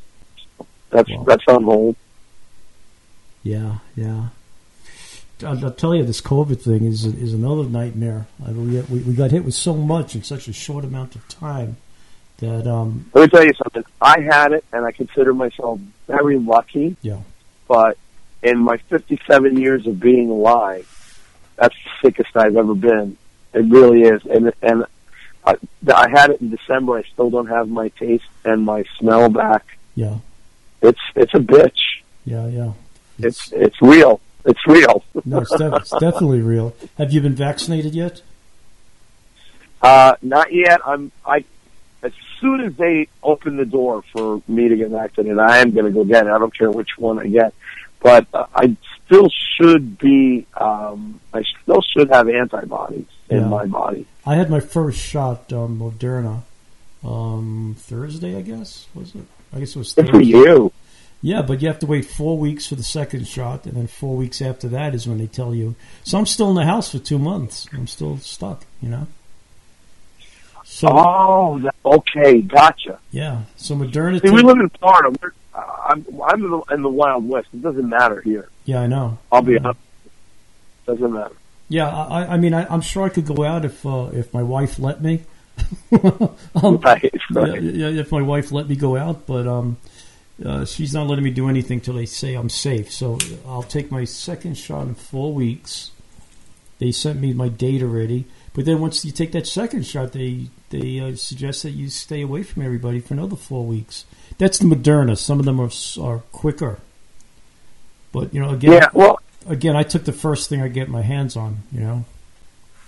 That's Wow. that's on hold. Yeah, yeah. I'll, I'll tell you, this COVID thing is is another nightmare. I, we, we we got hit with so much in such a short amount of time that um Let me tell you something. I had it, and I consider myself very lucky. yeah But in my 57 years of being alive, that's the sickest I've ever been. It really is. And and I, I had it in December. I still don't have my taste and my smell back. yeah It's it's a bitch. yeah yeah. It's it's real. It's real. no, it's, def- it's definitely real. Have you been vaccinated yet? Uh, not yet. I'm I as soon as they open the door for me to get vaccinated, I am going to go get it. I don't care which one I get, but uh, I still should be. Um, I still should have antibodies in Yeah. my body. I had my first shot, um, Moderna, um, Thursday, I guess was it? I guess it was Good for you. Yeah, but you have to wait four weeks for the second shot, and then four weeks after that is when they tell you. So I'm still in the house for two months. I'm still stuck, you know. So Oh, okay, gotcha. yeah, so Moderna. See, we live in Florida. We're, uh, I'm, I'm in the, in the Wild West. It doesn't matter here. yeah, I know. I'll be Yeah. honest. Doesn't matter. Yeah, I, I mean, I, I'm sure I could go out if uh, if my wife let me. um, Right, right. yeah, if my wife let me go out, but um, uh, she's not letting me do anything till they say I'm safe. So I'll take my second shot in four weeks. They sent me my date already, but then once you take that second shot, they they uh, suggest that you stay away from everybody for another four weeks. That's the Moderna. Some of them are are quicker, but you know, again, Yeah, well, again, I took the first thing I get my hands on. You know,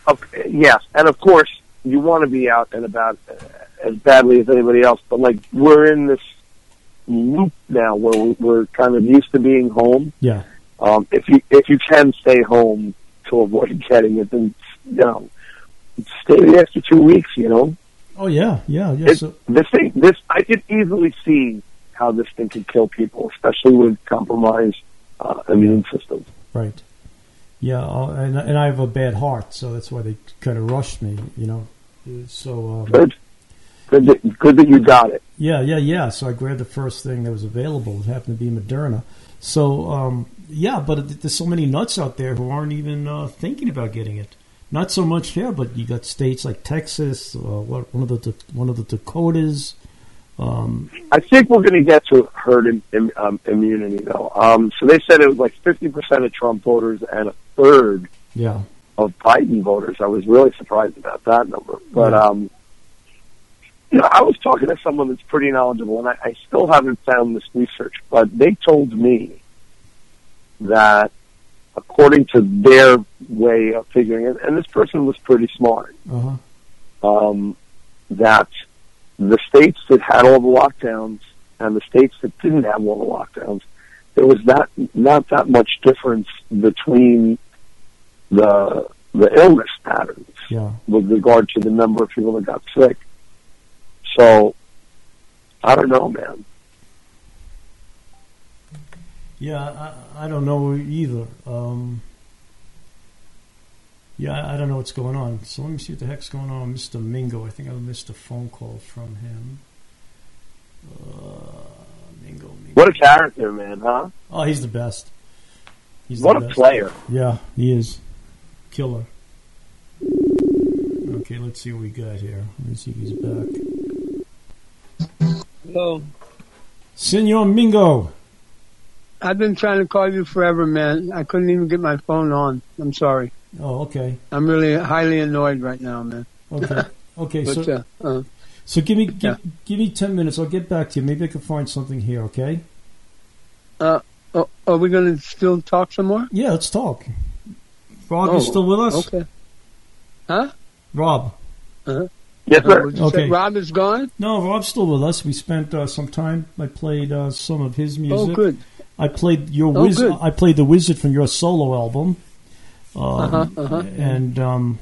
Okay, yes, and of course you want to be out and about uh, as badly as anybody else, but like we're in this loop now where we- we're kind of used to being home. yeah. Um, if you if you can stay home to avoid getting it, then you know stay the extra two weeks. You know, Oh yeah, yeah, yeah. it, So, this thing, this I could easily see how this thing could kill people, especially with compromised uh, immune systems. Right. Yeah, uh, and and I have a bad heart, so that's why they kind of rushed me. You know. So um, Good, good, that, good that you got it. yeah, yeah, yeah. So I grabbed the first thing that was available. It happened to be Moderna. So um, yeah, but there's so many nuts out there who aren't even uh, thinking about getting it. Not so much here, but you got states like Texas, uh, what one of the one of the Dakotas. Um, I think we're going to get to herd im, im, um, immunity, though. Um, so they said it was like 50% of Trump voters and a third yeah, of Biden voters. I was really surprised about that number. But, Yeah. um, you know, I was talking to someone that's pretty knowledgeable, and I, I still haven't found this research, but they told me that according to their way of figuring it, and this person was pretty smart, uh huh, um, that the states that had all the lockdowns and the states that didn't have all the lockdowns, there was not not that much difference between the the illness patterns yeah. with regard to the number of people that got sick. So I don't know, man. Yeah, I, I don't know either. Um, yeah, I- I don't know what's going on. So let me see what the heck's going on with Mr. Mingo. I think I missed a phone call from him. Uh, Mingo, Mingo. What a character, man, huh? Oh, he's the best. He's What the a best. player. Yeah, he is. Killer. Okay, let's see what we got here. Let me see if he's back. Hello. Senor Mingo. I've been trying to call you forever, man. I couldn't even get my phone on. I'm sorry. Oh, okay. I'm really highly annoyed right now, man. Okay. Okay, But so uh, uh, So give me give, Yeah. give me ten minutes. I'll get back to you. Maybe I can find something here. Okay? oh, are we going to still talk some more? Yeah, let's talk. Rob, Oh, you still with us? Okay. Huh? Rob. Huh. Yes, Uh, sir. would you Okay. Rob is gone? No, Rob's still with us. We spent uh, some time. I played uh, some of his music. Oh, good. I played your Oh, wizard. I played the wizard from your solo album. Um, Uh-huh, uh-huh. And um,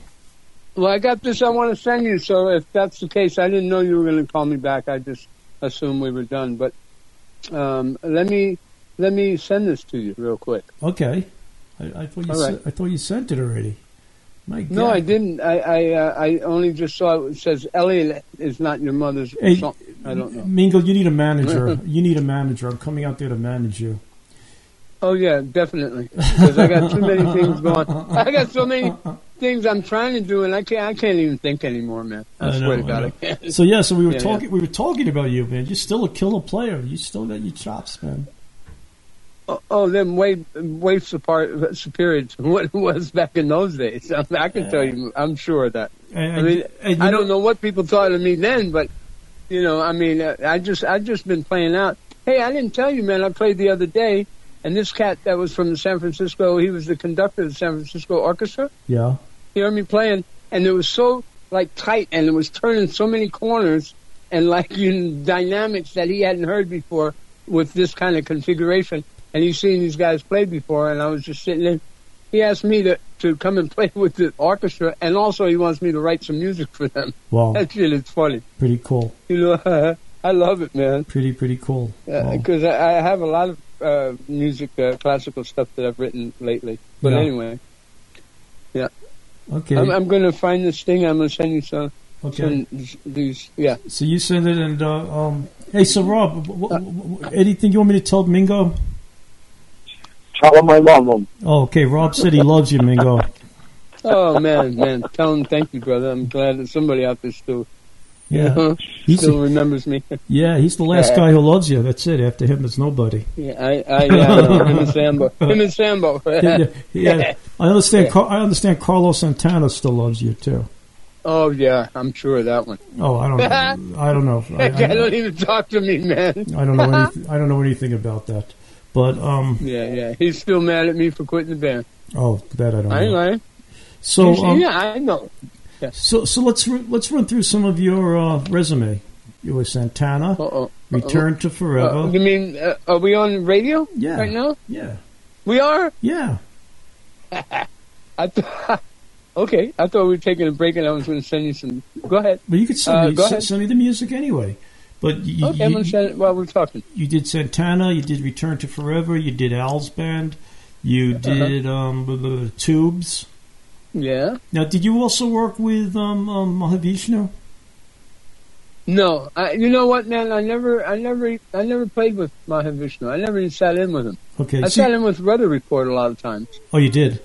Well, I got this I want to send you, so if that's the case, I didn't know you were going to call me back. I just assumed we were done. But um, let me let me send this to you real quick. okay, I, I thought you right. I thought you sent it already. No, I didn't. I I, uh, I only just saw it says Elliot is not your mother's. Hey. I don't know. Mingle, you need a manager. you need a manager. I'm coming out there to manage you. Oh yeah, definitely. Because I got too many things going. I got so many things I'm trying to do, and I can't. I can't even think anymore, man. I, I know, swear to God, know. I can't. So yeah, so we were Yeah, talking. We were talking about you, man. You're still a killer player. You still got your chops, man. Oh, oh, then way way supar- superior to what it was back in those days. I, I can tell you, I'm sure of that. And, I mean, and I don't know what people thought of me then, but you know, I mean, I just I just been playing out. Hey, I didn't tell you, man. I played the other day, and this cat that was from the San Francisco, he was the conductor of the San Francisco Orchestra. Yeah. He heard me playing, and it was so like tight, and it was turning so many corners, and like in dynamics that he hadn't heard before with this kind of configuration. And he's seen these guys play before, and I was just sitting there. He asked me to, to come and play with the orchestra, and also he wants me to write some music for them. Wow, That shit is funny. pretty cool. You know, I love it, man. Pretty pretty cool. Wow. Because I, I have a lot of uh, music, uh, classical stuff that I've written lately. But Yeah. anyway, yeah. Okay. I'm, I'm going to find this thing. I'm going to send you some. okay. These, yeah. So you send it, and uh, um, hey, so Rob, w- w- w- anything you want me to tell Mingo? Tell him I love him. Oh, okay. Rob said he loves you, Mingo. Oh man, man. Tell him thank you, brother. I'm glad that somebody out there still, Yeah, uh, he's still remembers me. yeah, he's the last Yeah. guy who loves you. That's it. After him, it's nobody. yeah, I, I, yeah, I know. Him and Sambo. Him and Sambo. yeah, yeah. I understand. Car- I understand. Carlos Santana still loves you too. oh yeah, I'm sure of that one. Oh, I don't. Know. I don't know. I, That I, don't even talk to me, man. I don't know. Anything, I don't know anything about that. But um. Yeah, yeah. He's still mad at me for quitting the band. Oh, that I don't I know. lying. So um, yeah, I know. So so let's let's run through some of your uh, resume. You were Santana, Uh-oh. Return to Forever. Uh, you mean, uh, are we on radio yeah, right now? yeah, We are? yeah. I th- okay, I thought we were taking a break and I was going to send you some. Go ahead. But you could send, Uh, me, go send, ahead. send me the music anyway. But you, Okay, I'm going to send it while we're talking. you did Santana, you did Return to Forever, you did Al's band, you Uh-huh. did um, blah, blah, blah, Tubes. Yeah. Now, did you also work with um, um, Mahavishnu? No, I, you know what, man? I never, I never, I never played with Mahavishnu. I never even sat in with him. Okay. I see- sat in with Weather Report a lot of times. oh, you did.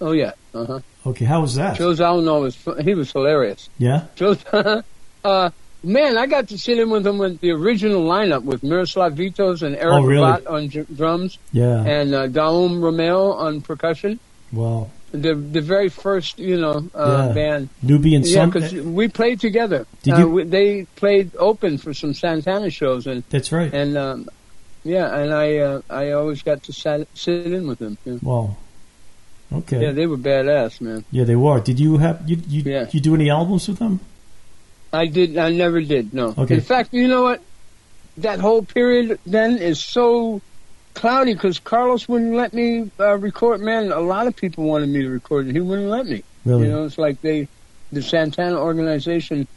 Oh yeah. Uh huh. Okay, how was that? Joe Zawinul was he was hilarious. Yeah. Joe, uh, man, I got to sit in with them with the original lineup with Miroslav Vitous and Eric Oh, really? On dr- drums Yeah. and uh, Daum Romeo on percussion. Wow. The the very first you know uh, Yeah. band. Nubian Yeah, because we played together. Did uh, you- we, they played open for some Santana shows and That's right. and um, yeah, and I uh, I always got to sat, sit in with them. Yeah. Wow. Okay. yeah, they were badass, man. Yeah, they were. Did you have you you, Yeah. you do any albums with them? I did. I never did. No. Okay. In fact, you know what? That whole period then is so cloudy because Carlos wouldn't let me uh, record. Man, a lot of people wanted me to record, and he wouldn't let me. Really? You know, it's like they, the Santana organization,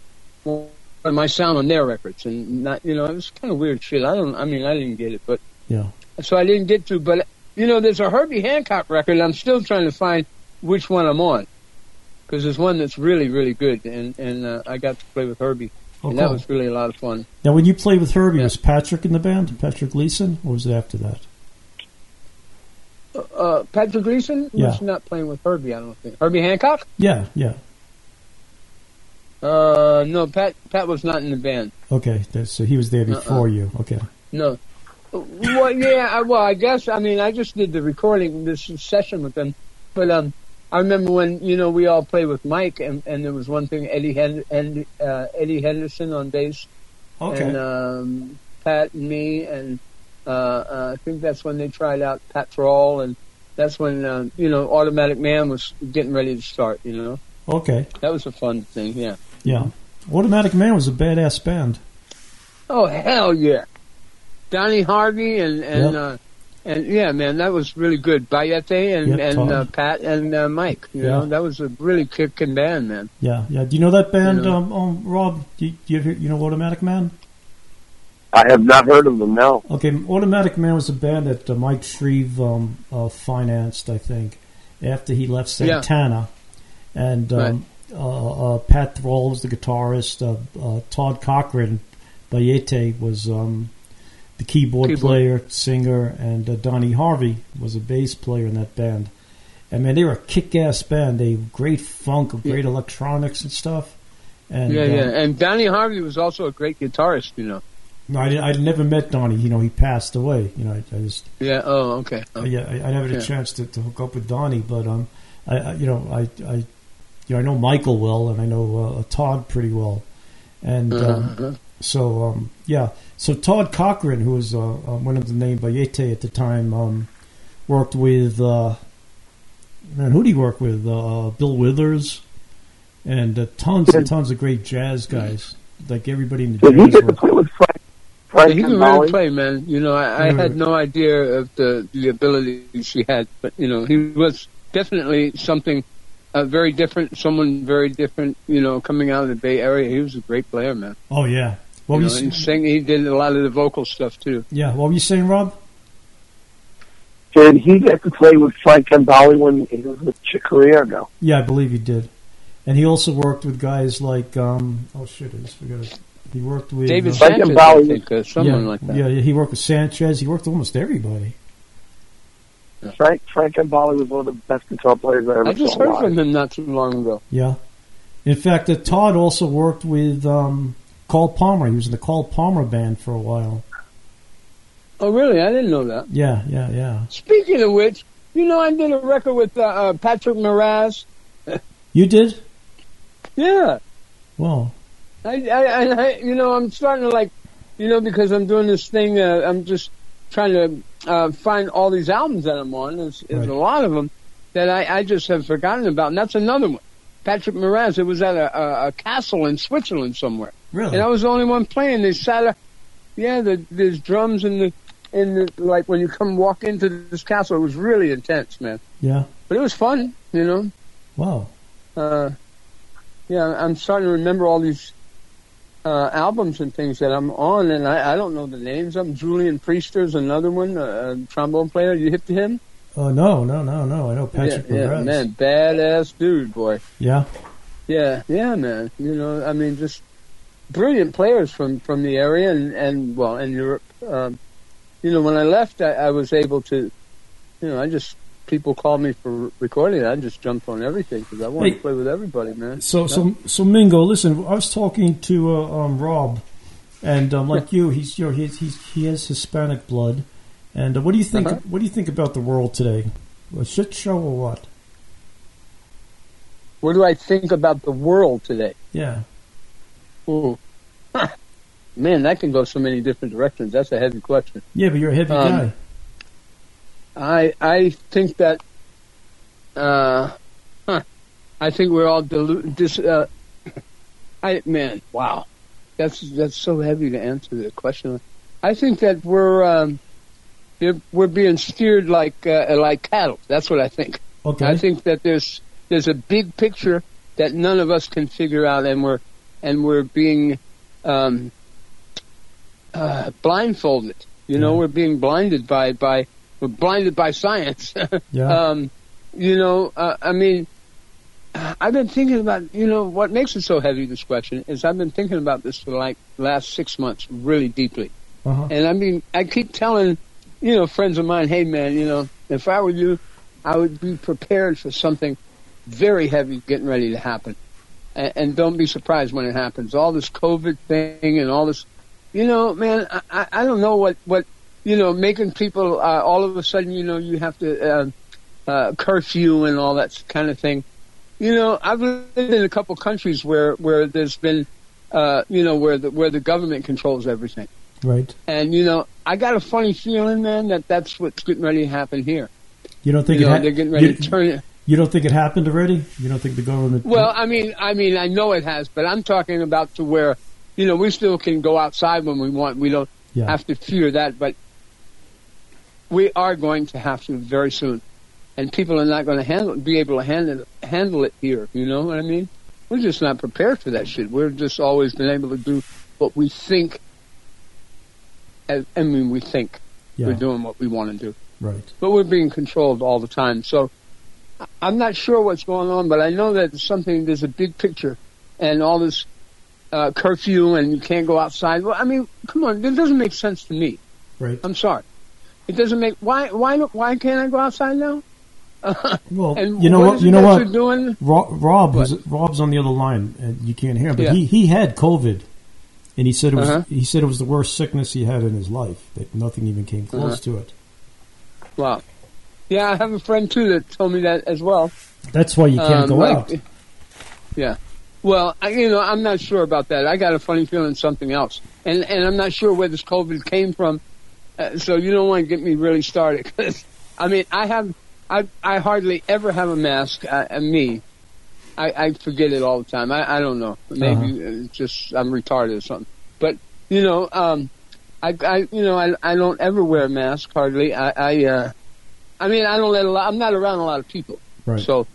wanted my sound on their records, and not. You know, it was kind of weird shit. I don't. I mean, I didn't get it, but Yeah. so I didn't get to. But you know, there's a Herbie Hancock record. I'm still trying to find which one I'm on. Because there's one that's really, really good, and and uh, I got to play with Herbie, Oh, and that was really a lot of fun. Now, when you played with Herbie, Yeah. was Patrick in the band? Patrick Gleeson, or was it after that? Uh, Patrick Gleeson Yeah. was not playing with Herbie. I don't think Herbie Hancock. Yeah, yeah. Uh, no, Pat. Pat was not in the band. Okay, so he was there before you. Okay. No. Well, yeah. I- Well, I guess. I mean, I just did the recording, this session with them. But um, I remember when you know we all played with Mike, and, and there was one thing Eddie Hen- and uh, Eddie Henderson on bass, Okay. and um, Pat and me, and uh, uh, I think that's when they tried out Pat Thrall, and that's when uh, you know Automatic Man was getting ready to start. You know, okay. that was a fun thing. Yeah. Yeah. Automatic Man was a badass band. Oh hell yeah, Donnie Harvey and and Yeah. And yeah, man, that was really good. Bayete and Yep, and uh, Pat and uh, Mike. You Yeah. know, that was a really kicking band, man. Yeah, yeah. Do you know that band, Yeah. um, um, Rob? Do you, do you, ever, you know Automatic Man? I have not heard of them. No. Okay, Automatic Man was a band that uh, Mike Shrieve um, uh, financed, I think, after he left Santana, Yeah. Santana. And um, uh, uh, Pat Thrall was the guitarist. Uh, uh, Todd Cochran, Bayete, was um, the keyboard, Keyboard. player, singer, and uh, Donnie Harvey was a bass player in that band. And man, they were a kick-ass band. They great funk, great electronics and stuff. And yeah, uh, yeah. And Donnie Harvey was also a great guitarist. You know. no, I, I never met Donnie. You know, he passed away. You know, I, I just Yeah. Oh, okay. uh, yeah, I, I never had a chance to, to hook up with Donnie, but um, I, I you know I, I you know I know Michael well, and I know uh, Todd pretty well, and um, Uh-huh. So um, yeah, so Todd Cochran, who was uh, uh, one of the name Bayete at the time, um, worked with uh, man, who did he work with? Uh, Bill Withers, and uh, tons and tons of great jazz guys. like everybody in the Did he jazz get to world. play with Frank? Yeah, he can and really Molly? play, man. You know, I, I had no idea of the the ability she had, but you know, he was definitely something uh, very different. Someone very different. You know, coming out of the Bay Area, he was a great player, man. Oh yeah. What you were know, you, and sing, he did a lot of the vocal stuff too. yeah. What were you saying, Rob? Did he get to play with Frank Gambale when he was with Chick Corea ago? Yeah, I believe he did. And he also worked with guys like um oh shit, I just forgot it. He worked with David uh, Frank Sanchez, I Gambale- think, uh, someone yeah, like that. Yeah, yeah, he worked with Sanchez. He worked with almost everybody. Frank Frank Gambale was one of the best guitar players I ever I just saw heard live. from him not too long ago. Yeah. In fact, uh, Todd also worked with um, Carl Palmer. He was in the Carl Palmer band for a while. Oh, really? I didn't know that. Yeah, yeah, yeah. Speaking of which, you know, I did a record with uh, uh, Patrick Moraz. You did? Yeah. Well, I, I, I, you know, I'm starting to like, you know, because I'm doing this thing. Uh, I'm just trying to uh, find all these albums that I'm on. There's, there's Right. a lot of them that I, I just have forgotten about, and that's another one. Patrick Moraz. It was at a, a, a castle in Switzerland somewhere, really? and I was the only one playing. They sat, uh, yeah, the, there's drums and the, and the, like when you come walk into this castle, it was really intense, man. yeah. But it was fun, you know. Wow. Uh, yeah, I'm starting to remember all these uh, albums and things that I'm on, and I, I don't know the names. I'm Julian Priester's another one, uh, a trombone player. You hit to him? Oh no, no, no, no. I know Patrick yeah, yeah, man, badass dude, boy. Yeah. Yeah, yeah, man. You know, I mean, just brilliant players from from the area and and well, in Europe. Um, you know, when I left, I, I was able to, you know, I just people called me for recording. I just jumped on everything because I wanted Hey. to play with everybody, man. So, Yeah. so, so Mingo, listen. I was talking to uh, um, Rob, and um, like you, he's you know he's, he's he has Hispanic blood. And uh, what do you think? Uh-huh. What do you think about the world today? A shit show or what? What do I think about the world today? Yeah. Ooh. Man, that can go so many different directions. That's a heavy question. Yeah, but you're a heavy Um, guy. I I think that uh, huh, I think we're all delu- dis, uh, I man, wow, that's that's so heavy to answer the question. I think that we're um, we're being steered like uh, like cattle. That's what I think. Okay. I think that there's there's a big picture that none of us can figure out, and we're and we're being um, uh, blindfolded. You know, Yeah. we're being blinded by by we're blinded by science. yeah. um, you know, uh, I mean, I've been thinking about you know what makes it so heavy. This question is I've been thinking about this for like last six months, really deeply. uh-huh. And I mean, I keep telling, you know, friends of mine, hey man, you know, if I were you, I would be prepared for something very heavy getting ready to happen. And, and don't be surprised when it happens. All this COVID thing and all this, you know, man, I, I- don't know what, what, you know, making people, uh, all of a sudden, you know, you have to, uh, uh, curfew and all that kind of thing. You know, I've lived in a couple countries where, where there's been, uh, you know, where the, where the government controls everything. Right. And you know, I got a funny feeling, man, that that's what's getting ready to happen here. You don't think You it know, ha- they're getting ready you, to turn it. You don't think it happened already? You don't think the government? Well, I mean, I mean, I know it has, but I'm talking about to where, you know, we still can go outside when we want. We don't yeah. have to fear that, but we are going to have to very soon, and people are not going to handle, be able to handle handle it here. You know what I mean? We're just not prepared for that shit. We're just always been able to do what we think. As, I mean, we think yeah. we're doing what we want to do. Right. but we're being controlled all the time. So I'm not sure what's going on, but I know that there's something, there's a big picture and all this uh, curfew and you can't go outside. Well, I mean, come on, it doesn't make sense to me. Right. I'm sorry. It doesn't make, why, why, why can't I go outside now? Well, and you know what what? You know what? doing? Rob, Rob What? was, Rob's on the other line, and you can't hear him. But Yeah. he, he had COVID, and he said it was Uh-huh. he said it was the worst sickness he had in his life. That nothing even came close Uh-huh. to it. Wow. Yeah, I have a friend too that told me that as well. That's why you can't Um, go like- out. Yeah. Well, I, you know, I'm not sure about that. I got a funny feeling something else, and and I'm not sure where this COVID came from. Uh, so you don't want to get me really started. 'cause, I mean, I have, I I hardly ever have a mask. Uh, uh, me, I, I forget it all the time. I, I don't know. Maybe Uh-huh. it's just I'm retarded or something. But you know, um, I, I you know I I don't ever wear a mask hardly. I I uh, I mean I don't let a lot. I'm not around a lot of people. Right. So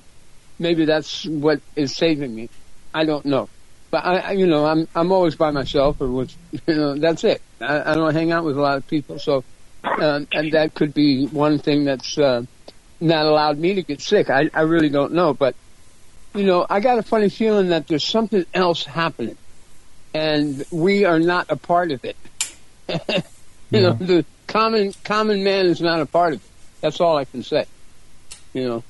maybe that's what is saving me. I don't know. But I, you know, I'm I'm always by myself, or with, you know, that's it. I, I don't hang out with a lot of people, so um, and that could be one thing that's uh, not allowed me to get sick. I I really don't know, but you know, I got a funny feeling that there's something else happening, and we are not a part of it. you know, the common common man is not a part of it. That's all I can say. You know.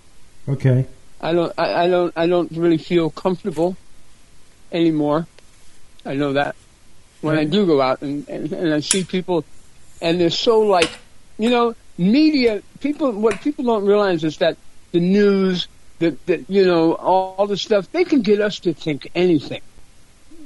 Okay. I don't, I, I don't, I don't really feel comfortable anymore. I know that when I do go out and, and, and I see people, and they're so like, you know, media. People, what people don't realize is that the news, that that you know, all, all the stuff, they can get us to think anything.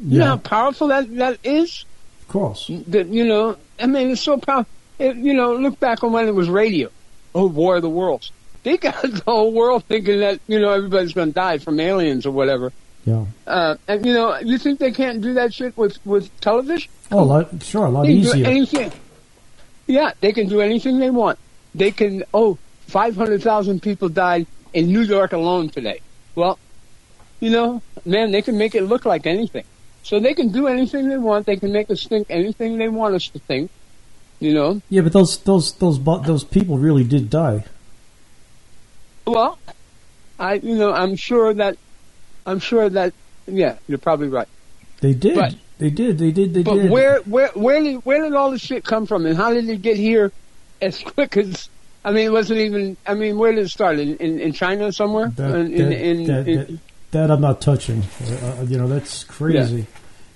You know Yeah. how powerful that that is. Of course. That you know, I mean, it's so powerful. It, you know, look back on when it was radio. Oh, War of the Worlds. They got the whole world thinking that you know everybody's going to die from aliens or whatever. Yeah. Uh, and you know, you think they can't do that shit with with television? Oh, a lot, sure, a lot They easier. anything. Yeah, they can do anything they want. They can. oh, Oh, five hundred thousand people died in New York alone today. Well, you know, man, they can make it look like anything. So they can do anything they want. They can make us think anything they want us to think. You know. Yeah, but those those those those people really did die. Well, I, you know, I'm sure that, I'm sure that, yeah, you're probably right. They did. But- they did. They did. They But did. where, where, where did, where did all this shit come from, and how did it get here as quick as? I mean, it wasn't even. I mean, where did it start? In in, in China somewhere? That, in, that, in, that, that, I'm not touching. Uh, you know, that's crazy.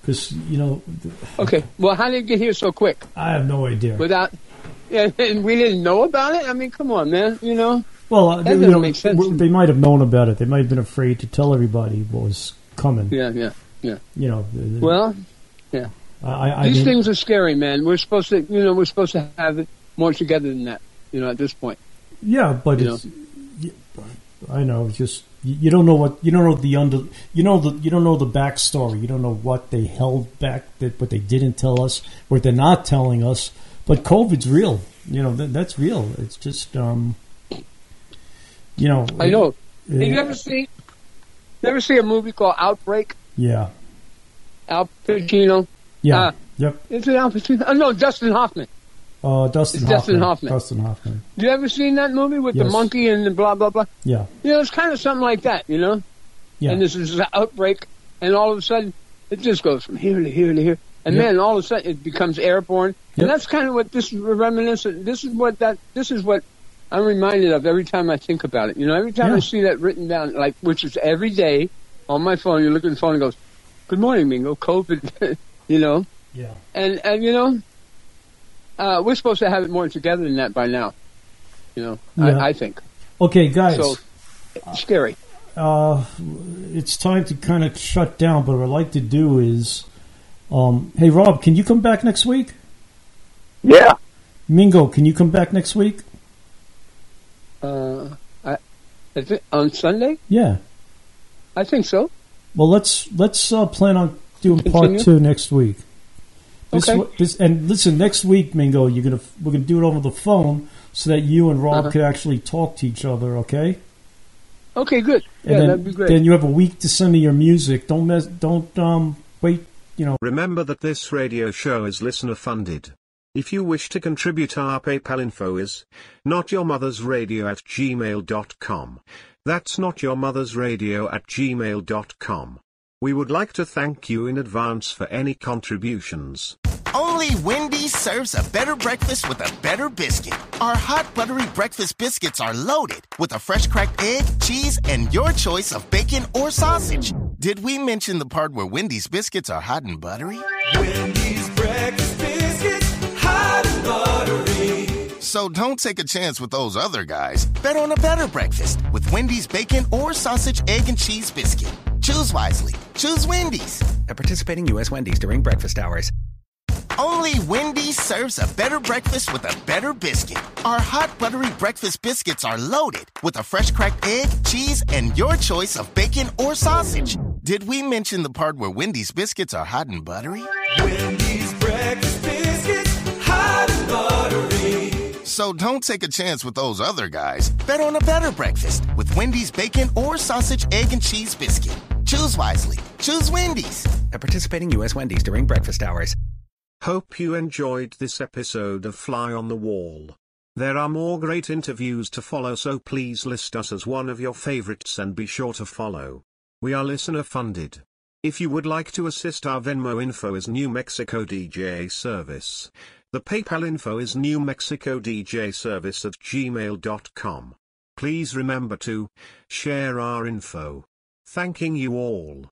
Because you know, okay. Well, how did it get here so quick? I have no idea. Without, yeah, and we didn't know about it. I mean, come on, man. You know. well, uh, that they, you doesn't know, make sense. they might have known about it. They might have been afraid to tell everybody what was coming. Yeah, yeah, yeah. You know. Well, yeah. I, I These mean, things are scary, man. We're supposed to, you know, we're supposed to have it more together than that. You know, at this point. Yeah, but You it's. y- I know. Just you, you don't know what you don't know the under you know the you don't know the backstory. You don't know what they held back that what they didn't tell us, what they're not telling us. But COVID's real. You know that, that's real. It's just um. You know. I know. it- Did you ever see? You ever see a movie called Outbreak? yeah. Al Pacino. Yeah. Uh, yep. Is it Al Pacino? Oh, no, Dustin Hoffman. Uh, Dustin Hoffman. Dustin Hoffman. Dustin Hoffman. You ever seen that movie with the monkey and the blah blah blah? Yeah. You know, it's kind of something like that. You know. Yeah. And this is an outbreak, and all of a sudden, it just goes from here to here to here, and Yep. then all of a sudden it becomes airborne. Yep. And that's kind of what this is reminiscent. This is what that. This is what I'm reminded of every time I think about it. You know, every time I see that written down, like which is every day on my phone. You look at the phone and goes, "Good morning, Mingo." COVID. you know, Yeah. and and you know, uh, we're supposed to have it more together than that by now. You know, Yeah. I, I think Okay, guys. so. It's scary. uh, it's time to kind of shut down. But what I'd like to do is, um, hey Rob, can you come back next week? Yeah. Mingo, can you come back next week? Uh, I, is it on Sunday? Yeah. I think so. Well, let's let's uh, plan on doing Continue? part two next week. This, Okay. this, and listen, next week, Mingo, you're gonna we're gonna do it over the phone so that you and Rob Uh-huh. can actually talk to each other. Okay. Okay, good. And yeah, then, that'd be great. Then you have a week to send me your music. Don't mess. Don't um wait. You know. Remember that this radio show is listener funded. If you wish to contribute our PayPal info is notyourmothersradio at gmail.com. That's notyourmothersradio at gmail.com. We would like to thank you in advance for any contributions. Only Wendy's serves a better breakfast with a better biscuit. Our hot buttery breakfast biscuits are loaded with a fresh cracked egg, cheese, and your choice of bacon or sausage. Did we mention the part where Wendy's biscuits are hot and buttery? Wendy's breakfast biscuits, hot and buttery. So don't take a chance with those other guys. Bet on a better breakfast with Wendy's bacon or sausage, egg, and cheese biscuit. Choose wisely. Choose Wendy's. At participating U.S. Wendy's during breakfast hours. Only Wendy's serves a better breakfast with a better biscuit. Our hot buttery breakfast biscuits are loaded with a fresh cracked egg, cheese, and your choice of bacon or sausage. Did we mention the part where Wendy's biscuits are hot and buttery? Wendy's breakfast biscuits, hot and buttery. So don't take a chance with those other guys. Bet on a better breakfast with Wendy's bacon or sausage, egg, and cheese biscuit. Choose wisely. Choose Wendy's. At participating U.S. Wendy's during breakfast hours. Hope you enjoyed this episode of Fly on the Wall. There are more great interviews to follow so please list us as one of your favorites and be sure to follow. We are listener funded. If you would like to assist our Venmo info is New Mexico DJ Service. The PayPal info is New Mexico DJ Service at gmail.com. Please remember to share our info. Thanking you all.